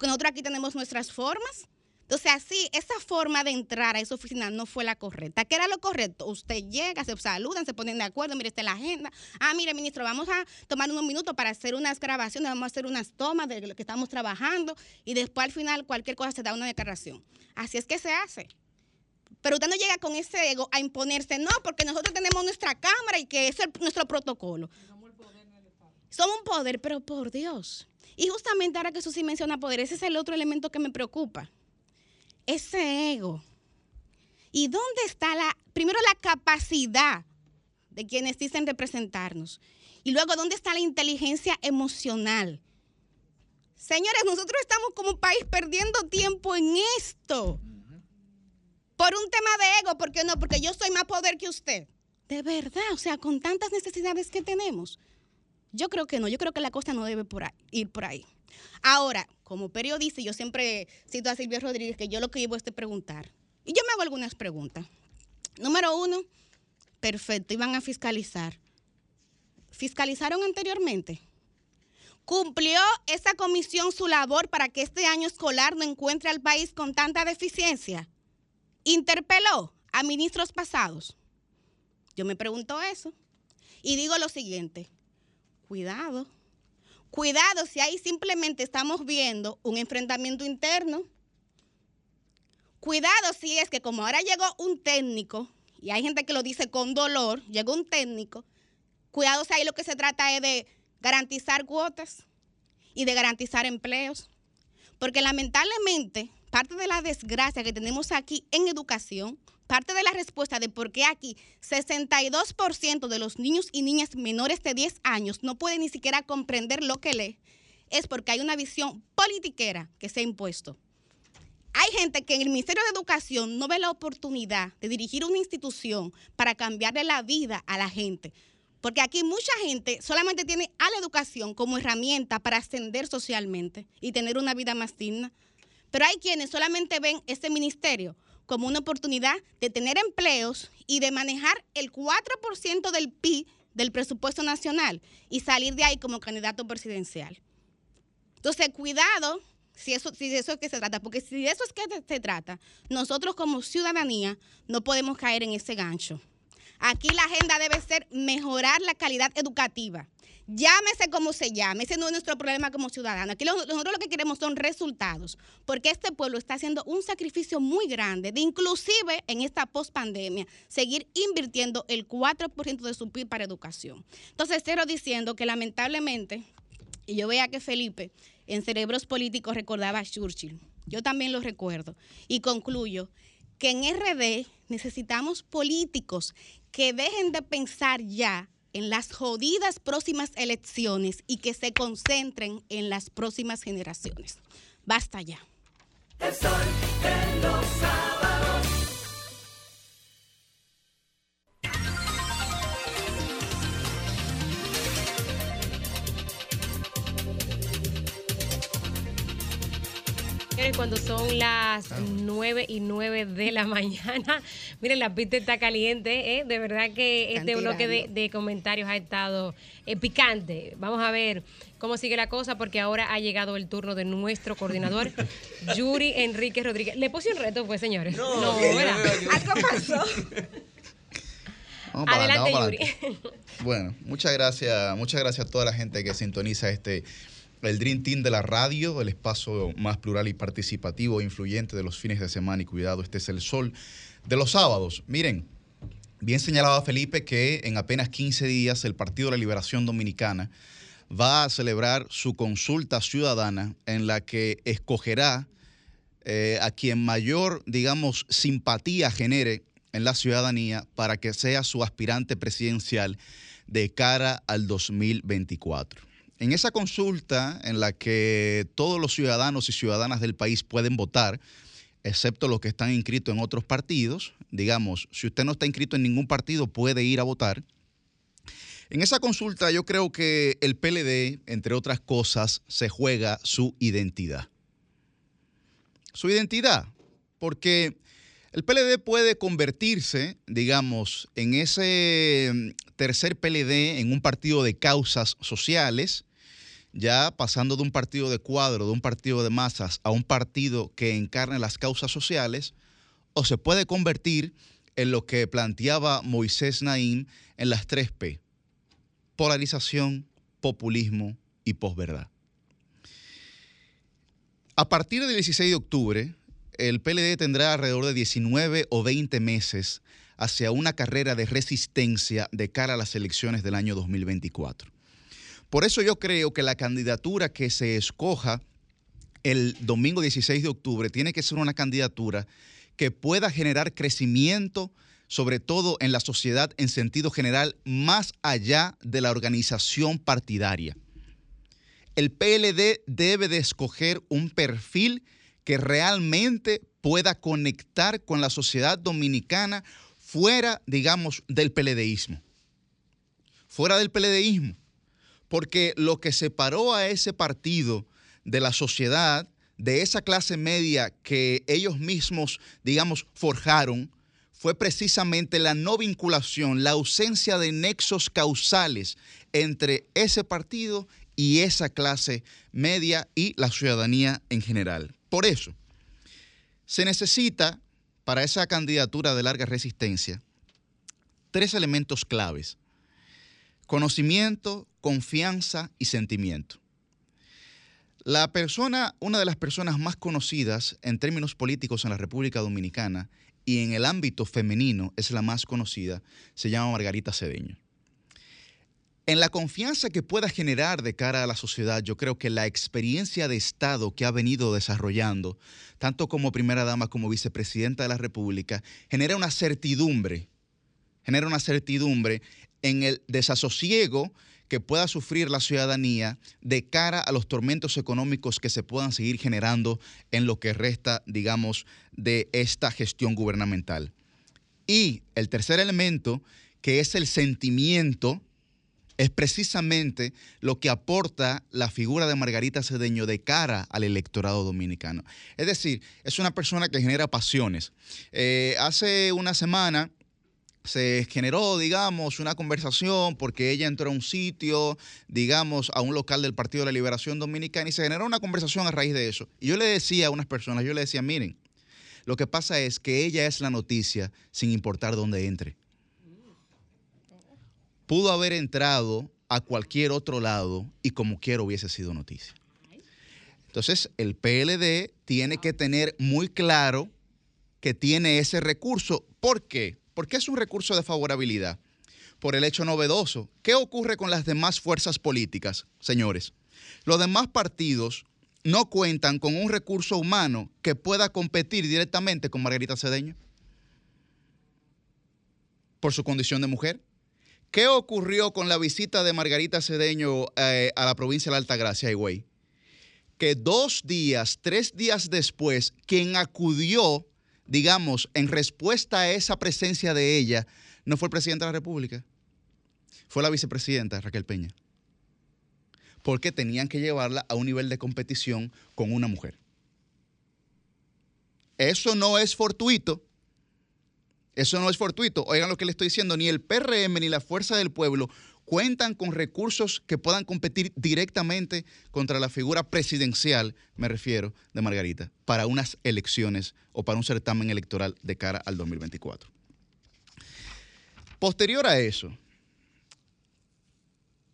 nosotros aquí tenemos nuestras formas. Entonces, así, esa forma de entrar a esa oficina no fue la correcta. ¿Qué era lo correcto? Usted llega, se saludan, se ponen de acuerdo, mire, esta es la agenda. Ah, mire, ministro, vamos a tomar unos minutos para hacer unas grabaciones, vamos a hacer unas tomas de lo que estamos trabajando y después al final cualquier cosa se da una declaración. Así es que se hace. Pero usted no llega con ese ego a imponerse, no, porque nosotros tenemos nuestra cámara y que es nuestro protocolo. Somos un poder, pero por Dios. Y justamente ahora que Susi menciona poder, ese es el otro elemento que me preocupa ese ego. ¿Y dónde está la, primero la capacidad de quienes dicen representarnos? Y luego, ¿dónde está la inteligencia emocional? Señores, nosotros estamos como país perdiendo tiempo en esto. Por un tema de ego, ¿por qué no? Porque yo soy más poder que usted. De verdad, o sea, con tantas necesidades que tenemos. Yo creo que no, yo creo que la cosa no debe ir por ahí. Ahora, como periodista, yo siempre cito a Silvia Rodríguez que yo lo que llevo es de preguntar. Y yo me hago algunas preguntas. Número uno, perfecto, iban a fiscalizar. ¿Fiscalizaron anteriormente? ¿Cumplió esa comisión su labor para que este año escolar no encuentre al país con tanta deficiencia? ¿Interpeló a ministros pasados? Yo me pregunto eso. Y digo lo siguiente, cuidado Cuidado si ahí simplemente estamos viendo un enfrentamiento interno. Cuidado si es que como ahora llegó un técnico, y hay gente que lo dice con dolor, llegó un técnico, cuidado si ahí lo que se trata es de garantizar cuotas y de garantizar empleos. Porque lamentablemente parte de la desgracia que tenemos aquí en educación, parte de la respuesta de por qué aquí 62% de los niños y niñas menores de 10 años no pueden ni siquiera comprender lo que lee, es porque hay una visión politiquera que se ha impuesto. Hay gente que en el Ministerio de Educación no ve la oportunidad de dirigir una institución para cambiarle la vida a la gente. Porque aquí mucha gente solamente tiene a la educación como herramienta para ascender socialmente y tener una vida más digna. Pero hay quienes solamente ven este ministerio como una oportunidad de tener empleos y de manejar el 4% del PIB del presupuesto nacional y salir de ahí como candidato presidencial. Entonces, cuidado si eso, si de eso es que se trata, porque si de eso es que se trata, nosotros como ciudadanía no podemos caer en ese gancho. Aquí la agenda debe ser mejorar la calidad educativa. Llámese como se llame, ese no es nuestro problema como ciudadanos. Aquí nosotros lo que queremos son resultados, porque este pueblo está haciendo un sacrificio muy grande de inclusive en esta pospandemia seguir invirtiendo el 4% de su PIB para educación. Entonces, cierro diciendo que lamentablemente, y yo vea que Felipe en Cerebros Políticos recordaba a Churchill, yo también lo recuerdo, y concluyo que en RD necesitamos políticos que dejen de pensar ya en las jodidas próximas elecciones y que se concentren en las próximas generaciones. Basta ya. Cuando son las 9 y 9 de la mañana. Miren, la pista está caliente, ¿eh? de verdad que este bloque de, comentarios ha estado eh, picante. Vamos a ver cómo sigue la cosa, porque ahora ha llegado el turno de nuestro coordinador, Yuri Enrique Rodríguez. ¿Le puse un reto, pues, señores? No, no Algo pasó. Adelante, Yuri. Bueno, muchas gracias, muchas gracias a toda la gente que sintoniza este el Dream Team de la radio, el espacio más plural y participativo e influyente de los fines de semana. Y cuidado, este es el sol de los sábados. Miren, bien señalaba Felipe que en apenas 15 días el Partido de la Liberación Dominicana va a celebrar su consulta ciudadana en la que escogerá eh, a quien mayor, digamos, simpatía genere en la ciudadanía para que sea su aspirante presidencial de cara al 2024. En esa consulta en la que todos los ciudadanos y ciudadanas del país pueden votar, excepto los que están inscritos en otros partidos, digamos, si usted no está inscrito en ningún partido, puede ir a votar. En esa consulta yo creo que el PLD, entre otras cosas, se juega su identidad. Su identidad, porque el PLD puede convertirse, digamos, en ese tercer PLD, en un partido de causas sociales, ya pasando de un partido de cuadro, de un partido de masas, a un partido que encarne las causas sociales, o se puede convertir en lo que planteaba Moisés Naim en las 3P, polarización, populismo y posverdad. A partir del 16 de octubre, el PLD tendrá alrededor de 19 o 20 meses hacia una carrera de resistencia de cara a las elecciones del año 2024. Por eso yo creo que la candidatura que se escoja el domingo 16 de octubre tiene que ser una candidatura que pueda generar crecimiento, sobre todo en la sociedad en sentido general, más allá de la organización partidaria. El PLD debe de escoger un perfil que realmente pueda conectar con la sociedad dominicana fuera, digamos, del PLDismo. Fuera del PLDismo porque lo que separó a ese partido de la sociedad, de esa clase media que ellos mismos, digamos, forjaron, fue precisamente la no vinculación, la ausencia de nexos causales entre ese partido y esa clase media y la ciudadanía en general. Por eso, se necesita para esa candidatura de larga resistencia tres elementos claves. Conocimiento, confianza y sentimiento. La persona, una de las personas más conocidas en términos políticos en la República Dominicana y en el ámbito femenino es la más conocida, se llama Margarita Cedeño. En la confianza que pueda generar de cara a la sociedad, yo creo que la experiencia de Estado que ha venido desarrollando, tanto como primera dama como vicepresidenta de la República, genera una certidumbre, genera una certidumbre en el desasosiego que pueda sufrir la ciudadanía de cara a los tormentos económicos que se puedan seguir generando en lo que resta, digamos, de esta gestión gubernamental. Y el tercer elemento, que es el sentimiento es precisamente lo que aporta la figura de Margarita Cedeño de cara al electorado dominicano. Es decir, es una persona que genera pasiones. Eh, hace una semana se generó, digamos, una conversación porque ella entró a un sitio, digamos, a un local del Partido de la Liberación Dominicana y se generó una conversación a raíz de eso. Y yo le decía a unas personas, yo le decía, miren, lo que pasa es que ella es la noticia sin importar dónde entre pudo haber entrado a cualquier otro lado y como quiera hubiese sido noticia. Entonces, el PLD tiene que tener muy claro que tiene ese recurso. ¿Por qué? Porque es un recurso de favorabilidad. Por el hecho novedoso. ¿Qué ocurre con las demás fuerzas políticas, señores? Los demás partidos no cuentan con un recurso humano que pueda competir directamente con Margarita Cedeño por su condición de mujer. ¿Qué ocurrió con la visita de Margarita Cedeño eh, a la provincia de la Altagracia, Higüey? Que dos días, tres días después, quien acudió, digamos, en respuesta a esa presencia de ella, no fue el presidente de la República, fue la vicepresidenta Raquel Peña. Porque tenían que llevarla a un nivel de competición con una mujer. Eso no es fortuito, eso no es fortuito. Oigan lo que le estoy diciendo, ni el PRM ni la Fuerza del Pueblo cuentan con recursos que puedan competir directamente contra la figura presidencial, me refiero, de Margarita, para unas elecciones o para un certamen electoral de cara al 2024. Posterior a eso,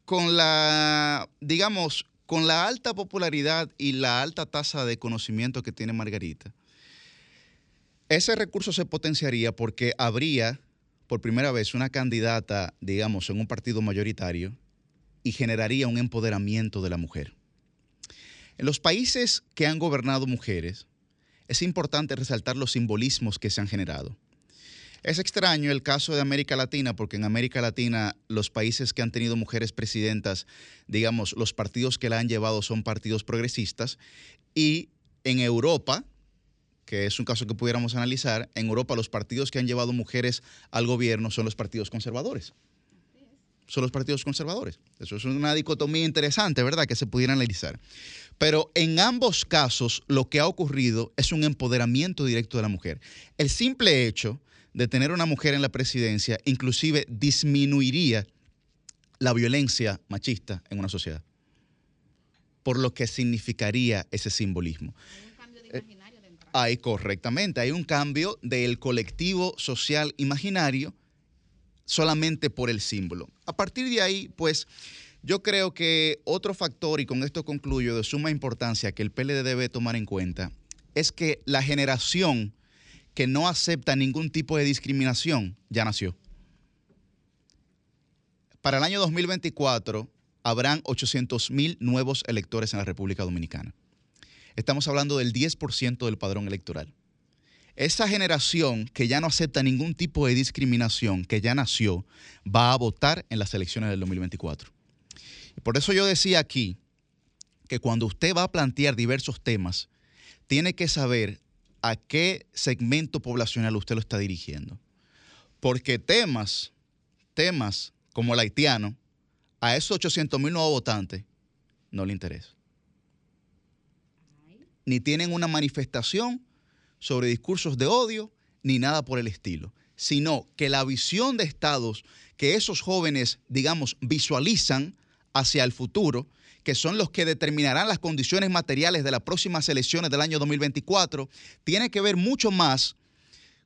con la, digamos, con la alta popularidad y la alta tasa de conocimiento que tiene Margarita, ese recurso se potenciaría porque habría por primera vez una candidata, digamos, en un partido mayoritario y generaría un empoderamiento de la mujer. En los países que han gobernado mujeres, es importante resaltar los simbolismos que se han generado. Es extraño el caso de América Latina, porque en América Latina los países que han tenido mujeres presidentas, digamos, los partidos que la han llevado son partidos progresistas, y en Europa, que es un caso que pudiéramos analizar, en Europa los partidos que han llevado mujeres al gobierno son los partidos conservadores. Son los partidos conservadores. Eso es una dicotomía interesante, ¿verdad? Que se pudiera analizar. Pero en ambos casos lo que ha ocurrido es un empoderamiento directo de la mujer. El simple hecho de tener una mujer en la presidencia inclusive disminuiría la violencia machista en una sociedad. Por lo que significaría ese simbolismo. Hay correctamente, hay un cambio del colectivo social imaginario solamente por el símbolo. A partir de ahí, pues yo creo que otro factor, y con esto concluyo, de suma importancia que el PLD debe tomar en cuenta, es que la generación que no acepta ningún tipo de discriminación ya nació. Para el año 2024 habrán 800 mil nuevos electores en la República Dominicana. Estamos hablando del 10% del padrón electoral. Esa generación que ya no acepta ningún tipo de discriminación, que ya nació, va a votar en las elecciones del 2024. Y por eso yo decía aquí que cuando usted va a plantear diversos temas, tiene que saber a qué segmento poblacional usted lo está dirigiendo. Porque temas, temas como el haitiano, a esos 800 mil nuevos votantes no le interesa ni tienen una manifestación sobre discursos de odio, ni nada por el estilo, sino que la visión de estados que esos jóvenes, digamos, visualizan hacia el futuro, que son los que determinarán las condiciones materiales de las próximas elecciones del año 2024, tiene que ver mucho más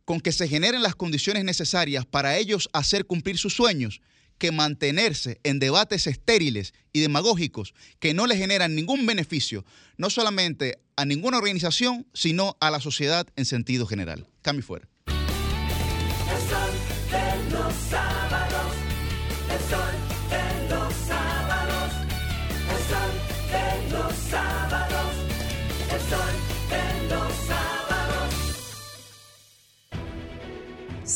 con que se generen las condiciones necesarias para ellos hacer cumplir sus sueños que mantenerse en debates estériles y demagógicos que no le generan ningún beneficio, no solamente a ninguna organización, sino a la sociedad en sentido general. Cambio fuera.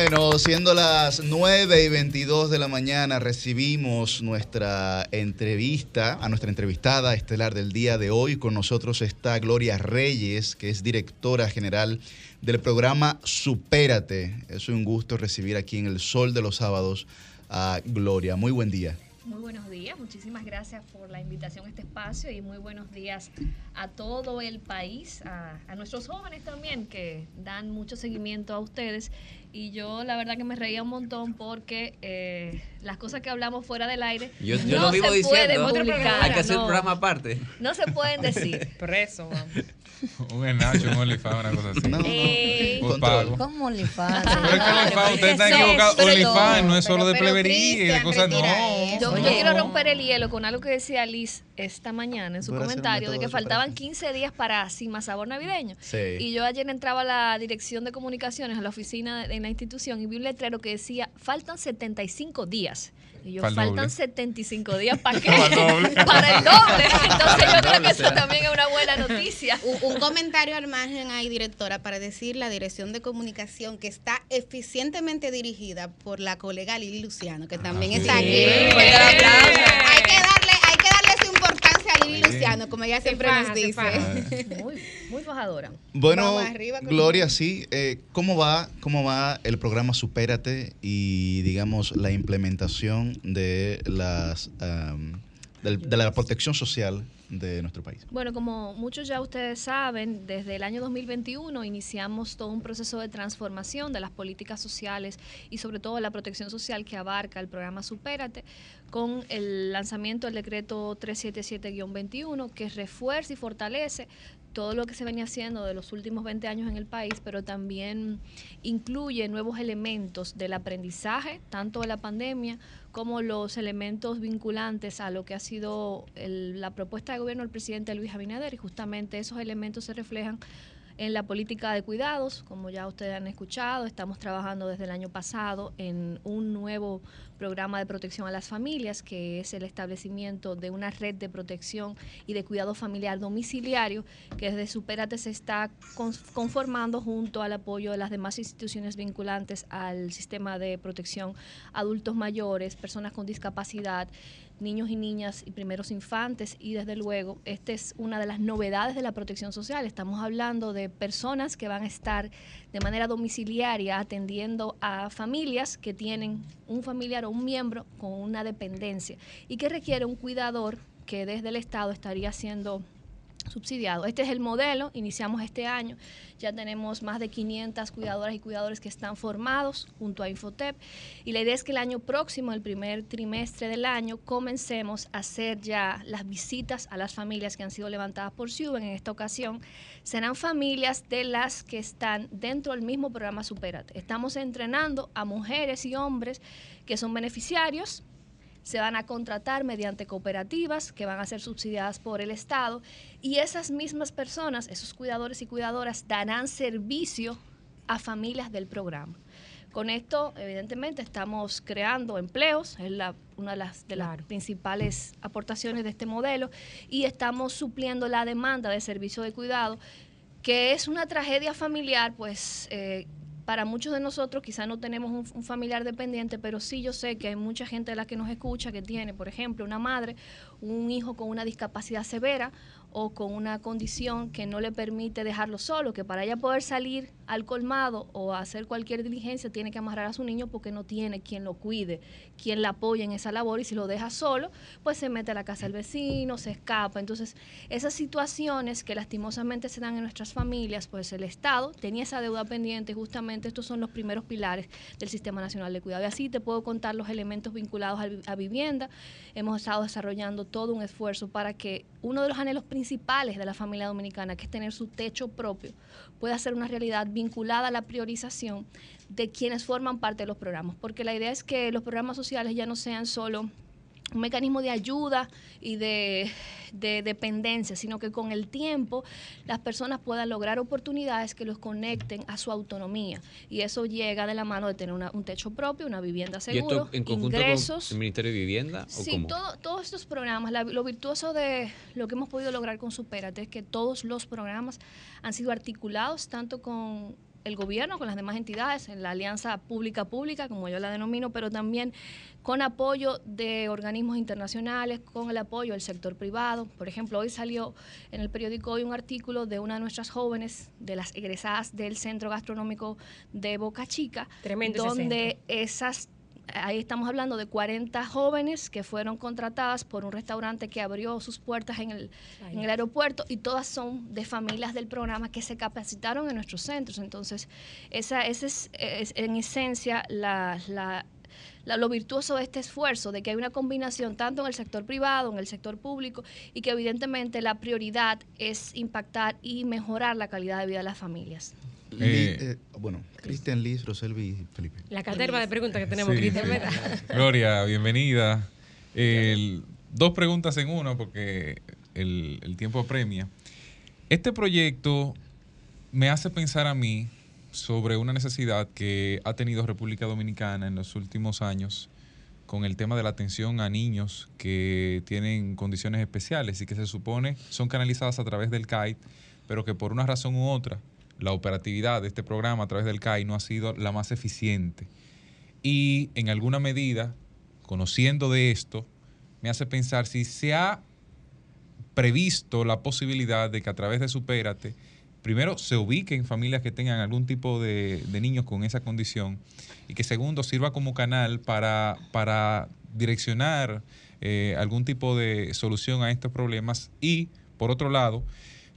Bueno, siendo las 9 y 22 de la mañana, recibimos nuestra entrevista, a nuestra entrevistada estelar del día de hoy. Con nosotros está Gloria Reyes, que es directora general del programa Supérate. Es un gusto recibir aquí en el Sol de los Sábados a Gloria. Muy buen día. Muy buenos días, muchísimas gracias por la invitación a este espacio y muy buenos días a todo el país, a, a nuestros jóvenes también que dan mucho seguimiento a ustedes y yo la verdad que me reía un montón porque eh, las cosas que hablamos fuera del aire Yo, yo no lo vivo se pueden diciendo. publicar, Hay que hacer no. un programa aparte. No se pueden decir. Preso, Un Enacho, un OnlyFans, una cosa así. Eh, Por pago. ¿Cómo OnlyFans? Pero es que OnlyFans, ustedes están equivocados. OnlyFans no es solo de plebería y de cosas, no. Yo, yo quiero romper el hielo con algo que decía Liz esta mañana en su Voy comentario de que faltaban 15 días para Cima Sabor Navideño. Sí. Y yo ayer entraba a la dirección de comunicaciones, a la oficina de- en la institución, y vi un letrero que decía, faltan 75 días. Y yo, faltan doble. 75 días, ¿para qué? Para el doble. Entonces yo creo que eso también es una buena noticia. Un, un comentario al margen ahí, directora, para decir la dirección de comunicación que está eficientemente dirigida por la colega Lili Luciano, que también sí. está aquí. Sí. Hay que darle, hay que darle su como ella siempre faja, nos dice. Muy, muy fajadora. Bueno, arriba Gloria, sí. eh, ¿Cómo va, cómo va el programa Supérate y, digamos, la implementación de las am, del- de la protección social de nuestro país? Bueno, como muchos ya ustedes saben, desde el año 2021 iniciamos todo un proceso de transformación de las políticas sociales y sobre todo la protección social que abarca el programa Supérate con el lanzamiento del decreto 377-21 que refuerza y fortalece todo lo que se venía haciendo de los últimos 20 años en el país, pero también incluye nuevos elementos del aprendizaje, tanto de la pandemia como los elementos vinculantes a lo que ha sido el- la propuesta de gobierno del presidente Luis Abinader y justamente esos elementos se reflejan en la política de cuidados, como ya ustedes han escuchado, estamos trabajando desde el año pasado en un nuevo programa de protección a las familias, que es el establecimiento de una red de protección y de cuidado familiar domiciliario, que desde Superate se está con- conformando junto al apoyo de las demás instituciones vinculantes al sistema de protección adultos mayores, personas con discapacidad, niños y niñas y primeros infantes y desde luego esta es una de las novedades de la protección social. Estamos hablando de personas que van a estar de manera domiciliaria atendiendo a familias que tienen un familiar o un miembro con una dependencia y que requiere un cuidador que desde el Estado estaría siendo subsidiado. Este es el modelo, iniciamos este año, ya tenemos más de 500 cuidadoras y cuidadores que están formados junto a Infotep y la idea es que el año próximo, el primer trimestre del año, comencemos a hacer ya las visitas a las familias que han sido levantadas por Suben. En esta ocasión serán familias de las que están dentro del mismo programa Superate. Estamos entrenando a mujeres y hombres que son beneficiarios se van a contratar mediante cooperativas que van a ser subsidiadas por el Estado y esas mismas personas, esos cuidadores y cuidadoras, darán servicio a familias del programa. Con esto, evidentemente, estamos creando empleos, es la- una de las, de las principales aportaciones de este modelo, y estamos supliendo la demanda de servicio de cuidado, que es una tragedia familiar, pues eh, para muchos de nosotros quizá no tenemos un, un familiar dependiente, pero sí yo sé que hay mucha gente de la que nos escucha que tiene, por ejemplo, una madre, un hijo con una discapacidad severa o con una condición que no le permite dejarlo solo, que para ella poder salir al colmado o hacer cualquier diligencia tiene que amarrar a su niño porque no tiene quien lo cuide, quien la apoye en esa labor y si lo deja solo, pues se mete a la casa del vecino, se escapa. Entonces, esas situaciones que lastimosamente se dan en nuestras familias, pues el Estado tenía esa deuda pendiente, justamente estos son los primeros pilares del Sistema Nacional de Cuidado. Y así te puedo contar los elementos vinculados a, vivienda. Hemos estado desarrollando todo un esfuerzo para que uno de los anhelos principales principales de la familia dominicana, que es tener su techo propio, pueda ser una realidad vinculada a la priorización de quienes forman parte de los programas. Porque la idea es que los programas sociales ya no sean solo un mecanismo de ayuda y de, dependencia, sino que con el tiempo las personas puedan lograr oportunidades que los conecten a su autonomía. Y eso llega de la mano de tener un techo propio, una vivienda segura, ¿Y en conjunto ingresos. Con el Ministerio de Vivienda? ¿o sí, todos estos programas, lo virtuoso de lo que hemos podido lograr con Superate es que todos los programas han sido articulados tanto con el gobierno, con las demás entidades, en la alianza pública-pública, como yo la denomino, pero también con apoyo de organismos internacionales, con el apoyo del sector privado. Por ejemplo, hoy salió en el periódico hoy un artículo de una de nuestras jóvenes, de las egresadas del Centro Gastronómico de Boca Chica, donde esas ahí estamos hablando de 40 jóvenes que fueron contratadas por un restaurante que abrió sus puertas en el, en el aeropuerto y todas son de familias del programa que se capacitaron en nuestros centros. Entonces, esa, esa es, en esencia la, la lo virtuoso de este esfuerzo, de que hay una combinación tanto en el sector privado, en el sector público, y que evidentemente la prioridad es impactar y mejorar la calidad de vida de las familias. Eh, eh, bueno, Cristian, Liz, Roselvi y Felipe. La caterva de preguntas que tenemos, Cristian, Gloria, bienvenida. dos preguntas en uno porque el, el tiempo apremia. Este proyecto me hace pensar a mí sobre una necesidad que ha tenido República Dominicana en los últimos años con el tema de la atención a niños que tienen condiciones especiales y que se supone son canalizadas a través del CAIT, pero que por una razón u otra la operatividad de este programa a través del CAI no ha sido la más eficiente. Y en alguna medida, conociendo de esto, me hace pensar si se ha previsto la posibilidad de que a través de Supérate, primero se ubiquen familias que tengan algún tipo de, niños con esa condición y que segundo sirva como canal para, para direccionar eh, algún tipo de solución a estos problemas y, por otro lado,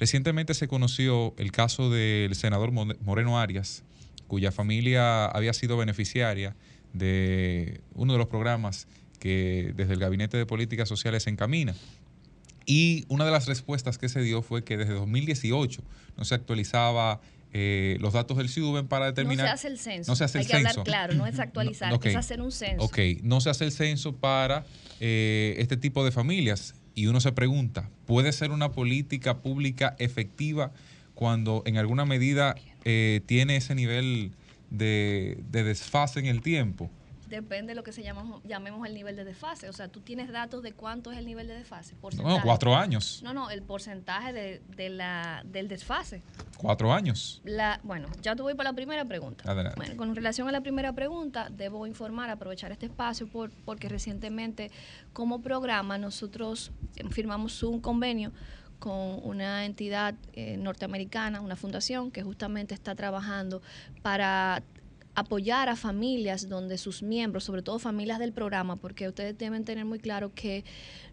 Recientemente se conoció el caso del senador Moreno Arias, cuya familia había sido beneficiaria de uno de los programas que desde el Gabinete de Políticas Sociales se encamina. Y una de las respuestas que se dio fue que desde 2018 no se actualizaba eh, los datos del CIUBEN para determinar. No se hace el censo. No se hace Hay el que censo. hablar claro, no es actualizar, es hacer un censo. Ok, no se hace el censo para eh, este tipo de familias. Y uno se pregunta, ¿puede ser una política pública efectiva cuando en alguna medida eh, tiene ese nivel de, de desfase en el tiempo? Depende de lo que se llama, llamemos el nivel de desfase. O sea, tú tienes datos de cuánto es el nivel de desfase. No, cuatro años. No, no, el porcentaje de, de la, del desfase. Cuatro años. La, bueno, ya te voy para la primera pregunta. Adelante. Bueno, con relación a la primera pregunta, debo informar, aprovechar este espacio por, porque recientemente como programa nosotros firmamos un convenio con una entidad eh, norteamericana, una fundación que justamente está trabajando para apoyar a familias donde sus miembros, sobre todo familias del programa, porque ustedes deben tener muy claro que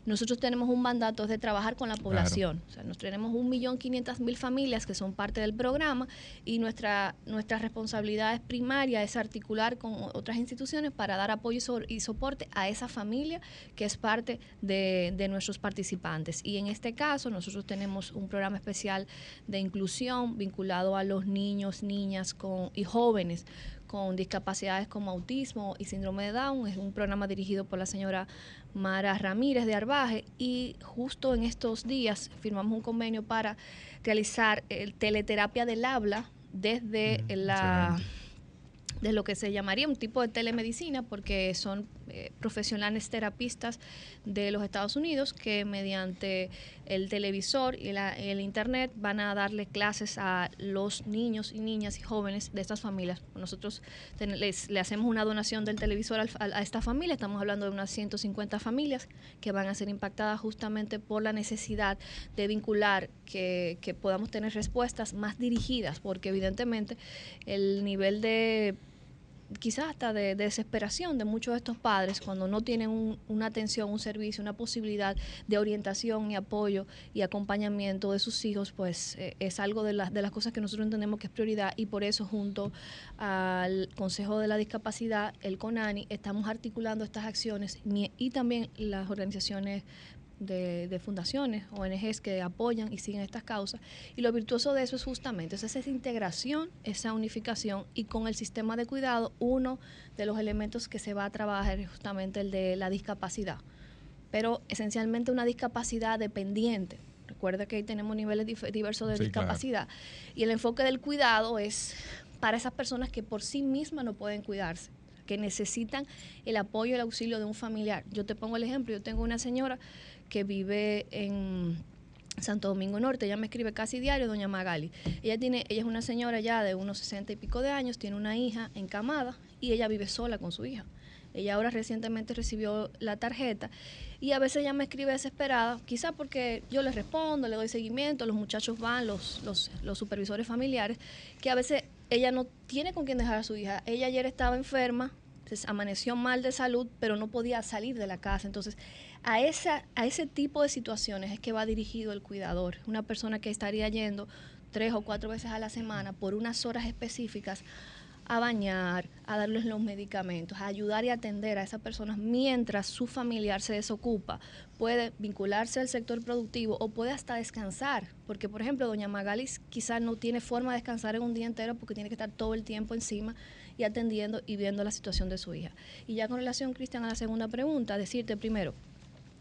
nosotros tenemos un mandato de trabajar con la población. O sea, nos tenemos un millón quinientas mil familias que son parte del programa y nuestra, nuestra responsabilidad primaria es articular con otras instituciones para dar apoyo y soporte a esa familia que es parte de, de nuestros participantes. Y en este caso nosotros tenemos un programa especial de inclusión vinculado a los niños, niñas con, y jóvenes con discapacidades como autismo y síndrome de Down. Es un programa dirigido por la señora Mara Ramírez de Arbaje y justo en estos días firmamos un convenio para realizar el teleterapia del habla desde mm, la de lo que se llamaría un tipo de telemedicina, porque son eh, profesionales terapistas de los Estados Unidos que mediante el televisor y el internet van a darle clases a los niños y niñas y jóvenes de estas familias. Nosotros les, le hacemos una donación del televisor a, esta familia, estamos hablando de unas 150 familias que van a ser impactadas justamente por la necesidad de vincular, que, que podamos tener respuestas más dirigidas, porque evidentemente el nivel de quizás hasta de, desesperación de muchos de estos padres cuando no tienen una atención, un servicio, una posibilidad de orientación y apoyo y acompañamiento de sus hijos, pues eh, es algo de, las de las cosas que nosotros entendemos que es prioridad y por eso junto al Consejo de la Discapacidad, el CONANI, estamos articulando estas acciones y también las organizaciones de, fundaciones, ONGs que apoyan y siguen estas causas. Y lo virtuoso de eso es justamente esa integración, esa unificación y con el sistema de cuidado, uno de los elementos que se va a trabajar es justamente el de la discapacidad, pero esencialmente una discapacidad dependiente. Recuerda que ahí tenemos niveles diversos de discapacidad. Y el enfoque del cuidado es para esas personas que por sí mismas no pueden cuidarse que necesitan el apoyo, el auxilio de un familiar. Yo te pongo el ejemplo, yo tengo una señora que vive en Santo Domingo Norte, ella me escribe casi diario, doña Magali. Ella tiene, ella es una señora ya de unos sesenta y pico de años, tiene una hija encamada y ella vive sola con su hija. Ella ahora recientemente recibió la tarjeta y a veces ella me escribe desesperada, quizás porque yo le respondo, le doy seguimiento, los muchachos van, los, los, los supervisores familiares, que a veces ella no tiene con quién dejar a su hija. Ella ayer estaba enferma, amaneció mal de salud, pero no podía salir de la casa. Entonces, a, esa, a ese tipo de situaciones es que va dirigido el cuidador, una persona que estaría yendo tres o cuatro veces a la semana por unas horas específicas a bañar, a darles los medicamentos, a ayudar y atender a esas personas mientras su familiar se desocupa. Puede vincularse al sector productivo o puede hasta descansar, porque por ejemplo, doña Magalis quizás no tiene forma de descansar en un día entero porque tiene que estar todo el tiempo encima y atendiendo y viendo la situación de su hija. Y ya con relación, Cristian, a la segunda pregunta, decirte primero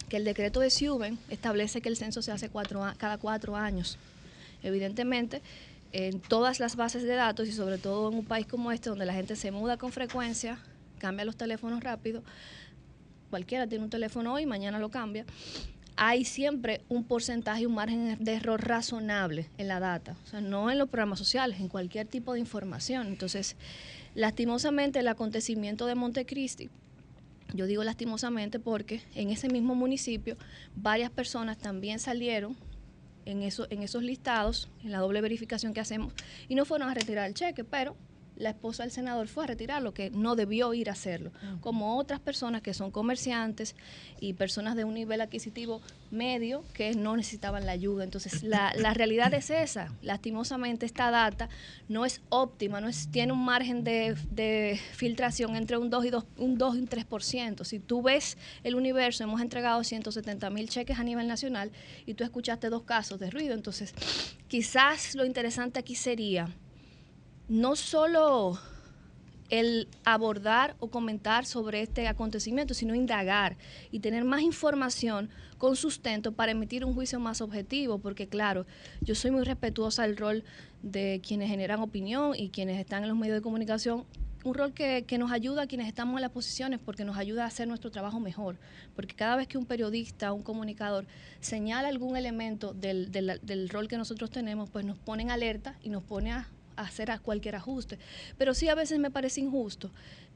que el decreto de Siuben establece que el censo se hace cada cuatro años. Evidentemente, en todas las bases de datos y sobre todo en un país como este donde la gente se muda con frecuencia, cambia los teléfonos rápido, cualquiera tiene un teléfono hoy, mañana lo cambia, hay siempre un porcentaje, un margen de error razonable en la data, o sea, no en los programas sociales, en cualquier tipo de información. Entonces, lastimosamente el acontecimiento de Montecristi, yo digo lastimosamente porque en ese mismo municipio varias personas también salieron en, eso, en esos listados, en la doble verificación que hacemos, y no fueron a retirar el cheque, pero la esposa del senador fue a retirarlo, que no debió ir a hacerlo, como otras personas que son comerciantes y personas de un nivel adquisitivo medio que no necesitaban la ayuda. Entonces, la, la realidad es esa. Lastimosamente, esta data no es óptima, no es, tiene un margen de, de filtración entre un 2 y, 2, un 2 y un 3%. Si tú ves el universo, hemos entregado 170 mil cheques a nivel nacional y tú escuchaste dos casos de ruido. Entonces, quizás lo interesante aquí sería no solo el abordar o comentar sobre este acontecimiento, sino indagar y tener más información con sustento para emitir un juicio más objetivo, porque claro, yo soy muy respetuosa del rol de quienes generan opinión y quienes están en los medios de comunicación, un rol que, nos ayuda a quienes estamos en las posiciones porque nos ayuda a hacer nuestro trabajo mejor, porque cada vez que un periodista, un comunicador señala algún elemento del, del rol que nosotros tenemos, pues nos pone en alerta y nos pone a hacer cualquier ajuste. Pero sí a veces me parece injusto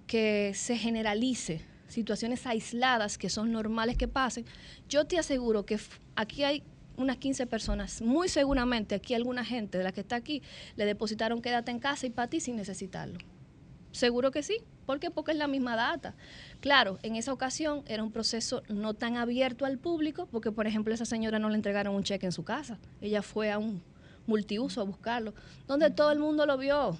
que se generalice situaciones aisladas que son normales que pasen. Yo te aseguro que aquí hay unas 15 personas, muy seguramente aquí alguna gente de la que está aquí le depositaron quédate en casa y para ti sin necesitarlo. Seguro que sí. ¿Por qué? Porque es la misma data. Claro, en esa ocasión era un proceso no tan abierto al público, porque por ejemplo esa señora no le entregaron un cheque en su casa. Ella fue a un multiuso a buscarlo, donde todo el mundo lo vio.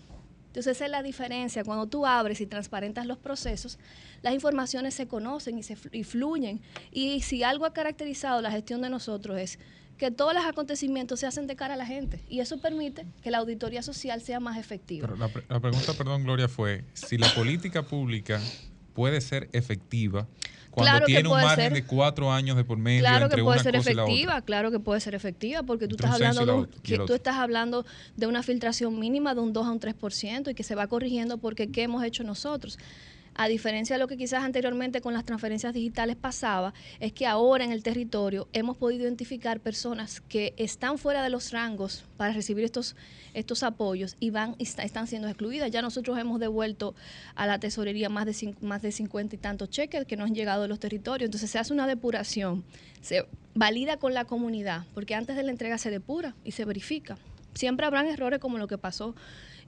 Entonces esa es la diferencia. Cuando tú abres y transparentas los procesos, las informaciones se conocen y, se fluyen. Y si algo ha caracterizado la gestión de nosotros es que todos los acontecimientos se hacen de cara a la gente y eso permite que la auditoría social sea más efectiva. La, la pregunta, perdón, Gloria, fue si la política pública puede ser efectiva cuando tiene un margen de cuatro años de por medio claro que puede ser efectiva, claro que puede ser efectiva, porque tú estás hablando de que tú estás hablando de una filtración mínima de un 2 a un 3% y que se va corrigiendo porque qué hemos hecho nosotros. A diferencia de lo que quizás anteriormente con las transferencias digitales pasaba, es que ahora en el territorio hemos podido identificar personas que están fuera de los rangos para recibir estos, estos apoyos y van están siendo excluidas. Ya nosotros hemos devuelto a la tesorería más de, más de 50 y tantos cheques que no han llegado de los territorios. Entonces se hace una depuración, se valida con la comunidad, porque antes de la entrega se depura y se verifica. Siempre habrán errores como lo que pasó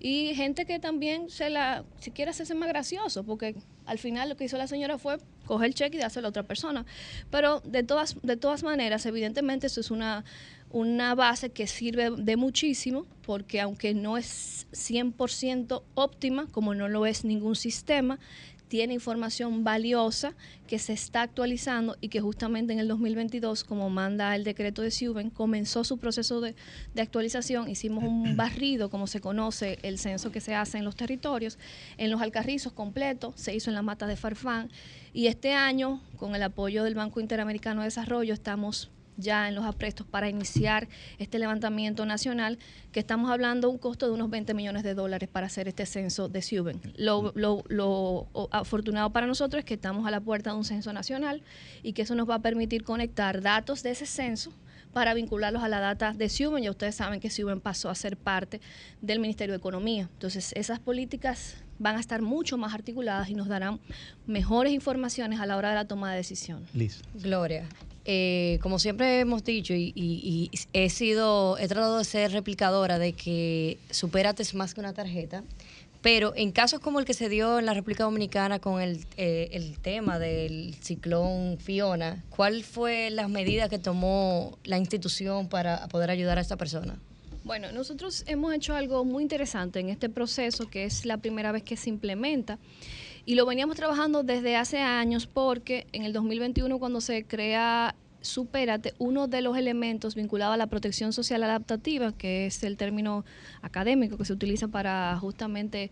y gente que también se la, si quiere hacerse más gracioso, porque al final lo que hizo la señora fue coger el cheque y dárselo a otra persona. Pero de todas, de todas maneras, evidentemente eso es una, una base que sirve de muchísimo, porque aunque no es 100% óptima, como no lo es ningún sistema, tiene información valiosa que se está actualizando y que justamente en el 2022, como manda el decreto de Siuben, comenzó su proceso de, actualización. Hicimos un barrido, como se conoce el censo que se hace en los territorios, en los alcarrizos completos, se hizo en la mata de Farfán. Y este año, con el apoyo del Banco Interamericano de Desarrollo, estamos ya en los aprestos para iniciar este levantamiento nacional, que estamos hablando de un costo de unos 20 millones de dólares para hacer este censo de Siuben. Lo, lo, afortunado para nosotros es que estamos a la puerta de un censo nacional y que eso nos va a permitir conectar datos de ese censo para vincularlos a la data de Siuben. Ya ustedes saben que Siuben pasó a ser parte del Ministerio de Economía. Entonces, esas políticas van a estar mucho más articuladas y nos darán mejores informaciones a la hora de la toma de decisión. Liz. Gloria, eh, como siempre hemos dicho y, he sido, he tratado de ser replicadora de que Superate es más que una tarjeta, pero en casos como el que se dio en la República Dominicana con el, eh, el tema del ciclón Fiona, ¿cuál fue las medidas que tomó la institución para poder ayudar a esta persona? Bueno, nosotros hemos hecho algo muy interesante en este proceso, que es la primera vez que se implementa. Y lo veníamos trabajando desde hace años porque en el 2021 cuando se crea Supérate, uno de los elementos vinculados a la protección social adaptativa, que es el término académico que se utiliza para justamente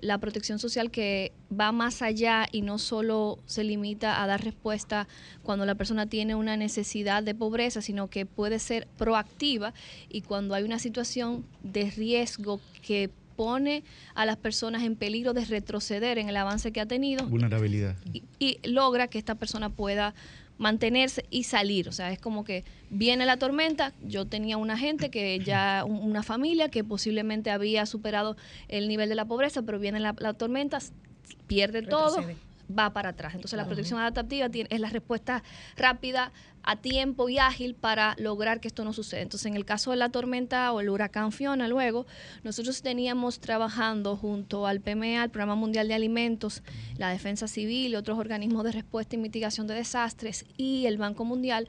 la protección social que va más allá y no solo se limita a dar respuesta cuando la persona tiene una necesidad de pobreza, sino que puede ser proactiva y cuando hay una situación de riesgo que pone a las personas en peligro de retroceder en el avance que ha tenido. Vulnerabilidad. Y, logra que esta persona pueda mantenerse y salir. O sea, es como que viene la tormenta, yo tenía una gente que ya, una familia que posiblemente había superado el nivel de la pobreza, pero viene la, tormenta, pierde todo, va para atrás. Entonces la protección adaptativa tiene, es la respuesta rápida, a tiempo y ágil para lograr que esto no suceda. Entonces en el caso de la tormenta o el huracán Fiona luego, nosotros teníamos trabajando junto al PMA, el Programa Mundial de Alimentos, la Defensa Civil y otros organismos de respuesta y mitigación de desastres y el Banco Mundial,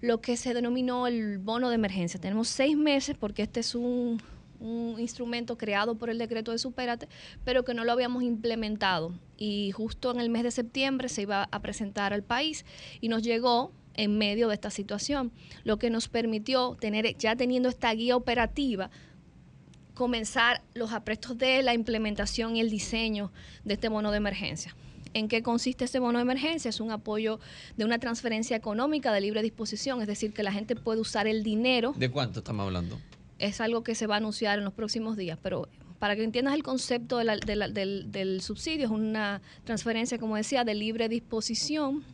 lo que se denominó el bono de emergencia. Tenemos seis meses porque este es un un instrumento creado por el decreto de Supérate, pero que no lo habíamos implementado. Y justo en el mes de septiembre se iba a presentar al país y nos llegó en medio de esta situación, lo que nos permitió tener, ya teniendo esta guía operativa, comenzar los aprestos de la implementación y el diseño de este bono de emergencia. ¿En qué consiste este bono de emergencia? Es un apoyo de una transferencia económica de libre disposición, es decir, que la gente puede usar el dinero. ¿De cuánto estamos hablando? es algo que se va a anunciar en los próximos días, pero para que entiendas el concepto del, subsidio, es una transferencia, como decía, de libre disposición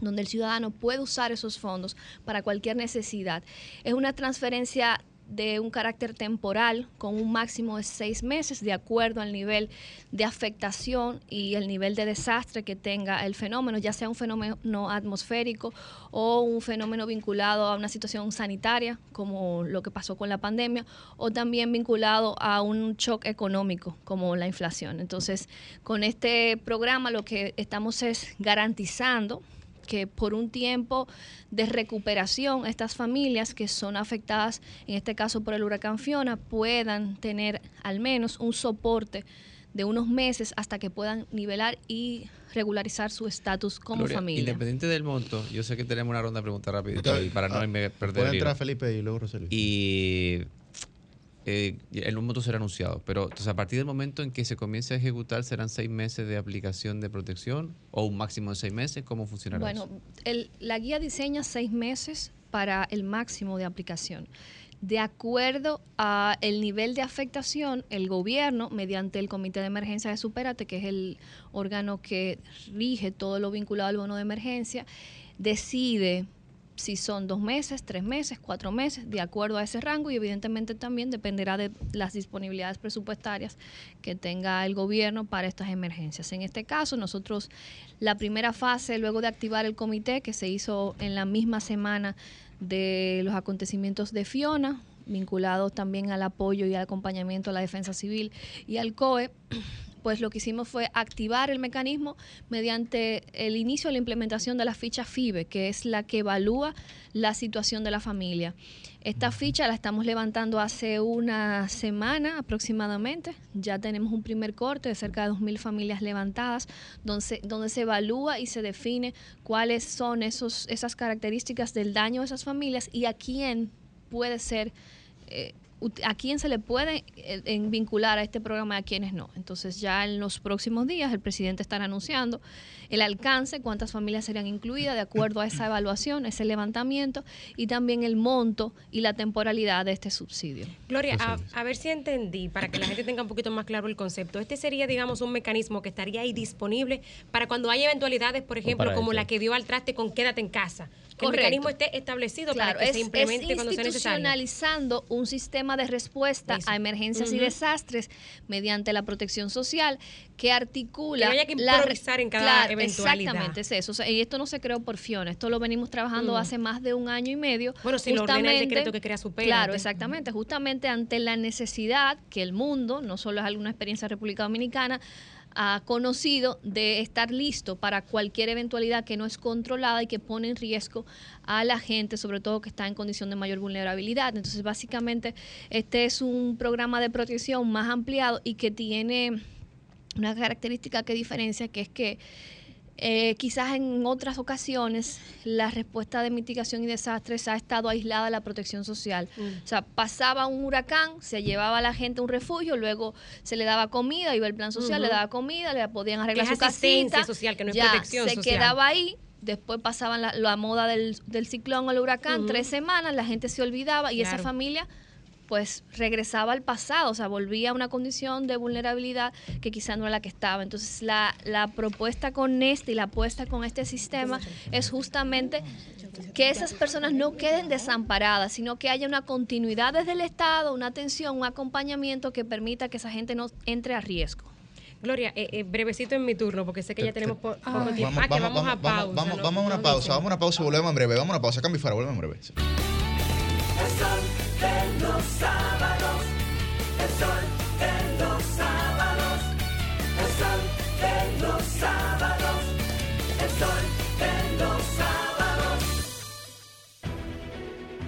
donde el ciudadano puede usar esos fondos para cualquier necesidad. Es una transferencia de un carácter temporal con un máximo de seis meses de acuerdo al nivel de afectación y el nivel de desastre que tenga el fenómeno, ya sea un fenómeno atmosférico o un fenómeno vinculado a una situación sanitaria, como lo que pasó con la pandemia, o también vinculado a un shock económico, como la inflación. Entonces, con este programa lo que estamos es garantizando que por un tiempo de recuperación estas familias que son afectadas, en este caso por el huracán Fiona, puedan tener al menos un soporte de unos meses hasta que puedan nivelar y regularizar su estatus como familia. Independiente del monto, yo sé que tenemos una ronda de preguntas rápidas para no ah, perder Puede entrar Felipe y luego Rosalía. Y eh, el monto será anunciado. Pero entonces, a partir del momento en que se comience a ejecutar, ¿serán seis meses de aplicación de protección o un máximo de seis meses? ¿Cómo funcionará bueno, la guía diseña seis meses para el máximo de aplicación. De acuerdo a el nivel de afectación, el gobierno, mediante el Comité de Emergencia de Superate, que es el órgano que rige todo lo vinculado al bono de emergencia, decide si son dos meses, tres meses, cuatro meses, de acuerdo a ese rango y evidentemente también dependerá de las disponibilidades presupuestarias que tenga el gobierno para estas emergencias. En este caso, nosotros la primera fase, luego de activar el comité que se hizo en la misma semana de los acontecimientos de Fiona, vinculado también al apoyo y al acompañamiento a la defensa civil y al COE, pues lo que hicimos fue activar el mecanismo mediante el inicio de la implementación de la ficha FIBE, que es la que evalúa la situación de la familia. Esta ficha la estamos levantando hace una semana aproximadamente. Ya tenemos un primer corte de cerca de 2.000 familias levantadas, donde donde se evalúa y se define cuáles son esos, esas características del daño de esas familias y a quién puede ser eh, a quién se le puede eh, vincular a este programa y a quiénes no. Entonces ya en los próximos días el presidente estará anunciando el alcance, cuántas familias serían incluidas de acuerdo a esa evaluación, ese levantamiento y también el monto y la temporalidad de este subsidio. Gloria, a, ver si entendí, para que la gente tenga un poquito más claro el concepto. Este sería, digamos, un mecanismo que estaría ahí disponible para cuando haya eventualidades, por ejemplo, como la que dio al traste con quédate en casa. Que el mecanismo esté establecido para que se implemente cuando sea necesario. institucionalizando un sistema de respuesta a emergencias y desastres mediante la protección social que articula. Que haya que improvisar en cada eventualidad. Exactamente, es eso. y esto no se creó por Fiona, esto lo venimos trabajando mm. hace más de un año y medio. Bueno, si lo ordena el decreto que crea su Claro, exactamente. Justamente ante la necesidad que el mundo, no solo es alguna experiencia de República Dominicana, ha conocido de estar listo para cualquier eventualidad que no es controlada y que pone en riesgo a la gente, sobre todo que está en condición de mayor vulnerabilidad. Entonces, básicamente, este es un programa de protección más ampliado y que tiene una característica que diferencia, que es que eh, quizás en otras ocasiones la respuesta de mitigación y desastres ha estado aislada de la protección social. Mm. O sea, pasaba un huracán, se llevaba a la gente a un refugio, luego se le daba comida, iba el plan social, le daba comida, le podían arreglar su casita. social, que no es ya, se quedaba ahí. Después pasaban la, moda del, ciclón o el huracán, tres semanas, la gente se olvidaba y esa familia pues regresaba al pasado, o sea, volvía a una condición de vulnerabilidad que quizá no era la que estaba. Entonces, la, la propuesta con este y la apuesta con este sistema es justamente que esas personas no queden desamparadas, sino que haya una continuidad desde el Estado, una atención, un acompañamiento que permita que esa gente no entre a riesgo. Gloria, eh, eh, brevecito en mi turno, porque sé que ya tenemos poco tiempo. ah, que vamos, a pausa. Vamos, vamos, a una pausa, vamos a una pausa y volvemos en breve. Vamos a una pausa, cambio fuera, volvemos en breve de los sábados, el sol de los sábados, el sol de los sábados, el sol de los sábados.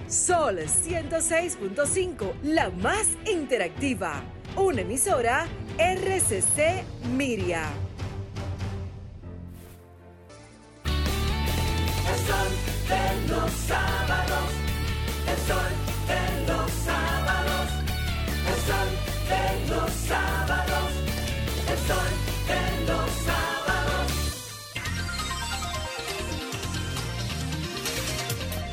Sol 106.5, la más interactiva. Una emisora RCC Miria. El sol de los sábados, el sol de los sábados, el sol de los sábados, el sol de los sábados.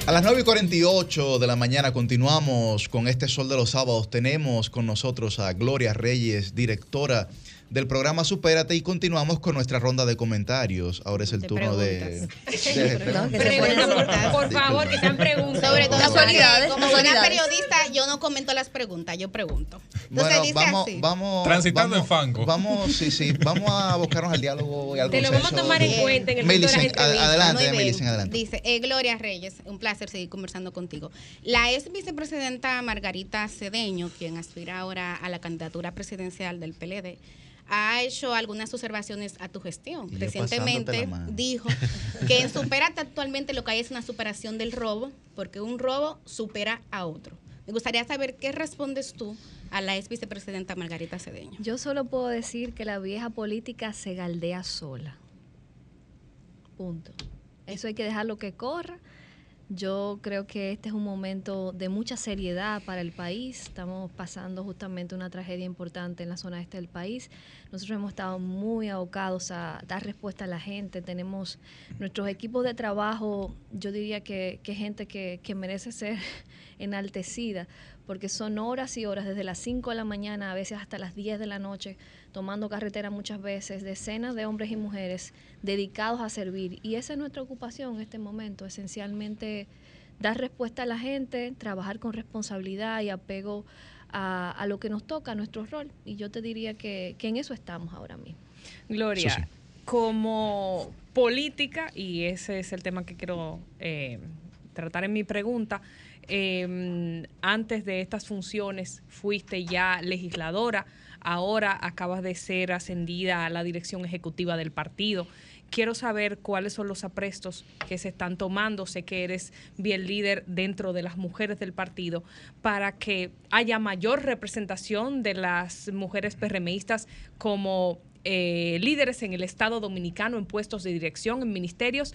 A las 9 y 48 de la mañana continuamos con este Sol de los Sábados. Tenemos con nosotros a Gloria Reyes, directora del programa Supérate y continuamos con nuestra ronda de comentarios. Ahora es el turno de, por, favor, que sean preguntas. Sobre todo casualidades. Como buena periodista, yo no comento las preguntas, yo pregunto. bueno, vamos, vamos transitando en fango. Vamos, sí, sí, vamos a buscarnos al diálogo y al Te lo vamos a tomar en cuenta en el Melicen, adelante, Melicen, adelante. Dice, eh, Gloria Reyes, un placer seguir conversando contigo. La ex vicepresidenta Margarita Cedeño, quien aspira ahora a la candidatura presidencial del PLD, ha hecho algunas observaciones a tu gestión. Recientemente dijo que en Superate actualmente lo que hay es una superación del robo, porque un robo supera a otro. Me gustaría saber qué respondes tú a la ex vicepresidenta Margarita Cedeño. Yo solo puedo decir que la vieja política se galdea sola. Punto. Eso hay que dejarlo que corra yo creo que este es un momento de mucha seriedad para el país. Estamos pasando justamente una tragedia importante en la zona este del país. Nosotros hemos estado muy abocados a dar respuesta a la gente. Tenemos nuestros equipos de trabajo, yo diría que, que gente que, que merece ser enaltecida, porque son horas y horas, desde las 5 de la mañana, a veces hasta las 10 de la noche, tomando carretera muchas veces, decenas de hombres y mujeres dedicados a servir. Y esa es nuestra ocupación en este momento, esencialmente dar respuesta a la gente, trabajar con responsabilidad y apego a, lo que nos toca, a nuestro rol. Y yo te diría que, en eso estamos ahora mismo. Gloria, como política, y ese es el tema que quiero eh, tratar en mi pregunta, eh, antes de estas funciones fuiste ya legisladora, ahora acabas de ser ascendida a la dirección ejecutiva del partido. Quiero saber cuáles son los aprestos que se están tomando. Sé que eres bien líder dentro de las mujeres del partido para que haya mayor representación de las mujeres PRMistas como eh, líderes en el Estado dominicano, en puestos de dirección, en ministerios,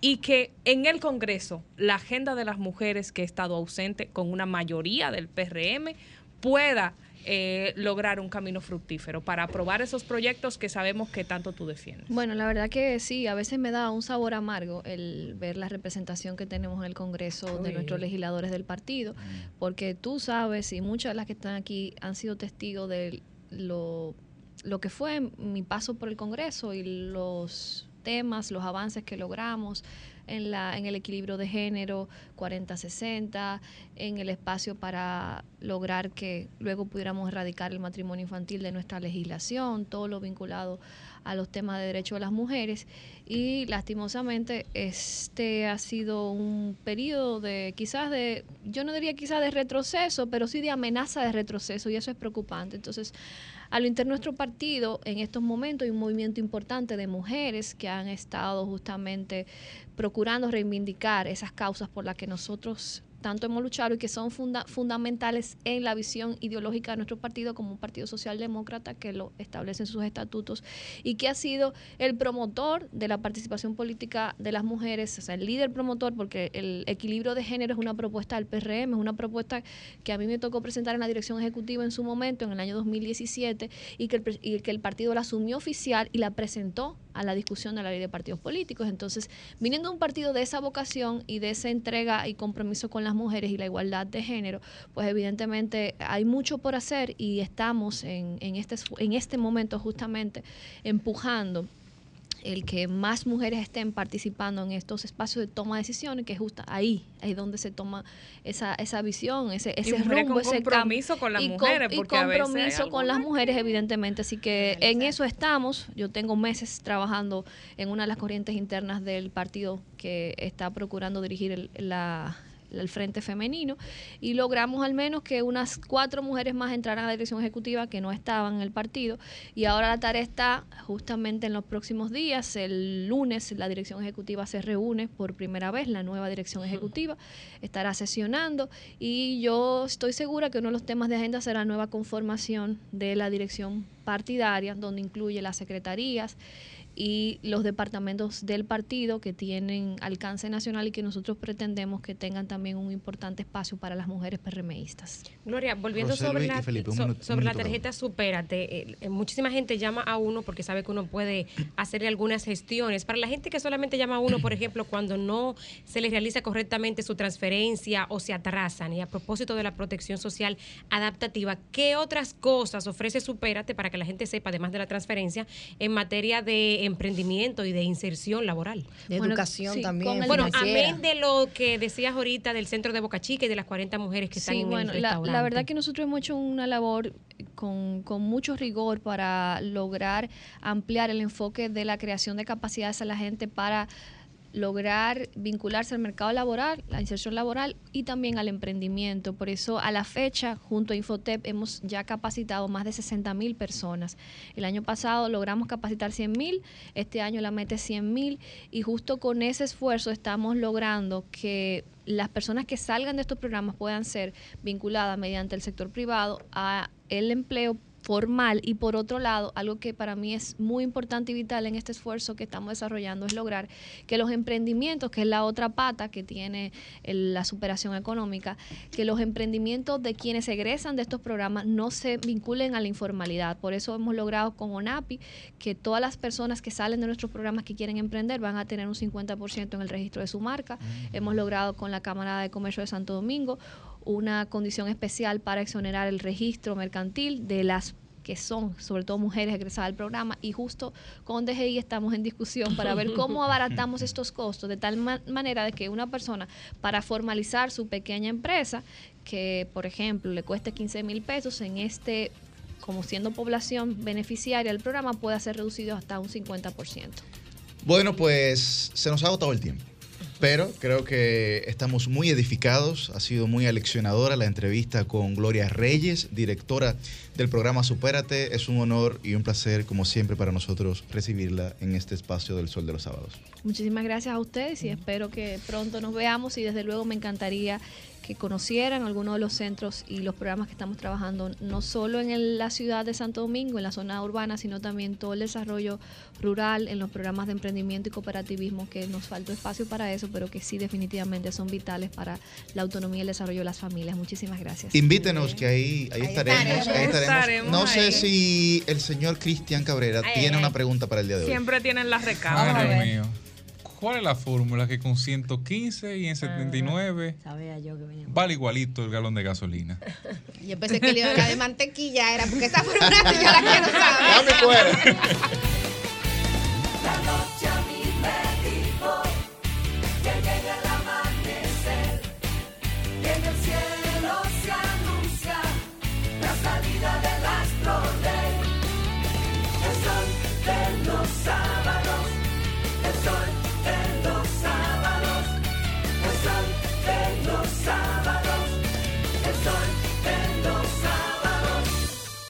y que en el Congreso la agenda de las mujeres que ha estado ausente con una mayoría del PRM pueda eh, lograr un camino fructífero para aprobar esos proyectos que sabemos que tanto tú defiendes. Bueno, la verdad que sí, a veces me da un sabor amargo el ver la representación que tenemos en el Congreso de nuestros legisladores del partido, mm. porque tú sabes y muchas de las que están aquí han sido testigos de lo, lo que fue mi paso por el Congreso y los temas, los avances que logramos, en, la, en el equilibrio de género 40-60, en el espacio para lograr que luego pudiéramos erradicar el matrimonio infantil de nuestra legislación, todo lo vinculado a los temas de derechos de las mujeres. Y lastimosamente este ha sido un periodo de quizás de, yo no diría quizás de retroceso, pero sí de amenaza de retroceso y eso es preocupante. Entonces, a lo interno de nuestro partido, en estos momentos hay un movimiento importante de mujeres que han estado justamente procurando reivindicar esas causas por las que nosotros tanto hemos luchado y que son fundamentales en la visión ideológica de nuestro partido como un partido socialdemócrata que lo establece en sus estatutos y que ha sido el promotor de la participación política de las mujeres, o sea, el líder promotor, porque el equilibrio de género es una propuesta del PRM, es una propuesta que a mí me tocó presentar en la dirección ejecutiva en su momento, en el año 2017, y que el, y que el partido la asumió oficial y la presentó a la discusión de la ley de partidos políticos. Entonces, viniendo un partido de esa vocación y de esa entrega y compromiso con las mujeres y la igualdad de género, pues evidentemente hay mucho por hacer y estamos en, en, este, en este momento justamente empujando el que más mujeres estén participando en estos espacios de toma de decisiones, que es justo ahí, ahí donde se toma esa, esa visión, ese, ese rumbo, ese compromiso con las mujeres. y compromiso con las mujeres, evidentemente. Así que en eso estamos. Yo tengo meses trabajando en una de las corrientes internas del partido que está procurando dirigir la el Frente Femenino, y logramos al menos que unas cuatro mujeres más entraran a la dirección ejecutiva que no estaban en el partido. Y ahora la tarea está justamente en los próximos días. El lunes la dirección ejecutiva se reúne por primera vez, la nueva dirección ejecutiva estará sesionando y yo estoy segura que uno de los temas de agenda será la nueva conformación de la dirección partidaria, donde incluye las secretarías y los departamentos del partido que tienen alcance nacional y que nosotros pretendemos que tengan también un importante espacio para las mujeres PRMistas. Gloria, volviendo sobre, la, sobre la tarjeta Supérate, eh, eh, muchísima gente llama a uno porque sabe que uno puede hacerle algunas gestiones. Para la gente que solamente llama a uno, por ejemplo, cuando no se les realiza correctamente su transferencia o se atrasan, y a propósito de la protección social adaptativa, ¿qué otras cosas ofrece Supérate para que la gente sepa, además de la transferencia, en materia de emprendimiento y de inserción laboral. De educación también. Bueno, amén de lo que decías ahorita del centro de Boca Chica y de las 40 mujeres que están en el restaurante. La, la verdad que nosotros hemos hecho una labor con, con, mucho rigor para lograr ampliar el enfoque de la creación de capacidades a la gente para lograr vincularse al mercado laboral, la inserción laboral y también al emprendimiento. Por eso, a la fecha, junto a Infotep, hemos ya capacitado más de 60 mil personas. El año pasado logramos capacitar 100 mil, este año la mete 100 mil y justo con ese esfuerzo estamos logrando que las personas que salgan de estos programas puedan ser vinculadas mediante el sector privado a el empleo formal y por otro lado, algo que para mí es muy importante y vital en este esfuerzo que estamos desarrollando es lograr que los emprendimientos, que es la otra pata que tiene la superación económica, que los emprendimientos de quienes egresan de estos programas no se vinculen a la informalidad. Por eso hemos logrado con ONAPI que todas las personas que salen de nuestros programas que quieren emprender van a tener un 50% en el registro de su marca. Hemos logrado con la Cámara de Comercio de Santo Domingo una condición especial para exonerar el registro mercantil de las que son sobre todo mujeres egresadas al programa y justo con DGI estamos en discusión para ver cómo abaratamos estos costos de tal manera de que una persona para formalizar su pequeña empresa que por ejemplo le cueste 15 mil pesos en este como siendo población beneficiaria del programa pueda ser reducido hasta un 50%. Bueno, pues se nos ha agotado el tiempo. Pero creo que estamos muy edificados. Ha sido muy aleccionadora la entrevista con Gloria Reyes, directora del programa Supérate. Es un honor y un placer, como siempre, para nosotros recibirla en este espacio del Sol de los Sábados. Muchísimas gracias a ustedes y espero que pronto nos veamos y desde luego me encantaría que conocieran algunos de los centros y los programas que estamos trabajando, no solo en la ciudad de Santo Domingo, en la zona urbana, sino también todo el desarrollo rural, en los programas de emprendimiento y cooperativismo, que nos faltó espacio para eso, pero que sí definitivamente son vitales para la autonomía y el desarrollo de las familias. Muchísimas gracias. Invítenos, que ahí, ahí, estaremos, ahí estaremos. No sé si el señor Cristian Cabrera tiene una pregunta para el día de hoy. Siempre tienen la recámara. mío. ¿Cuál es la fórmula que con 115 y en 79 vale igualito el galón de gasolina? Yo pensé que la de mantequilla era porque esa fórmula yo la quiero saber.